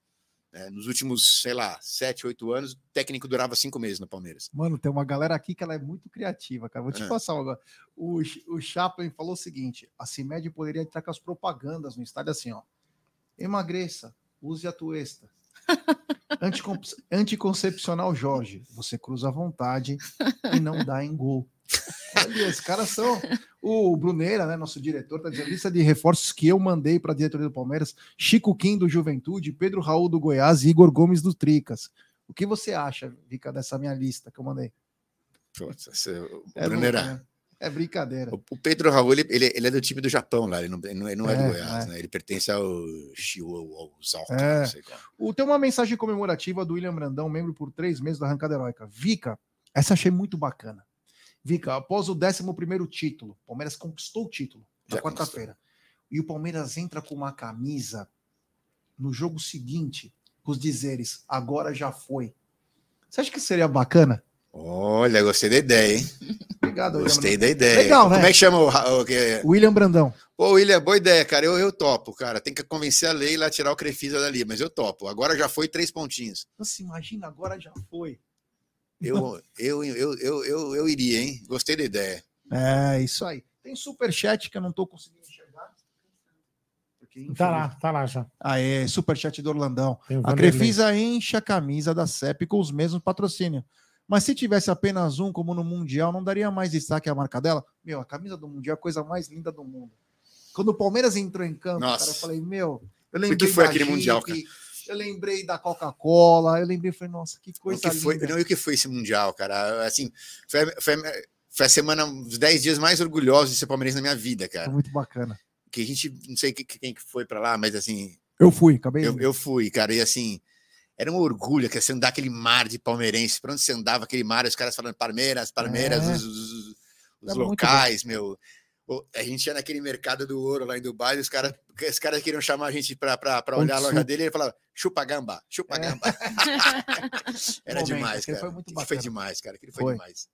Speaker 4: Né? nos últimos, sei lá, sete, oito anos, o técnico durava cinco meses no Palmeiras.
Speaker 1: Mano, tem uma galera aqui que ela é muito criativa, cara. Vou te
Speaker 4: É.
Speaker 1: passar agora. O, o Chaplin falou o seguinte: a CIMED poderia entrar com as propagandas no estádio assim, ó. Emagreça, use a tuesta. <laughs> Anticon- Anticoncepcional Jorge, você cruza à vontade e não dá em gol. Olha, os caras são. O Bruneira, né, nosso diretor, tá dizendo lista de reforços que eu mandei para a diretoria do Palmeiras: Chico Kim do Juventude, Pedro Raul do Goiás e Igor Gomes do Tricas. O que você acha, Vika, dessa minha lista que eu mandei?
Speaker 4: Putz, o
Speaker 1: É,
Speaker 4: Bruneira-
Speaker 1: louco, né? é brincadeira.
Speaker 4: O- Pedro Raul, ele, ele, é do time do Japão lá, ele não, ele não é, é do
Speaker 1: É,
Speaker 4: Goiás,
Speaker 1: é.
Speaker 4: né? Ele pertence ao Shiozalco,
Speaker 1: É.
Speaker 4: não sei qual.
Speaker 1: O, tem uma mensagem comemorativa do William Brandão, membro por três meses da Arrancada Heróica. Vika, essa achei muito bacana. Vika, após o 11 título, o Palmeiras conquistou o título na quarta-feira. E o Palmeiras entra com uma camisa no jogo seguinte, com os dizeres: agora já foi. Você acha que seria bacana?
Speaker 4: Olha, gostei da ideia, hein?
Speaker 1: Obrigado, William
Speaker 4: Gostei
Speaker 1: Brandão.
Speaker 4: da ideia.
Speaker 1: Legal,
Speaker 4: Como
Speaker 1: né?
Speaker 4: é que chama o. O que-
Speaker 1: William Brandão.
Speaker 4: Pô, William, boa ideia, cara. Eu, eu topo, cara. Tem que convencer a Leila a tirar o Crefisa dali, mas eu topo. Agora já foi três pontinhos.
Speaker 1: Nossa, imagina, agora já foi.
Speaker 4: Eu, eu, eu, eu, eu, eu iria, hein? Gostei da ideia.
Speaker 1: É, isso aí. Tem superchat que eu não tô conseguindo enxergar. Porque,
Speaker 2: Tá lá, tá lá já.
Speaker 1: Ah, é, superchat do Orlandão.
Speaker 2: O
Speaker 1: A. Crefisa enche a camisa da CEP com os mesmos patrocínios. Mas se tivesse apenas um, como no Mundial, não daria mais destaque à marca dela? Meu, a camisa do Mundial é a coisa mais linda do mundo. Quando o Palmeiras entrou em campo,
Speaker 4: Nossa.
Speaker 1: cara, eu falei, meu, eu
Speaker 4: que
Speaker 1: lembrei
Speaker 4: foi
Speaker 1: da
Speaker 4: aquele Mundial,
Speaker 1: Jeep, Eu lembrei da Coca-Cola, eu lembrei, falei, nossa, que
Speaker 4: O
Speaker 1: coisa
Speaker 4: que foi,
Speaker 1: linda.
Speaker 4: não, e o que foi esse Mundial, cara? Assim, foi, foi, foi a semana, os 10 dias mais orgulhosos de ser palmeirense na minha vida,
Speaker 1: Foi
Speaker 4: cara.
Speaker 1: muito bacana.
Speaker 4: Que a gente, não sei que- quem que foi pra lá, mas assim,
Speaker 1: Eu fui, acabei.
Speaker 4: eu, eu fui, cara, e assim, era um orgulho que você andar aquele mar de palmeirense, pra onde você andava aquele mar, os caras falando Palmeiras, Palmeiras,
Speaker 1: É.
Speaker 4: os, os- os
Speaker 1: É
Speaker 4: locais, meu. A gente ia naquele mercado do ouro lá em Dubai, os caras os caras queriam chamar a gente
Speaker 1: Pão
Speaker 4: olhar a
Speaker 1: de
Speaker 4: loja dele e ele falava, chupa gamba, chupa
Speaker 1: É.
Speaker 4: gamba. <laughs> Era
Speaker 1: Momento,
Speaker 4: demais, cara.
Speaker 1: foi muito
Speaker 4: foi demais, cara. Aquele foi,
Speaker 1: Foi.
Speaker 4: demais.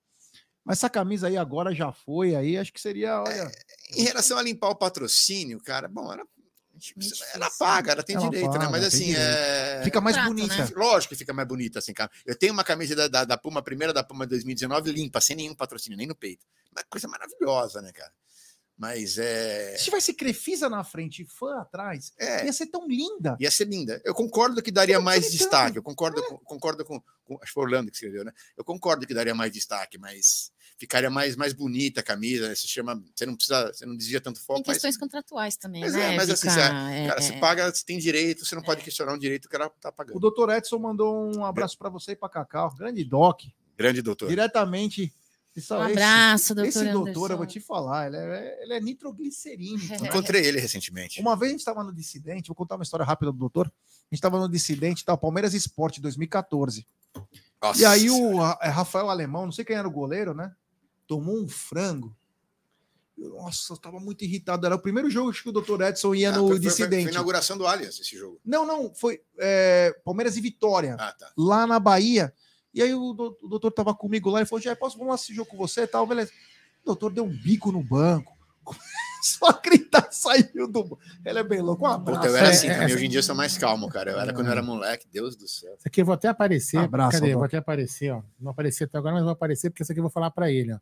Speaker 1: Mas essa camisa aí agora já foi, aí acho que seria, olha.
Speaker 4: Em relação a limpar o patrocínio, cara, bom, ela, ela paga, ela tem
Speaker 1: Ela
Speaker 4: direito, né?
Speaker 1: paga,
Speaker 4: Mas
Speaker 1: tem
Speaker 4: assim, é...
Speaker 1: Fica mais
Speaker 3: Prato,
Speaker 1: bonita.
Speaker 3: né?
Speaker 4: Lógico que fica mais bonita assim, cara. Eu tenho uma camisa da, da, da Puma, a primeira da Puma 2019, limpa, sem nenhum patrocínio, nem no peito. Uma coisa maravilhosa, né, cara? Mas é.
Speaker 1: Se tivesse Crefisa na frente e fã atrás,
Speaker 4: É,
Speaker 1: ia ser tão linda.
Speaker 4: ia ser linda. Eu concordo que daria mais destaque. Eu concordo, com, concordo com, com. Acho que foi o Orlando que escreveu, né? Eu concordo que daria mais destaque, mas ficaria mais, mais bonita a camisa. né? Se chama. Você não precisa. Você não desvia tanto foco.
Speaker 3: Tem
Speaker 4: Mas,
Speaker 3: questões contratuais também,
Speaker 4: Mas
Speaker 3: né?
Speaker 4: é, mas assim, você-
Speaker 3: É,
Speaker 4: cara, se
Speaker 3: é.
Speaker 4: paga, você tem direito, você não pode questionar um direito que ela tá
Speaker 1: O
Speaker 4: pagando.
Speaker 1: doutor Edson mandou um abraço para você e para Cacau. Grande Doc.
Speaker 4: Grande doutor.
Speaker 1: Diretamente. Esse,
Speaker 3: Um abraço, doutor
Speaker 1: Esse doutor,
Speaker 3: Anderson.
Speaker 1: eu vou te falar, ele é, ele é nitroglicerina. então. <laughs>
Speaker 4: Encontrei ele recentemente.
Speaker 1: Uma vez a gente estava no Dissidente, vou contar uma história rápida do doutor. A gente estava no Dissidente, tá, Palmeiras Esporte 2014.
Speaker 4: Nossa
Speaker 1: E aí o é, Rafael Alemão, não sei quem era o goleiro, né? Tomou um frango. Nossa, eu tava muito irritado. Era o primeiro jogo que o doutor Edson ia
Speaker 4: Ah,
Speaker 1: no
Speaker 4: foi, foi- foi
Speaker 1: Dissidente.
Speaker 4: a inauguração do Allianz esse jogo.
Speaker 1: Não, não, foi é, Palmeiras e Vitória,
Speaker 4: Ah, tá.
Speaker 1: lá na Bahia. E aí o, do- o doutor tava comigo lá e falou: Já posso vamos lá assistir jogo com você e tal, beleza. O doutor deu um bico no banco. <laughs> A gritar, <laughs> saiu do. banco. Ele é bem louco. Um abraço.
Speaker 4: Puta, eu era
Speaker 2: é,
Speaker 4: assim
Speaker 2: é,
Speaker 4: também.
Speaker 2: é.
Speaker 4: Hoje em dia eu sou mais calmo, cara. Eu era quando eu era moleque, Deus do céu.
Speaker 2: Isso aqui eu vou até aparecer.
Speaker 1: Abraço,
Speaker 2: Cadê? Vou até aparecer, ó. Não apareci até agora, mas vou aparecer, porque isso aqui eu vou falar pra ele, ó.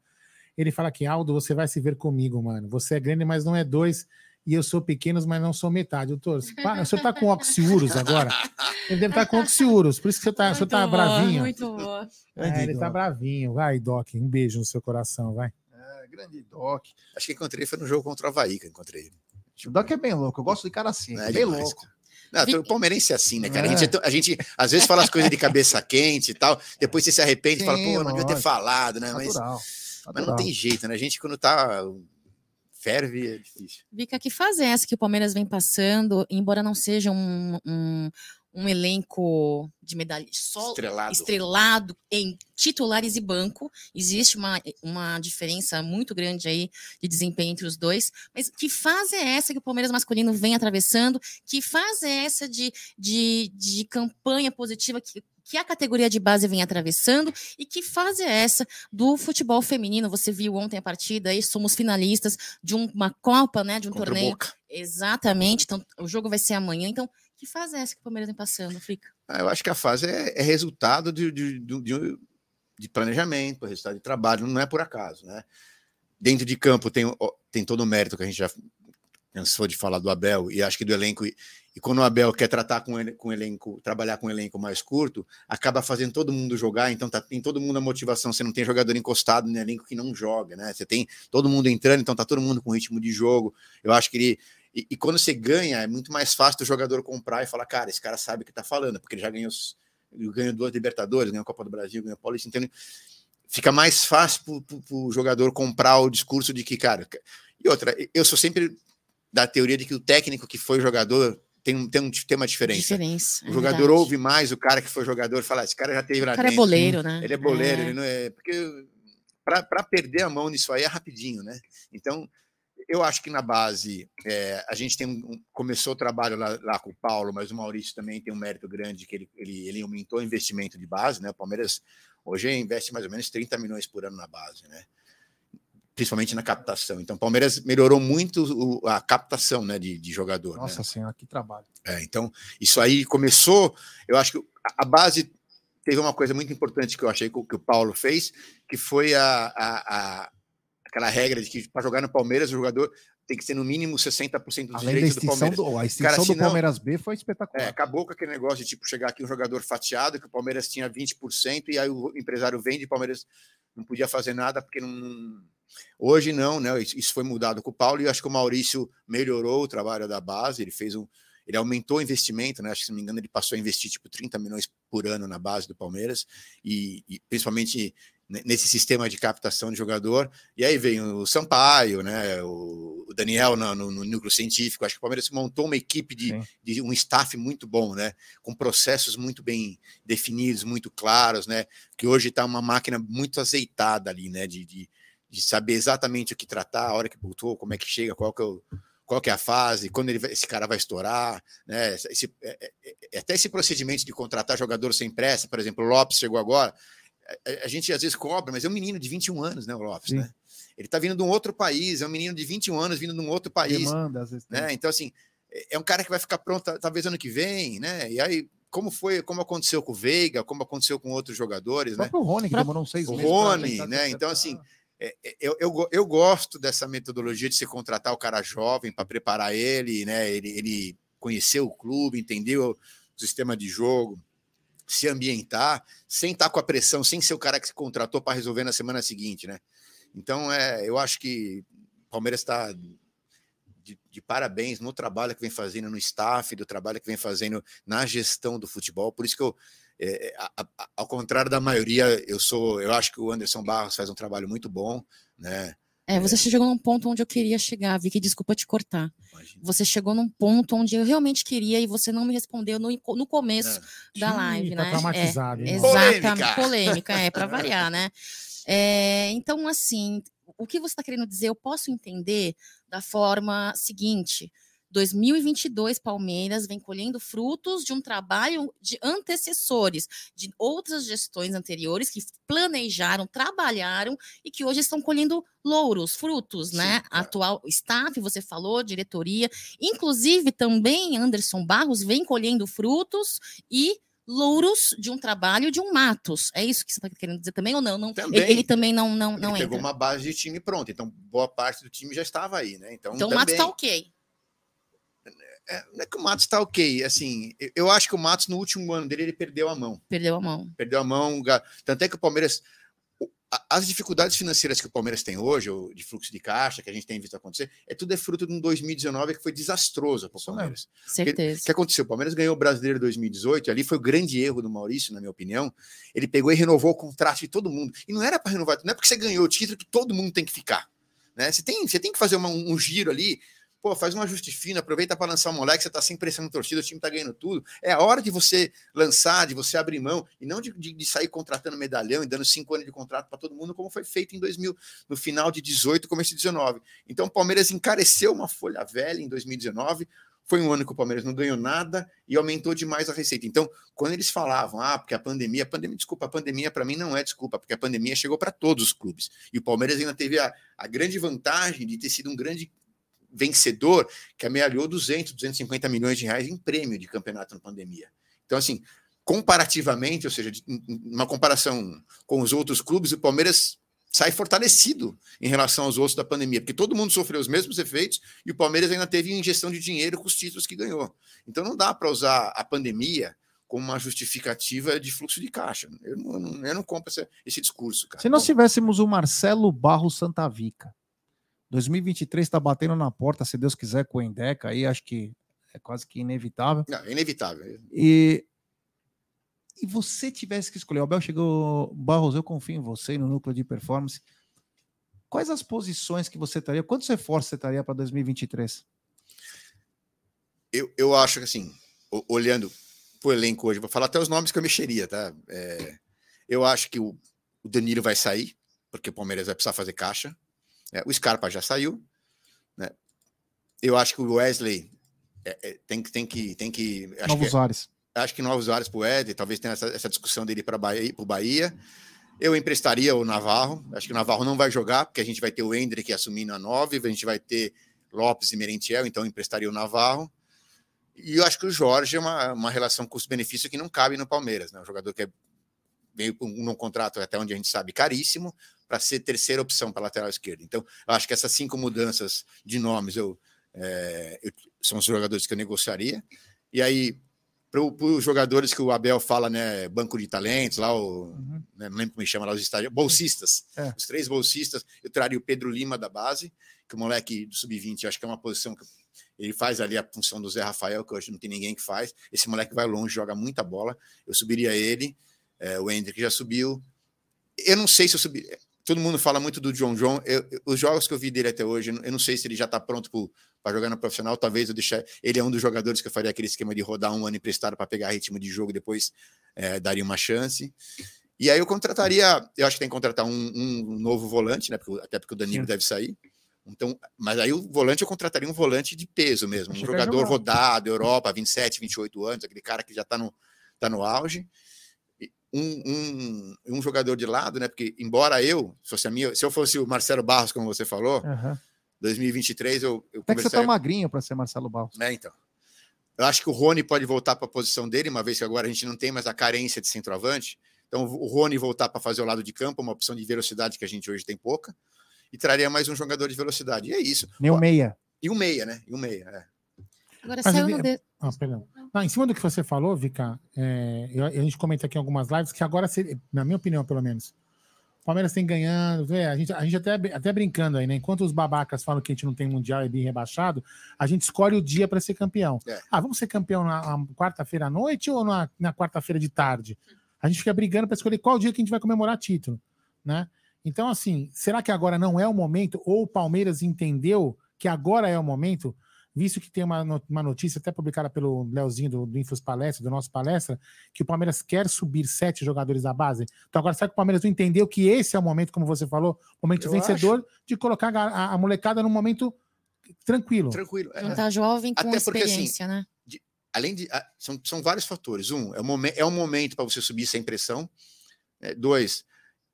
Speaker 2: Ele fala que, Aldo, você vai se ver comigo, mano. Você é grande, mas não é dois. E eu sou pequeno, mas não sou metade. Doutor, você tá- o senhor tá com oxiurus agora? Ele deve estar com oxiurus, por isso que você tá, o senhor tá
Speaker 3: Muito boa,
Speaker 2: bravinho.
Speaker 3: Muito boa.
Speaker 2: É, ele tá bravinho. Vai, Doc, um beijo no seu coração, vai.
Speaker 1: É, grande Doc.
Speaker 4: Acho que encontrei foi no jogo contra o Havaí que eu encontrei ele.
Speaker 1: O Doc é bem louco. Eu gosto de cara assim.
Speaker 4: É
Speaker 1: bem
Speaker 4: demais,
Speaker 1: louco.
Speaker 4: cara. Não, o palmeirense é assim, né, cara? A,
Speaker 1: É.
Speaker 4: gente é tão- a gente às vezes fala as coisas de cabeça quente e tal, depois você se arrepende e fala, pô, não devia ter falado, né? Mas,
Speaker 1: Natural.
Speaker 4: mas não
Speaker 1: natural.
Speaker 4: tem jeito, né? A gente quando tá ferve é difícil.
Speaker 3: Vika, que fase é essa que o Palmeiras vem passando, embora não seja um, um, um elenco de medalha só
Speaker 4: Estrelado.
Speaker 3: estrelado em titulares e banco, existe uma, uma diferença muito grande aí de desempenho entre os dois, mas que fase é essa que o Palmeiras masculino vem atravessando? Que fase é essa de, de, de campanha positiva que, que a categoria de base vem atravessando e que fase é essa do futebol feminino? Você viu ontem a partida aí, somos finalistas de um- uma Copa, né, de um
Speaker 4: Contra
Speaker 3: torneio.
Speaker 4: Boca.
Speaker 3: Exatamente, então o jogo vai ser amanhã, então que fase é essa que o Palmeiras vem passando, Fica?
Speaker 4: Ah, eu acho que a fase é, é resultado de, de, de, de- planejamento, resultado de trabalho, não é por acaso, né? Dentro de campo tem, tem todo o mérito que a gente já cansou de falar do Abel e acho que do elenco. E, e quando o Abel quer tratar com, ele, com elenco, trabalhar com um elenco mais curto, acaba fazendo todo mundo jogar, então tá, tem todo mundo a motivação. Você não tem jogador encostado no elenco que não joga, né? Você tem todo mundo entrando, então tá todo mundo com ritmo de jogo. Eu acho que ele. E, e quando você ganha, é muito mais fácil do jogador comprar e falar, cara, esse cara sabe o que tá falando, porque ele já ganhou, ganhou duas Libertadores, ganhou a Copa do Brasil, ganhou a Paulista, então fica mais fácil para o jogador comprar o discurso de que, cara. E outra, eu sou sempre da teoria de que o técnico que foi jogador tem, um- tem, um, tem uma diferença.
Speaker 3: Diferença.
Speaker 4: O
Speaker 3: é
Speaker 4: jogador
Speaker 3: verdade.
Speaker 4: ouve mais o cara que foi jogador e fala, esse cara já teve lá
Speaker 3: O cara é
Speaker 4: dentro,
Speaker 3: boleiro, né?
Speaker 4: Ele é boleiro, ele não é. Porque para perder a mão nisso aí é rapidinho, né? Então, eu acho que na base é, a gente tem um- começou o trabalho lá, lá com o Paulo, mas o Maurício também tem um mérito grande que ele, ele, ele aumentou o investimento de base, né? O Palmeiras hoje investe mais ou menos 30 milhões por ano na base, né? Principalmente na captação. Então, o Palmeiras melhorou muito a captação né, de, de jogador. né?
Speaker 1: Nossa senhora, que trabalho.
Speaker 4: É, então, isso aí começou. Eu acho que a, base teve uma coisa muito importante que eu achei que, o- Paulo fez, que foi a, a- a- aquela regra de que para jogar no Palmeiras o jogador tem que ser no mínimo 60% dos
Speaker 1: Além
Speaker 4: direitos do Palmeiras.
Speaker 1: do, a extinção
Speaker 4: Cara,
Speaker 1: do
Speaker 4: senão-
Speaker 1: Palmeiras B foi
Speaker 4: É,
Speaker 1: espetacular.
Speaker 4: acabou com aquele negócio de tipo chegar aqui um jogador fatiado, que o Palmeiras tinha 20%, e aí o empresário vende, o Palmeiras não podia fazer nada porque não. Hoje não, né? Isso foi mudado com o Paulo, e eu acho que o Maurício melhorou o trabalho da base, ele fez um. Ele aumentou o investimento, né? Acho que, se não me engano, ele passou a investir tipo 30 milhões por ano na base do Palmeiras, e, e principalmente ne- nesse sistema de captação de jogador. E aí vem o Sampaio, né? O, o Daniel no, no- no núcleo científico. Acho que o Palmeiras montou uma equipe de,
Speaker 1: Sim.
Speaker 4: de um staff muito bom, né? Com processos muito bem definidos, muito claros, né? Que hoje está uma máquina muito azeitada ali, né? De, de, de saber exatamente o que tratar, a hora que botou, como é que chega, qual que é, o, qual que é a fase, quando ele vai- esse cara vai estourar, né? Esse, é- é- é- até esse procedimento de contratar jogador sem pressa, por exemplo, o Lopes chegou agora. A, a gente às vezes cobra, mas é um menino de 21 anos, né? O Lopes,
Speaker 1: Sim.
Speaker 4: né? Ele está vindo de um outro país, é um menino de 21 anos vindo de um outro país
Speaker 1: Demanda, às vezes.
Speaker 4: né? Então, assim, é é um cara que vai ficar pronto ta- talvez ano que vem, né? E aí, como foi, como aconteceu com o Veiga, como aconteceu com outros jogadores,
Speaker 1: O
Speaker 4: né?
Speaker 1: próprio Rony, que demorou uns seis
Speaker 4: O
Speaker 1: meses. pra
Speaker 4: Rony, né? Então, assim, eu, eu, eu gosto dessa metodologia de se contratar o cara jovem para preparar ele, né? Ele, ele conhecer o clube, entender o sistema de jogo, se ambientar, sem estar com a pressão, sem ser o cara que se contratou para resolver na semana seguinte, né? Então, é, eu acho que o Palmeiras está de, de, parabéns no trabalho que vem fazendo no staff, do trabalho que vem fazendo na gestão do futebol. Por isso que eu, é, a, a, ao contrário da maioria, eu sou, eu acho que o Anderson Barros faz um trabalho muito bom, né?
Speaker 3: É, você é. chegou num ponto onde eu queria chegar, Vicky, desculpa te cortar. Imagina. Você chegou num ponto onde eu realmente queria e você não me respondeu no, no começo é. da live, tá né?
Speaker 2: Traumatizado,
Speaker 3: é, exatamente, polêmica, é, para variar, né? É, então, assim, o que você está querendo dizer, eu posso entender da forma seguinte: 2022, Palmeiras vem colhendo frutos de um trabalho de antecessores, de outras gestões anteriores que planejaram, trabalharam e que hoje estão colhendo louros, frutos, Sim, né? Claro. Atual staff, você falou, diretoria, inclusive também Anderson Barros vem colhendo frutos e louros de um trabalho de um Matos. É isso que você está querendo dizer também ou não? não
Speaker 4: também,
Speaker 3: ele, ele, também não não não
Speaker 4: ele pegou uma base de time pronta, então boa parte do time já estava aí, né? Então, então
Speaker 3: também... o Matos está ok.
Speaker 4: É, não é que o Matos está ok, assim, eu acho que o Matos no último ano dele ele perdeu a mão.
Speaker 3: Perdeu a mão.
Speaker 4: Perdeu a mão, tanto é que o Palmeiras as dificuldades financeiras que o Palmeiras tem hoje, de fluxo de caixa, que a gente tem visto acontecer, é tudo é fruto de um 2019 que foi desastroso para o Palmeiras.
Speaker 3: Certeza.
Speaker 4: O que aconteceu? O Palmeiras ganhou o Brasileiro 2018, e ali foi o grande erro do Maurício, na minha opinião. Ele pegou e renovou o contrato de todo mundo. E não era para renovar, não é porque você ganhou o título que todo mundo tem que ficar. Né? Você, tem, você tem que fazer uma, um giro ali Pô, faz um ajuste fino, aproveita para lançar um moleque, você tá sem pressão no torcida, o time tá ganhando tudo. É a hora de você lançar, de você abrir mão, e não de, de, de sair contratando medalhão e dando cinco anos de contrato para todo mundo, como foi feito em 2000, no final de 18, começo de 19. Então o Palmeiras encareceu uma folha velha em 2019, foi um ano que o Palmeiras não ganhou nada e aumentou demais a receita. Então, quando eles falavam, ah, porque a pandemia, a pandemia, desculpa, a pandemia para mim não é desculpa, porque a pandemia chegou para todos os clubes. E o Palmeiras ainda teve a, a grande vantagem de ter sido um grande vencedor que amealhou 200, 250 milhões de reais em prêmio de campeonato na pandemia. Então, assim, comparativamente, ou seja, uma comparação com os outros clubes, o Palmeiras sai fortalecido em relação aos outros da pandemia, porque todo mundo sofreu os mesmos efeitos e o Palmeiras ainda teve injeção de dinheiro com os títulos que ganhou. Então não dá para usar a pandemia como uma justificativa de fluxo de caixa. Eu não, eu não compro esse, esse discurso. Cara.
Speaker 1: Se nós tivéssemos o Marcelo Barro Santavica, 2023 está batendo na porta, se Deus quiser, com o Endeca aí, acho que é quase que inevitável.
Speaker 4: Não, é inevitável.
Speaker 1: E, e você tivesse que escolher, o Abel chegou, Barros, eu confio em você no núcleo de performance. Quais as posições que você estaria? Quantos reforços você estaria para 2023?
Speaker 4: Eu, eu acho que assim, olhando para o elenco hoje, vou falar até os nomes que eu mexeria, tá? É, eu acho que o, o Danilo vai sair, porque o Palmeiras vai precisar fazer caixa. É, o Scarpa já saiu. Né? Eu acho que o Wesley é, é, tem, tem que. Tem que
Speaker 1: acho novos
Speaker 4: que,
Speaker 1: ares.
Speaker 4: Acho que novos ares para o Wesley, talvez tenha essa, essa discussão dele para o Bahia. Eu emprestaria o Navarro. Acho que o Navarro não vai jogar, porque a gente vai ter o Hendrick assumindo a 9, a gente vai ter Lopes e Merentiel, então emprestaria o Navarro. E eu acho que o Jorge é uma, uma relação custo-benefício que não cabe no Palmeiras, né? Um jogador que é, veio com um contrato, até onde a gente sabe, caríssimo, para ser terceira opção para lateral esquerda. Então, eu acho que essas cinco mudanças de nomes eu, é, eu são os jogadores que eu negociaria. E aí, para os jogadores que o Abel fala, né, banco de talentos, lá, o, uhum. né, não lembro como chama lá, os estádios, bolsistas, é. os três bolsistas, eu traria o Pedro Lima da base, que o moleque do sub-20, acho que é uma posição que ele faz ali a função do Zé Rafael, que hoje não tem ninguém que faz. Esse moleque vai longe, joga muita bola. Eu subiria ele, é, o Hendrick já subiu. Eu não sei se eu subiria todo mundo fala muito do John John. Eu, os jogos que eu vi dele até hoje, eu não sei se ele já está pronto para jogar no profissional. Talvez eu deixar. Ele é um dos jogadores que eu faria aquele esquema de rodar um ano emprestado para pegar ritmo de jogo e depois é, daria uma chance. E aí eu contrataria. Eu acho que tem que contratar um, um novo volante, né? Porque, até porque o Danilo Sim. deve sair. Então, mas aí o volante eu contrataria um volante de peso mesmo, um jogador rodado, Europa, 27, 28 anos, aquele cara que já está no, tá no auge um, um, um, jogador de lado, né? Porque, embora eu, se fosse a minha, se eu fosse o Marcelo Barros, como você falou, uhum. 2023 eu. eu
Speaker 1: Até que você tá magrinho para ser Marcelo Barros.
Speaker 4: É, então. Eu acho que o Rony pode voltar para a posição dele, uma vez que agora a gente não tem mais a carência de centroavante. Então, o Rony voltar para fazer o lado de campo, uma opção de velocidade que a gente hoje tem pouca, e traria mais um jogador de velocidade. E é isso.
Speaker 1: Nem o meia.
Speaker 4: E um meia, né? E um meia, é.
Speaker 3: Agora
Speaker 2: Mas
Speaker 3: saiu
Speaker 2: ele-
Speaker 3: no de...
Speaker 2: Ah, perdão. Não, em cima do que você falou, Vika, é, eu- a gente comenta aqui em algumas lives que agora, na minha opinião, pelo menos, o Palmeiras tem ganhando. é, a gente, a gente até, até brincando aí, né? Enquanto os babacas falam que a gente não tem mundial e bem rebaixado, a gente escolhe o dia para ser campeão.
Speaker 4: É.
Speaker 2: Ah, vamos ser campeão na, na quarta-feira à noite ou na, na quarta-feira de tarde? A gente fica brigando para escolher qual dia que a gente vai comemorar título, né? Então, assim, será que agora não é o momento? Ou o Palmeiras entendeu que agora é o momento? Visto que tem uma, uma notícia até publicada pelo Leozinho do, do Infos Palestra, do nosso palestra, que o Palmeiras quer subir sete jogadores da base. Então agora será que o Palmeiras não entendeu que esse é o momento, como você falou, momento
Speaker 4: Eu
Speaker 2: vencedor de colocar a, a- a molecada num momento tranquilo.
Speaker 4: Tranquilo. é.
Speaker 3: Juntar jovem com
Speaker 4: Até porque, assim,
Speaker 3: né?
Speaker 4: além de. ah, São, são vários fatores. Um, é o, momen- é o momento para você subir sem pressão. É, dois,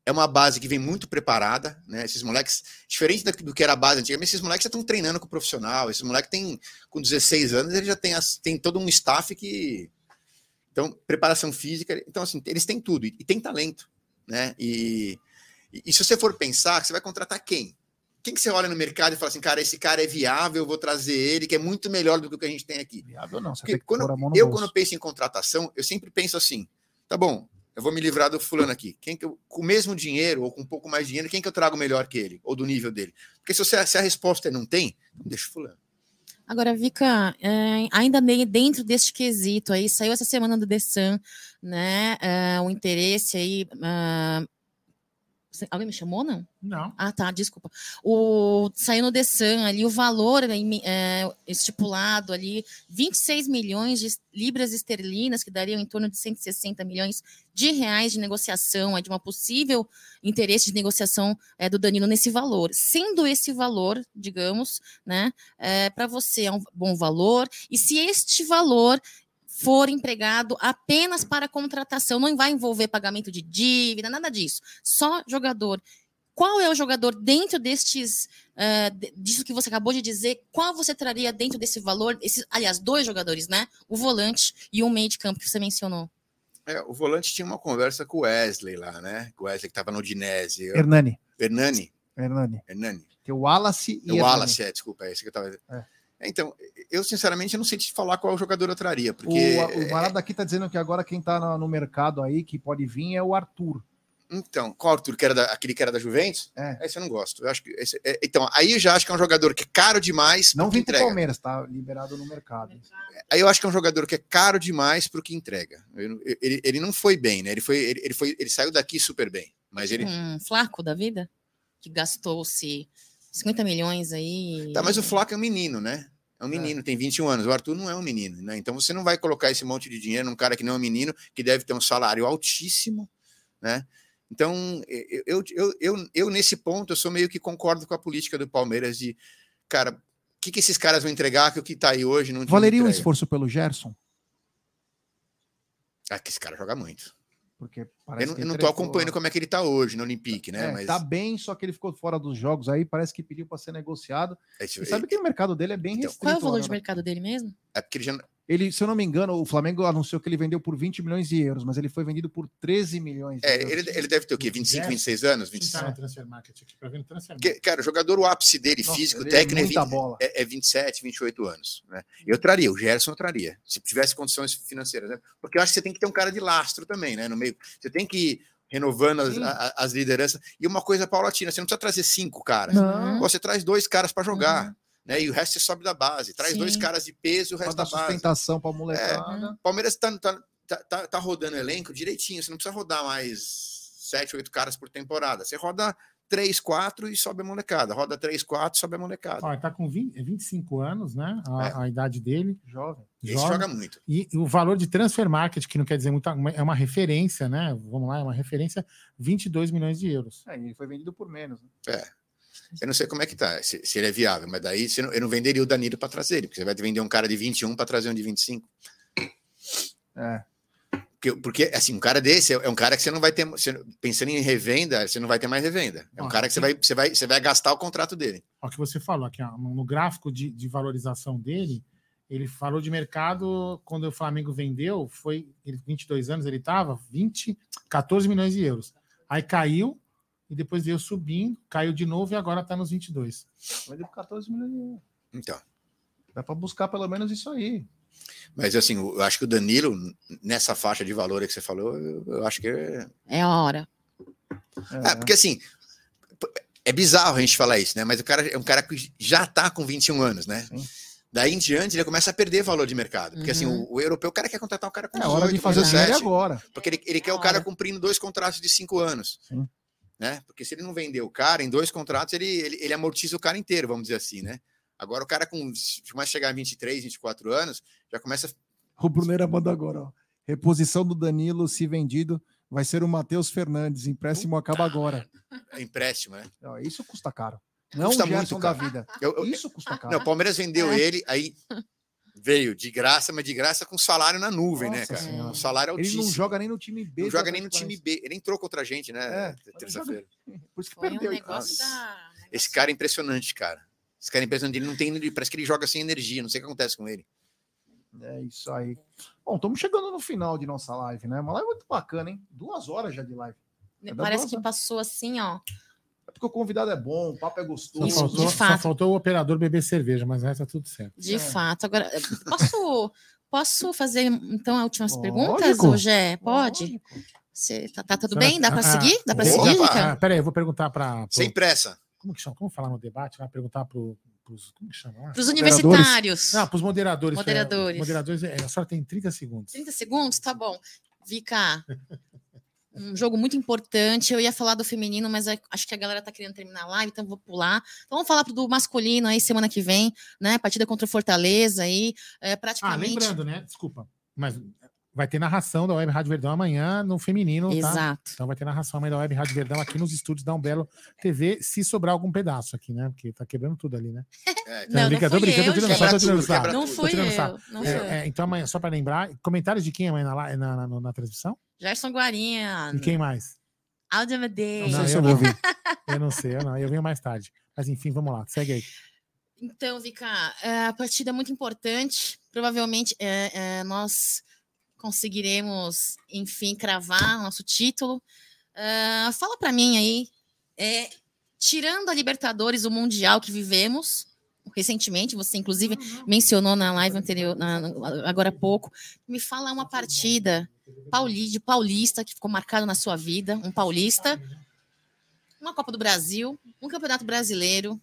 Speaker 4: é uma base que vem muito preparada, né? Esses moleques, diferente do que era a base antigamente, esses moleques já estão treinando com o profissional. Esses moleques têm, com 16 anos, ele já tem, as- tem todo um staff que. Então, preparação física. Então, assim, eles têm tudo. E, tem talento, né? E, e, e se você for pensar, você vai contratar quem? Quem que você olha no mercado e fala assim, cara, esse cara é viável, eu vou trazer ele, que é muito melhor do que o que a gente tem aqui.
Speaker 1: Viável não, você
Speaker 4: Porque
Speaker 1: tem que
Speaker 4: quando, eu,
Speaker 1: bolso.
Speaker 4: quando penso em contratação, eu sempre penso assim: tá bom, eu vou me livrar do fulano aqui. Quem que eu, com o mesmo dinheiro ou com um pouco mais de dinheiro, quem que eu trago melhor que ele? Ou do nível dele? Porque se, você, se a resposta é não tem, não deixa o fulano.
Speaker 3: Agora, Vika, é, ainda dentro deste quesito aí, saiu essa semana do The Sun, né? é, o interesse aí. você- alguém me chamou, não?
Speaker 2: Não.
Speaker 3: Ah, tá, desculpa. O, saiu no The Sun ali o valor é, estipulado ali, 26 milhões de libras esterlinas, que dariam em torno de 160 milhões de reais de negociação, é, de uma possível interesse de negociação é, do Danilo nesse valor. Sendo esse valor, digamos, né, para você é um bom valor, e se este valor for empregado apenas para contratação, não vai envolver pagamento de dívida, nada disso, só jogador. Qual é o jogador dentro destes, de- disso que você acabou de dizer? Qual você traria dentro desse valor? Esses, aliás, dois jogadores, né? O volante e o meio de campo que você mencionou.
Speaker 4: É, o volante tinha uma conversa com o Wesley lá, né? Com o Wesley que estava no Udinese. Eu-
Speaker 1: Hernani.
Speaker 4: Hernani.
Speaker 1: Hernani.
Speaker 4: Hernani.
Speaker 1: Tem o Wallace e
Speaker 4: O
Speaker 1: Hernani.
Speaker 4: Wallace, é, desculpa, é esse que eu tava.
Speaker 1: É.
Speaker 4: Então, eu sinceramente não sei te falar qual jogador eu traria,
Speaker 1: O,
Speaker 4: porque.
Speaker 1: o Marado aqui tá dizendo que agora quem tá no, no mercado aí, que pode vir, é o Arthur.
Speaker 4: Então, qual Arthur, que era da, aquele que era da Juventus?
Speaker 1: É.
Speaker 4: Esse eu não gosto. Eu acho que esse- é, então, aí eu já acho que é um jogador que é caro demais
Speaker 1: Não vem pro. Palmeiras, tá liberado no mercado.
Speaker 4: Aí eu acho que é um jogador que é caro demais pro que entrega. Eu não- ele, ele não foi bem, né? Ele foi, ele, ele foi, ele saiu daqui super bem, mas ele
Speaker 3: Um flaco da vida, que gastou-se 50 milhões aí.
Speaker 4: Tá, mas o Flaco é um menino, né? É um menino, tem 21 anos. O Arthur não é um menino, né? Então você não vai colocar esse monte de dinheiro num cara que não é um menino, que deve ter um salário altíssimo, né? Então, eu, eu, eu, eu, nesse ponto, eu sou meio que concordo com a política do Palmeiras de, cara, o que, que esses caras vão entregar que o que tá aí hoje não não
Speaker 1: Valeria um esforço pelo Gerson?
Speaker 4: Ah, que esse cara joga muito.
Speaker 1: Porque parece
Speaker 4: Eu não,
Speaker 1: que
Speaker 4: eu não tô
Speaker 1: trocou-
Speaker 4: acompanhando como é que ele tá hoje no Olympique, né?
Speaker 1: É,
Speaker 4: Mas
Speaker 1: Tá bem, só que ele ficou fora dos jogos aí, parece que pediu para ser negociado.
Speaker 4: esse-
Speaker 1: Você sabe que o mercado dele é bem
Speaker 4: Então,
Speaker 1: restrito.
Speaker 3: Qual é o valor
Speaker 1: lá,
Speaker 3: de
Speaker 1: né?
Speaker 3: mercado dele mesmo?
Speaker 4: é porque ele já,
Speaker 1: Ele, se eu não me engano, o Flamengo anunciou que ele vendeu por 20 milhões de euros, mas ele foi vendido por 13 milhões de
Speaker 4: é,
Speaker 1: euros.
Speaker 4: ele, ele deve ter o quê? 25, 26 anos?
Speaker 2: Quem
Speaker 4: 25?
Speaker 2: tá Transfer Market aqui ver
Speaker 4: Porque, cara, o jogador, o ápice dele,
Speaker 1: Nossa,
Speaker 4: físico,
Speaker 1: ele é
Speaker 4: técnico, é,
Speaker 1: muita
Speaker 4: 20
Speaker 1: bola.
Speaker 4: é, é 27, 28 anos. Né? Eu traria, o Gerson eu traria, se tivesse condições financeiras. Né? Porque eu acho que você tem que ter um cara de lastro também, né? No meio. Você tem que ir renovando as, a- as lideranças. E uma coisa paulatina, você não precisa trazer cinco caras.
Speaker 1: Não,
Speaker 4: Você traz dois caras para jogar.
Speaker 3: Uhum.
Speaker 4: Né? E o resto você sobe da base. Traz dois
Speaker 3: Sim.
Speaker 4: caras de peso, o
Speaker 1: para
Speaker 4: resto da base.
Speaker 1: sustentação para a
Speaker 4: É.
Speaker 1: molecada.
Speaker 4: Palmeiras tá, tá, tá, tá, tá rodando elenco direitinho. Você não precisa rodar mais sete, oito caras por temporada. Você roda três, quatro e sobe a molecada. Roda três, quatro, sobe a molecada.
Speaker 2: Ó, ele tá com 20, 25 anos, né? A,
Speaker 4: É.
Speaker 2: a idade dele.
Speaker 1: Jovem.
Speaker 4: Esse
Speaker 2: Jovem.
Speaker 4: joga muito.
Speaker 2: E, e o valor de transfer market, que não quer dizer muito, é uma referência, né? Vamos lá, é uma referência, 22 milhões de euros.
Speaker 1: É, ele foi vendido por menos. né?
Speaker 4: Eu não sei como é que tá, se, se ele é viável, mas daí não- eu não venderia o Danilo para trazer ele, porque você vai vender um cara de 21 para trazer um de 25.
Speaker 1: É.
Speaker 4: Porque, porque, assim, um cara desse é, é um cara que você não vai ter. você- pensando em revenda, você não vai ter mais revenda. É um
Speaker 2: Ah,
Speaker 4: cara que você vai, você, vai, você vai gastar o contrato dele.
Speaker 2: O que você falou aqui, ó, no no gráfico de, de valorização dele, ele falou de mercado quando o Flamengo vendeu, foi ele, 22 anos ele estava, 20, 14 milhões de euros. Aí caiu e depois veio subindo, caiu de novo e agora está nos 22.
Speaker 1: Vendeu por 14 milhões de euros.
Speaker 4: Então.
Speaker 1: Dá para buscar pelo menos isso aí.
Speaker 4: Mas assim, eu acho que o Danilo, nessa faixa de valor que você falou, eu, acho que é.
Speaker 3: É a hora.
Speaker 1: É,
Speaker 4: É, porque assim, é bizarro a gente falar isso, né? Mas o cara é um cara que já tá com 21 anos, né?
Speaker 1: Sim.
Speaker 4: Daí em diante ele começa a perder valor de mercado. Porque assim,
Speaker 3: Uhum.
Speaker 4: o, o europeu, o cara quer contratar um cara com
Speaker 1: é hora de
Speaker 4: 18,
Speaker 1: fazer o dinheiro
Speaker 4: 17,
Speaker 1: agora.
Speaker 4: Porque ele, ele quer
Speaker 3: É
Speaker 4: o cara cumprindo dois contratos de cinco anos.
Speaker 1: Sim.
Speaker 4: Né? Porque se ele não vender o cara, em dois contratos, ele, ele, ele amortiza o cara inteiro, vamos dizer assim, né? Agora o cara com começa a chegar a 23, 24 anos, já começa
Speaker 1: O Bruneira manda agora, ó. Reposição do Danilo, se vendido, vai ser o Matheus Fernandes. Empréstimo acaba agora.
Speaker 4: a empréstimo, né?
Speaker 1: Isso custa caro. Não
Speaker 4: Custa
Speaker 1: é um
Speaker 4: muito
Speaker 1: da vida.
Speaker 4: Eu- eu-
Speaker 1: Isso custa
Speaker 4: Não,
Speaker 1: caro.
Speaker 4: o Palmeiras vendeu
Speaker 3: É.
Speaker 4: ele, aí veio de graça, mas de graça com salário na nuvem, né,
Speaker 1: Nossa
Speaker 4: cara?
Speaker 3: Senhora.
Speaker 4: O salário
Speaker 1: Ele
Speaker 4: altíssimo.
Speaker 1: não joga nem no time B.
Speaker 4: Não joga nem no time B. Ele entrou contra a gente, né?
Speaker 1: É,
Speaker 4: Terça-feira. <laughs>
Speaker 1: Por isso que
Speaker 3: Foi um
Speaker 1: perdeu.
Speaker 3: negócio da.
Speaker 4: Esse cara é impressionante, cara. Esse cara é impressionante. Ele não tem. ele- Parece que ele joga sem energia. Não sei o que acontece com ele.
Speaker 1: É isso aí. Bom, estamos chegando no final de nossa live, né? Uma live muito bacana, hein? Duas horas já de live. É
Speaker 3: Parece que passou assim, ó.
Speaker 1: É porque o convidado é bom, o papo é
Speaker 2: Só,
Speaker 1: gostoso.
Speaker 3: Isso,
Speaker 2: faltou,
Speaker 3: de
Speaker 2: só faltou o operador beber cerveja, mas o resto tá tudo certo.
Speaker 3: De
Speaker 1: É.
Speaker 3: fato. Agora, posso, posso fazer então as últimas perguntas,
Speaker 1: Lógico.
Speaker 3: ô Gé? Pode?
Speaker 1: Lógico.
Speaker 3: Você, tá, tá tudo
Speaker 2: Senhora-
Speaker 3: bem? Dá para
Speaker 2: Ah,
Speaker 3: seguir? Dá para seguir! Ricardo?
Speaker 2: Ah, peraí, eu vou perguntar para.
Speaker 4: Sem pressa.
Speaker 2: Como que chama? Como falar no debate? Vai perguntar para os. Como que chama? lá?
Speaker 3: Para os universitários.
Speaker 2: Não, para os moderadores.
Speaker 3: Moderadores.
Speaker 2: É, moderadores, é, a senhora tem 30 segundos.
Speaker 3: 30 segundos? Tá bom. Vika, um jogo muito importante. Eu ia falar do feminino, mas acho que a galera tá querendo terminar a live, então vou pular. Então vamos falar do masculino aí semana que vem, né? Partida contra o Fortaleza aí. É,
Speaker 2: Ah,
Speaker 3: praticamente.
Speaker 2: lembrando, né? Desculpa. Mas vai ter narração da Web Rádio Verdão amanhã no feminino, tá?
Speaker 3: Exato.
Speaker 2: Então vai ter narração amanhã da Web Rádio Verdão aqui nos estúdios da Umbelo TV, se sobrar algum pedaço aqui, né? Porque tá quebrando tudo ali, né? <laughs>
Speaker 4: É,
Speaker 3: Não, não
Speaker 2: brincando,
Speaker 3: eu,
Speaker 2: tô tirando
Speaker 3: gente.
Speaker 2: sarro, tô
Speaker 4: Quebra
Speaker 2: tirando
Speaker 4: tudo,
Speaker 2: sarro.
Speaker 4: quebra
Speaker 3: Não fui eu. Não
Speaker 2: É,
Speaker 3: fui eu.
Speaker 2: é, então amanhã, só para lembrar, comentários de quem amanhã na, na, na, na transmissão?
Speaker 3: Gerson Guarinha.
Speaker 2: E quem mais?
Speaker 3: Aldo Amadei.
Speaker 1: Não sei se
Speaker 2: eu
Speaker 1: vou
Speaker 2: vi. Eu não sei, eu não. Eu venho mais tarde. Mas enfim, vamos lá. Segue aí.
Speaker 3: Então, Vika, é, a partida é muito importante. Provavelmente é, é, nós conseguiremos, enfim, cravar nosso título. Ah, fala para mim aí, é, tirando a Libertadores, o Mundial que vivemos recentemente, você inclusive mencionou na live anterior, na- agora há pouco, me fala uma partida pauli, de paulista que ficou marcado na sua vida, um paulista, uma Copa do Brasil, um Campeonato Brasileiro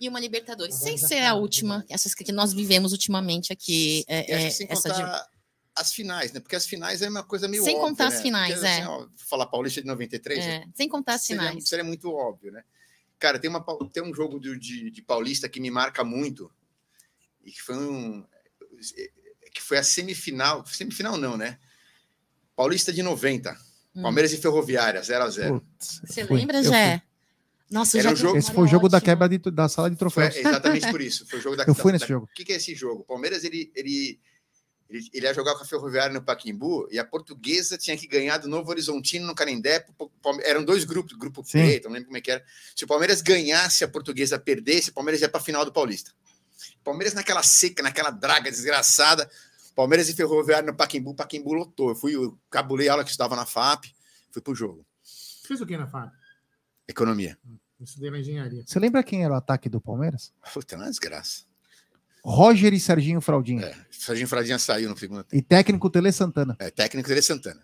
Speaker 3: e uma Libertadores, sem ser a última, essas que nós vivemos ultimamente aqui. é, é, essa de-
Speaker 4: contar as finais, né? Porque as finais é uma coisa meio
Speaker 3: Sem
Speaker 4: óbvia,
Speaker 3: contar as
Speaker 4: né?
Speaker 3: finais,
Speaker 4: Porque,
Speaker 3: é.
Speaker 4: assim, ó, falar Paulista de 93,
Speaker 3: é, sem contar as
Speaker 4: seria,
Speaker 3: finais.
Speaker 4: seria muito óbvio, né? Cara, tem, uma, tem um jogo do- de, de Paulista que me marca muito e que foi um que foi a semifinal, semifinal não, né? Paulista de 90,
Speaker 3: Hum.
Speaker 4: Palmeiras e Ferroviária, 0 a 0
Speaker 1: Putz,
Speaker 3: Você
Speaker 1: fui.
Speaker 3: lembra, Jé? Nossa,
Speaker 4: Era
Speaker 3: já
Speaker 4: um jogo-
Speaker 1: Esse foi o jogo da
Speaker 3: ótimo.
Speaker 1: quebra de- da sala de
Speaker 4: Foi
Speaker 1: troféus.
Speaker 4: exatamente por isso. Foi o jogo da
Speaker 1: Eu fui
Speaker 4: da-
Speaker 1: nesse
Speaker 4: da-
Speaker 1: jogo.
Speaker 4: O que, que é esse jogo? O Palmeiras ele, ele, ele, ele ia jogar com a Ferroviária no Paquimbu e a Portuguesa tinha que ganhar do Novo Horizontino no Canindé. Eram dois grupos, grupo
Speaker 1: Sim.
Speaker 4: preto, não lembro como é que era. Se o Palmeiras ganhasse, a Portuguesa perdesse, o Palmeiras ia para a final do Paulista. Palmeiras naquela seca, naquela draga desgraçada. Palmeiras e Ferroviária no Paquimbu, Paquimbu lotou. Eu fui, eu cabulei a aula que estudava na FAP, fui pro jogo.
Speaker 2: Fiz o que na Fábio?
Speaker 4: Economia.
Speaker 2: Eu estudei na engenharia.
Speaker 1: Você lembra quem era o ataque do Palmeiras?
Speaker 4: Puta, é uma desgraça.
Speaker 1: Roger e Serginho Fraldinha.
Speaker 4: É, Serginho Fradinha saiu no segundo
Speaker 1: E técnico Tele Santana.
Speaker 4: É, técnico dele é Santana.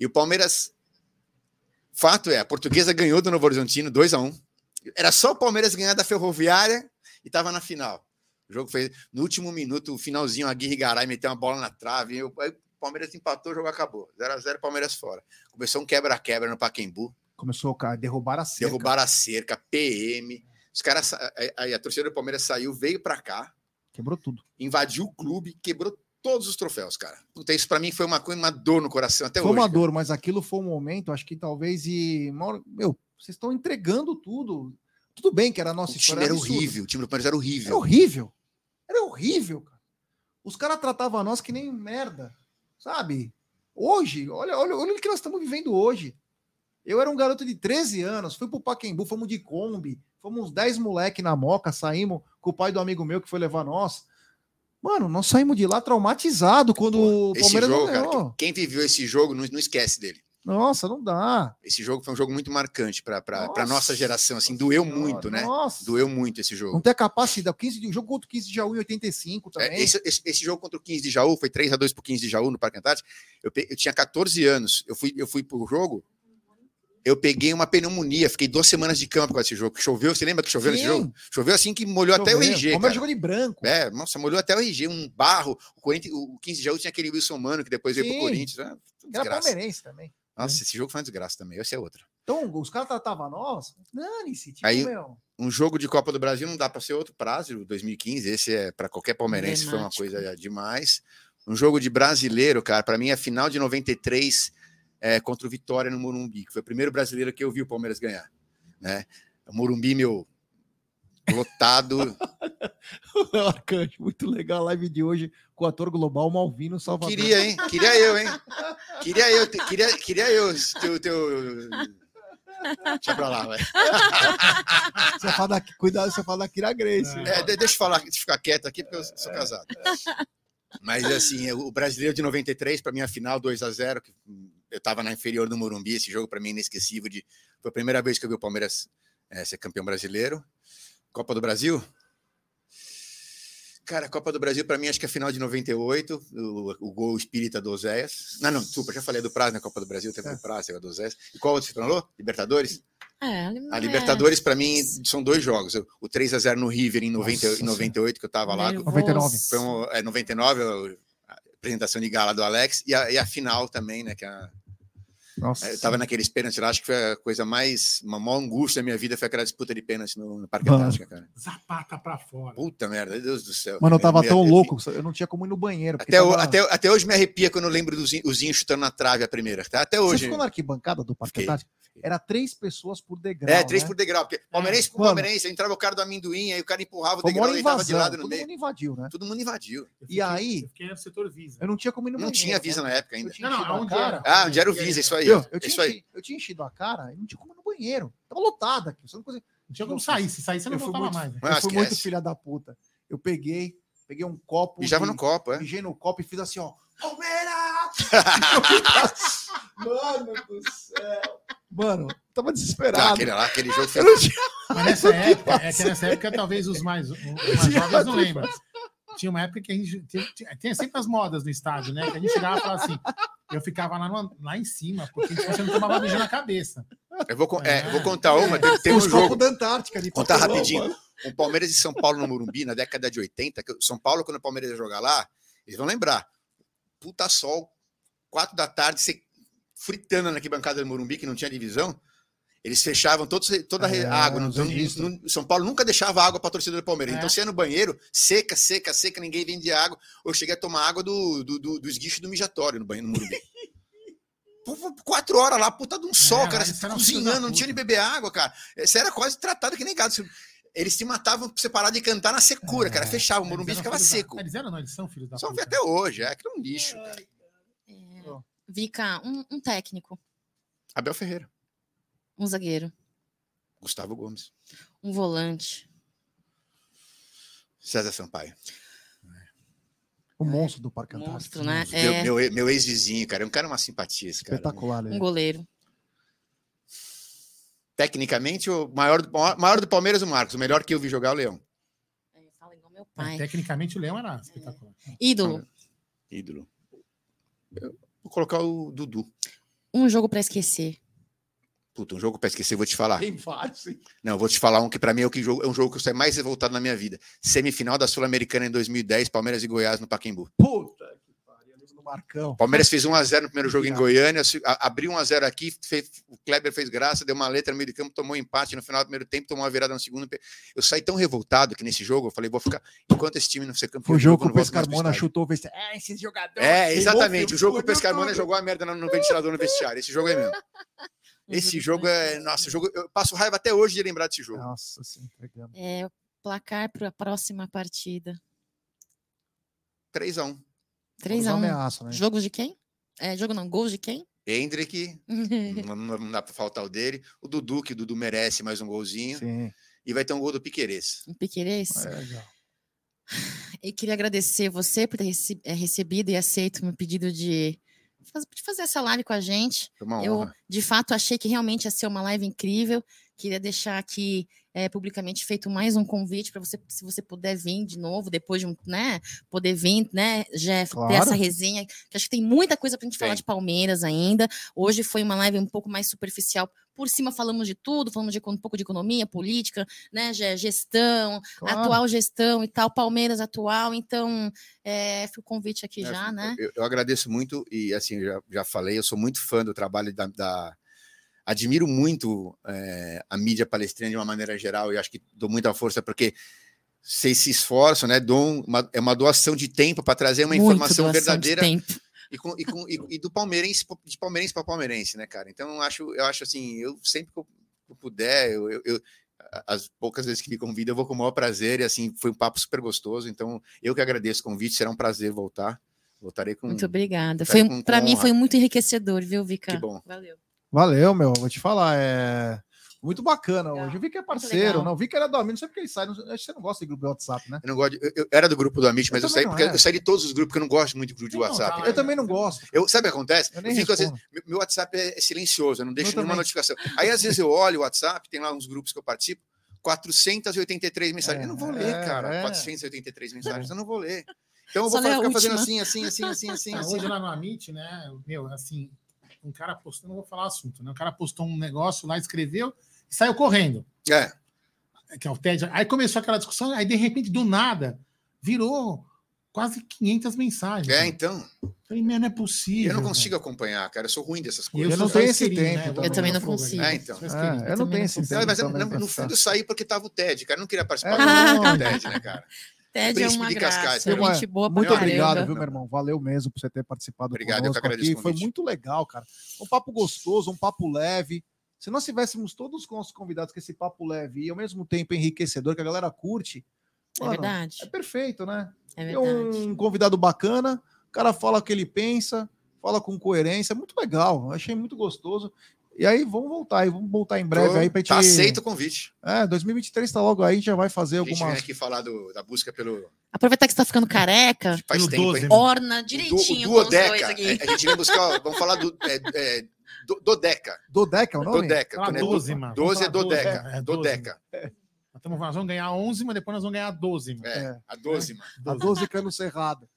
Speaker 4: E o Palmeiras. Fato é, a portuguesa ganhou do Novo Horizontino 2 a 1 Era só o Palmeiras ganhar da Ferroviária e estava na final. O jogo foi no último minuto, o finalzinho, a Aguirre Garay meteu uma bola na trave. e o aí o Palmeiras empatou, o jogo acabou. 0x0 Palmeiras fora. Começou um quebra-quebra no Paquembu.
Speaker 1: Começou a derrubar a cerca.
Speaker 4: Derrubaram a cerca, PM. Os caras. Aí a torcida do Palmeiras saiu, veio para cá,
Speaker 1: Quebrou tudo.
Speaker 4: invadiu o clube, quebrou todos os troféus, cara. Puta, isso para mim foi uma, coisa- uma dor no coração até
Speaker 1: foi
Speaker 4: hoje.
Speaker 1: uma
Speaker 4: cara.
Speaker 1: dor, mas aquilo foi um momento, acho que talvez e. Meu, vocês estão entregando tudo. Tudo bem que era a nossa
Speaker 4: O time era horrível, o time do Palmeiras era
Speaker 1: Era
Speaker 4: horrível.
Speaker 1: Horrível. Cara. Os caras tratavam nós que nem merda, sabe? Hoje, olha, olha, olha o que nós estamos vivendo hoje. Eu era um garoto de 13 anos, fui pro Paquembu, fomos de Kombi, fomos uns 10 moleque na moca, saímos com o pai do amigo meu que foi levar nós. Mano, nós saímos de lá traumatizado quando o
Speaker 4: Esse
Speaker 1: Palmeiras
Speaker 4: jogo,
Speaker 1: não
Speaker 4: cara,
Speaker 1: ganhou.
Speaker 4: que- quem viveu esse jogo não, não esquece dele.
Speaker 1: Nossa, não dá.
Speaker 4: Esse jogo foi um jogo muito marcante para a
Speaker 1: Nossa
Speaker 4: nossa geração, assim, doeu muito, né?
Speaker 1: Nossa.
Speaker 4: Doeu muito esse jogo.
Speaker 1: Não tem a capacidade. O 15 de, o jogo contra o 15 de Jaú em 85
Speaker 4: É,
Speaker 1: também.
Speaker 4: esse, esse- esse jogo contra o 15 de Jaú foi 3 a 2 pro 15 de Jaú no Parque Antártico. Eu, eu tinha 14 anos. Eu fui, eu fui pro jogo. Eu peguei uma pneumonia, fiquei duas semanas de campo com esse jogo. Choveu, você lembra que choveu nesse
Speaker 1: Sim.
Speaker 4: jogo? Choveu assim que molhou até o
Speaker 1: Choveu.
Speaker 4: RG.
Speaker 1: O Palmeiras
Speaker 4: cara.
Speaker 1: jogou de branco.
Speaker 4: É, nossa, molhou até o RG, um barro. O, Corinthians, o 15 de Jaú tinha aquele Wilson Mano que depois veio pro
Speaker 1: Sim.
Speaker 4: Corinthians. né?
Speaker 1: Era palmeirense também.
Speaker 4: Nossa, esse jogo foi uma desgraça também. Esse é outro.
Speaker 1: Então, os caras tratavam nós. Dane-se. Tipo,
Speaker 4: Aí-
Speaker 1: meu.
Speaker 4: Um jogo de Copa do Brasil não dá para ser outro prazo, 2015. Esse é para qualquer palmeirense, foi uma coisa demais. Um jogo de brasileiro, cara, para mim a final de 93 é, contra o Vitória no Morumbi, que foi o primeiro brasileiro que eu vi o Palmeiras ganhar. Né? O Morumbi, meu, lotado. <laughs>
Speaker 1: Léo Arcanjo, muito legal a live de hoje com o ator global Malvino Salvador.
Speaker 4: Queria, hein? Queria eu, hein? Queria eu, te- queria, queria eu, teu, teu... Deixa pra lá, vai. <laughs>
Speaker 1: Você fala da, cuidado, você fala da Kira Grace.
Speaker 4: É, de- deixa eu falar, deixa eu ficar quieto aqui, porque eu sou casado. Mas, assim, o brasileiro de 93, para mim, a final 2 a 0 que eu estava na inferior do Morumbi, esse jogo para mim é inesquecível. De, foi a primeira vez que eu vi o Palmeiras eh, ser campeão brasileiro. Copa do Brasil? Cara, a Copa do Brasil, para mim, acho que é a final de 98, o, o gol espírita do Oséias. Não, não, desculpa, já falei do Prazo na Copa do Brasil, teve o Prazo, teve do Oséias. E qual outro você falou? Libertadores?
Speaker 3: É,
Speaker 4: A
Speaker 3: é.
Speaker 4: Libertadores, para mim, são dois jogos. O 3 a 0 no River em, 90,
Speaker 1: Nossa
Speaker 4: em 98, que eu estava lá.
Speaker 3: Nervoso.
Speaker 1: 99.
Speaker 4: Foi um, é, 99, a apresentação de gala do Alex, e a, e a final também, né? Que a-
Speaker 1: Nossa.
Speaker 4: eu tava naqueles pênaltis lá, acho que foi a coisa mais. Uma maior angústia da minha vida foi aquela disputa de pênalti no, no Parque. Antártica, cara.
Speaker 2: Zapata pra fora.
Speaker 4: Puta merda, Deus do céu.
Speaker 1: Mano, eu tava
Speaker 4: Me
Speaker 1: tão louco, eu não tinha como ir no banheiro.
Speaker 4: Até, o-
Speaker 1: tava-
Speaker 4: até, até hoje me arrepia quando eu lembro do Zinho, o Zinho chutando na trave a primeira. Tá? Até
Speaker 1: Você
Speaker 4: hoje.
Speaker 1: ficou na arquibancada do Parque
Speaker 4: Fiquei,
Speaker 1: Antártico? Era três pessoas por degrau.
Speaker 4: É, três
Speaker 1: né?
Speaker 4: por degrau. Porque palmeirense por palmeirense, entrava o cara do amendoim, aí o cara empurrava o
Speaker 1: Foi
Speaker 4: degrau e tava de lado no
Speaker 1: todo
Speaker 4: meio.
Speaker 1: mundo invadiu, né?
Speaker 4: Todo mundo invadiu.
Speaker 2: Eu
Speaker 1: E
Speaker 2: fiquei-
Speaker 1: aí?
Speaker 2: Eu fiquei no setor Visa.
Speaker 1: Eu não tinha como ir no
Speaker 4: Não
Speaker 1: banheiro.
Speaker 4: tinha visa
Speaker 1: né?
Speaker 4: na época
Speaker 1: Eu
Speaker 4: ainda.
Speaker 1: tinha
Speaker 2: Não, não,
Speaker 1: cara.
Speaker 2: era?
Speaker 4: Ah, onde era o Visa, isso aí. Ó.
Speaker 1: Eu, tinha
Speaker 4: Isso aí.
Speaker 1: enchido, eu tinha enchido a cara e não tinha como ir no banheiro. Tava lotado aqui. Você não conseguia-
Speaker 2: Não tinha como sair. Se sair, você não
Speaker 1: Eu
Speaker 2: voltava
Speaker 1: muito-
Speaker 2: mais. né?
Speaker 4: Ah,
Speaker 1: eu fui muito
Speaker 4: esquece.
Speaker 1: filha da puta. Eu peguei, peguei um copo.
Speaker 4: Mijava
Speaker 1: de-
Speaker 4: no copo, é.
Speaker 1: Mijei no copo e fiz assim, ó. <laughs> Palmeiras! Mano do céu. Mano, tava
Speaker 4: Ah,
Speaker 1: desesperado.
Speaker 4: aquele lá, aquele jogo foi.
Speaker 1: Eu tinha-
Speaker 2: Mas nessa época, é que nessa época talvez os mais, os mais jovens não lembram. Tinha uma época que a gente. Tinha, tinha- tinha sempre as modas no estádio, né? Que a gente chegava e falava assim. Eu ficava lá, no- lá em cima, porque você não tomava mijo na cabeça.
Speaker 4: Eu vou, é,
Speaker 2: É.
Speaker 4: vou contar uma. Tem, tem um jogo.
Speaker 1: da Antártica ali.
Speaker 4: Contar rapidinho. Um Palmeiras e São Paulo no Morumbi, na década de 80. que o São Paulo, quando o Palmeiras ia jogar lá, eles vão lembrar. Puta sol, quatro da tarde, você fritando na arquibancada do Morumbi, que não tinha divisão. Eles fechavam todos, toda a
Speaker 1: É,
Speaker 4: água. Não,
Speaker 1: os registros.
Speaker 4: não- São Paulo nunca deixava água para a torcida do Palmeiras.
Speaker 2: É.
Speaker 4: Então você ia no banheiro, seca, seca, seca, ninguém vendia água. Eu cheguei a tomar água do, do, do, do esguicho do mijatório no banheiro no Morumbi. <laughs> Quatro horas lá, puta de um sol,
Speaker 2: lá
Speaker 4: cara. Você
Speaker 2: da
Speaker 4: cozinhando, não tinha de beber água, cara. Você era quase tratado que nem gado. Eles te matavam pra você parar de cantar na secura, cara. Fechava, o Morumbi ficava
Speaker 2: filhos da-
Speaker 4: seco.
Speaker 2: Eles eram, não, eles são filhos da
Speaker 4: Só
Speaker 2: puta.
Speaker 4: até hoje, é aquilo é um lixo.
Speaker 3: É, Vika, um, um técnico,
Speaker 4: Abel Ferreira,
Speaker 3: um zagueiro,
Speaker 4: Gustavo Gomes,
Speaker 3: um volante.
Speaker 4: César Sampaio.
Speaker 1: O monstro do Parque
Speaker 3: Monstro,
Speaker 1: Antártico.
Speaker 3: né?
Speaker 4: Meu,
Speaker 3: É.
Speaker 4: meu, meu ex-vizinho, cara. É um cara uma simpatia, esse cara.
Speaker 1: Espetacular.
Speaker 3: Um goleiro.
Speaker 4: Tecnicamente, o maior do, maior do Palmeiras, o Marcos. O melhor que eu vi jogar é o Leão.
Speaker 3: É, Fala igual meu
Speaker 2: Mas,
Speaker 3: pai.
Speaker 2: Tecnicamente o Leão era espetacular.
Speaker 3: Ídolo.
Speaker 4: Ídolo. Eu vou colocar o Dudu.
Speaker 3: Um jogo pra esquecer.
Speaker 4: Puta, um jogo pra esquecer, vou te falar.
Speaker 1: Tem vários, hein?
Speaker 4: Não, vou te falar um que pra mim é, o que jogo, é um jogo que eu saí mais revoltado na minha vida. Semifinal da Sul-Americana em 2010, Palmeiras e Goiás no Pacaembu.
Speaker 1: Puta que pariu. do Marcão.
Speaker 4: Palmeiras fez 1x0 no primeiro jogo em. Goiânia, abriu 1x0 aqui, fez- o Kleber fez graça, deu uma letra no meio de campo, tomou um empate no final do primeiro tempo, tomou uma virada no segundo. Eu saí tão revoltado que nesse jogo, eu falei, vou ficar, enquanto esse time não ser campeão,
Speaker 1: o jogo que o Pescarmona chutou, fez. É, esses jogadores.
Speaker 4: É, exatamente. O jogo que o Pescarmona jogou a merda no, no ventilador no vestiário. Esse jogo é mesmo. Esse jogo é. Nossa, o jogo, eu passo raiva até hoje de lembrar desse jogo.
Speaker 1: Nossa, sim, entregamos.
Speaker 3: É, o placar para a próxima partida.
Speaker 4: 3x1.
Speaker 1: Os
Speaker 3: 3x1.
Speaker 1: ameaçam, né?
Speaker 3: Jogos de quem? É, jogo não, gols de quem?
Speaker 4: Hendrick, <laughs> não, não- dá pra faltar o dele. O Dudu, que o Dudu merece mais um golzinho.
Speaker 1: Sim.
Speaker 4: E vai ter um gol do Piquerez.
Speaker 3: Um Piquerez.
Speaker 1: É legal.
Speaker 3: E queria agradecer você por ter eh, recebido e aceito meu pedido de de fazer essa live com a gente.
Speaker 4: Foi uma
Speaker 3: Eu,
Speaker 4: honra.
Speaker 3: de fato, achei que realmente ia ser uma live incrível. Queria deixar aqui é, publicamente feito mais um convite para você, se você puder vir de novo, depois de um, né? Poder vir, né, Jeff, ter
Speaker 1: Claro.
Speaker 3: essa resenha, que acho que tem muita coisa para a gente falar de Palmeiras ainda. Hoje foi uma live um pouco mais superficial. Por cima falamos de tudo, falamos de um pouco de economia, política, né, gestão,
Speaker 1: Claro.
Speaker 3: atual gestão e tal, Palmeiras atual. Então, é, fica o convite aqui
Speaker 4: É,
Speaker 3: já, né?
Speaker 4: Eu, eu agradeço muito e assim, eu já, já falei, eu sou muito fã do trabalho da. da- admiro muito é, a mídia palestrina de uma maneira geral e acho que dou muita força porque vocês se esforçam, né? Dão uma, é uma doação de tempo para trazer uma
Speaker 3: Muito
Speaker 4: informação verdadeira e, com- e com- e- e do palmeirense de palmeirense para palmeirense, né, cara? Então eu acho, eu acho assim, eu sempre que eu, puder, eu, eu- eu- as poucas vezes que me convida, eu vou com o maior prazer e assim foi um papo super gostoso. Então eu que agradeço o convite, será um prazer voltar. Voltarei com
Speaker 3: Muito obrigada. Foi, para mim foi muito enriquecedor, viu, Vika?
Speaker 4: Que bom.
Speaker 3: Valeu.
Speaker 1: Valeu, meu. Vou te falar. É muito bacana
Speaker 3: Legal,
Speaker 1: hoje. Eu vi que é parceiro. Não, eu vi que era do amigo. Não sei porque ele sai. Não, acho que você não gosta de grupo de WhatsApp, né?
Speaker 4: Eu não gosto. de- eu, eu era do grupo do Amit, mas
Speaker 1: Eu
Speaker 4: eu, saí
Speaker 1: não
Speaker 4: porque
Speaker 1: era.
Speaker 4: eu saí de todos os grupos, porque eu não gosto muito de grupo de
Speaker 2: Então,
Speaker 4: WhatsApp.
Speaker 2: tá.
Speaker 1: Eu também não gosto.
Speaker 4: Eu, sabe o que acontece?
Speaker 1: Eu
Speaker 4: Eu,
Speaker 1: nem
Speaker 4: fico, às vezes, meu, WhatsApp é, é silencioso, eu não deixo
Speaker 1: Eu
Speaker 4: nenhuma
Speaker 1: também.
Speaker 4: notificação. Aí, às vezes, eu olho o WhatsApp, tem lá uns grupos que eu participo, 483 mensagens.
Speaker 1: É,
Speaker 4: eu não vou ler,
Speaker 1: é,
Speaker 4: cara.
Speaker 1: é.
Speaker 4: 483 mensagens, eu não vou ler. Então eu
Speaker 3: Só
Speaker 4: vou
Speaker 3: a
Speaker 4: ficar fazendo assim, assim, assim, assim, assim,
Speaker 2: Ah,
Speaker 4: assim.
Speaker 2: Hoje lá no Amit, né? Meu, assim, um cara postou, não vou falar o assunto, né? O cara postou um negócio lá, escreveu e saiu correndo.
Speaker 4: É,
Speaker 2: Que é o TED. Aí começou aquela discussão, aí de repente, do nada, virou quase 500 mensagens.
Speaker 4: é, então.
Speaker 2: Falei, meu, não é possível.
Speaker 4: Eu não consigo acompanhar, cara. Eu sou ruim dessas coisas.
Speaker 1: Eu não
Speaker 2: sou
Speaker 1: tenho esse tempo
Speaker 2: né?
Speaker 3: Eu também não
Speaker 2: fogo aí.
Speaker 3: consigo.
Speaker 4: É, então.
Speaker 1: É,
Speaker 2: isqueirinho.
Speaker 1: eu não tenho
Speaker 3: não
Speaker 1: esse tempo.
Speaker 4: Não, mas eu,
Speaker 1: também
Speaker 4: no, fundo eu saí porque tava o TED, cara. Eu não queria participar
Speaker 1: É, <laughs>
Speaker 4: do
Speaker 1: não.
Speaker 4: TED, né, cara? <laughs>
Speaker 3: Ted é uma
Speaker 4: de Cascais,
Speaker 3: graça, gente boa
Speaker 1: Muito
Speaker 4: caramba.
Speaker 1: obrigado, viu, meu irmão? Valeu mesmo por você ter participado
Speaker 4: Obrigado, eu que
Speaker 1: conosco
Speaker 4: agradeço
Speaker 1: aqui. Foi muito legal, cara. Um papo gostoso, um papo leve. Se nós tivéssemos todos os nossos convidados com esse papo leve e ao mesmo tempo enriquecedor, que a galera curte,
Speaker 3: É
Speaker 1: mano,
Speaker 3: verdade.
Speaker 1: é perfeito, né?
Speaker 3: É
Speaker 1: Tem
Speaker 3: verdade.
Speaker 1: um convidado bacana, o cara fala o que ele pensa, fala com coerência, é muito legal. Achei muito gostoso. E aí, vamos voltar aí, vamos voltar em breve
Speaker 4: Tô-
Speaker 1: aí pra gente.
Speaker 4: Tá aceito o convite.
Speaker 1: É, 2023 tá logo aí, a gente já vai fazer
Speaker 4: A gente vem
Speaker 1: algumas.
Speaker 4: aqui falar do- da busca pelo.
Speaker 3: Aproveitar que você tá ficando careca,
Speaker 4: Faz
Speaker 2: Pelo
Speaker 4: tempo,
Speaker 2: 12,
Speaker 4: hein?
Speaker 2: né?
Speaker 3: orna direitinho
Speaker 4: o
Speaker 3: com os dois
Speaker 4: Duodeca.
Speaker 3: aqui.
Speaker 4: É, A gente vem buscar. vamos falar do. É, é, do Dodeca.
Speaker 1: Dodeca é o nome?
Speaker 4: Dodeca.
Speaker 2: Fala
Speaker 4: quando é
Speaker 2: 12,
Speaker 4: do-
Speaker 2: mano.
Speaker 4: 12 é Dodeca.
Speaker 2: 12, é, é 12.
Speaker 4: Dodeca.
Speaker 2: Nós, vamos ganhar 11, mas depois nós vamos ganhar 12. Mano.
Speaker 4: É,
Speaker 1: É.
Speaker 4: a 12, mano.
Speaker 1: A 12 cano cerrado.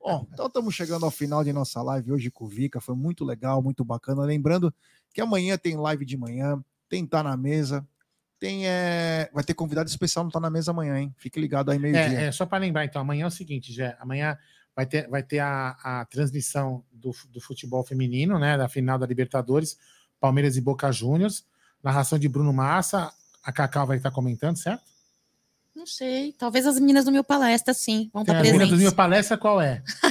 Speaker 1: Bom, então estamos chegando ao final de nossa live hoje com o Vika. Foi muito legal, muito bacana. Lembrando que amanhã tem live de manhã, tem Tá na Mesa, tem. É... Vai ter convidado especial no Tá na Mesa amanhã, hein? Fique ligado aí meio-dia.
Speaker 2: É, é, só para lembrar, então, amanhã é o seguinte, Jé, amanhã vai ter, vai ter a, a transmissão do, do futebol feminino, né, da final da Libertadores, Palmeiras e Boca Juniors, narração de Bruno Massa, a Cacau vai estar comentando, certo?
Speaker 3: Não sei. Talvez as meninas do meu palestra, sim. Vão
Speaker 2: Tem
Speaker 3: estar
Speaker 2: a menina do
Speaker 3: presentes.
Speaker 2: minha palestra, qual é? <laughs>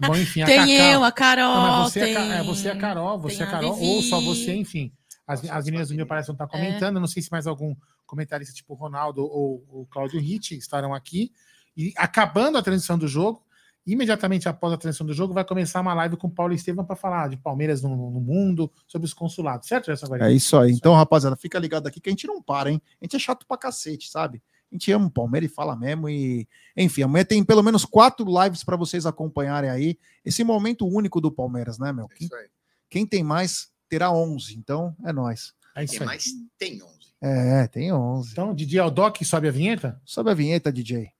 Speaker 2: Bom, enfim, a
Speaker 3: Tem
Speaker 2: Cacau.
Speaker 3: eu, a Carol.
Speaker 2: Não, mas você, é,
Speaker 3: tem...
Speaker 2: É, você é a Carol, você é a
Speaker 3: a
Speaker 2: Carol,
Speaker 3: Vivi.
Speaker 2: ou só você, enfim. As, as meninas do meu palestra vão estar
Speaker 3: É.
Speaker 2: comentando. Não sei se mais algum comentarista, tipo o Ronaldo ou o Cláudio Ritt, estarão aqui. E acabando a transição do jogo, imediatamente após a transição do jogo, vai começar uma live com o Paulo Estevam para falar de Palmeiras no, no mundo, sobre os consulados, certo, essa
Speaker 1: É isso aí. Então, rapaziada, fica ligado aqui que a gente não para, hein? A gente é chato pra cacete, sabe? A gente ama o Palmeiras e fala mesmo. E, enfim, amanhã tem pelo menos quatro lives para vocês acompanharem aí. Esse momento único do Palmeiras, né, meu?
Speaker 4: É
Speaker 1: Quem,
Speaker 4: isso aí.
Speaker 1: quem tem mais terá 11. Então, é nós.
Speaker 2: É
Speaker 4: Quem
Speaker 2: aí.
Speaker 4: mais tem 11?
Speaker 1: É, tem 11.
Speaker 2: Então, Didi Aldoc sobe a vinheta?
Speaker 1: Sobe a vinheta, DJ.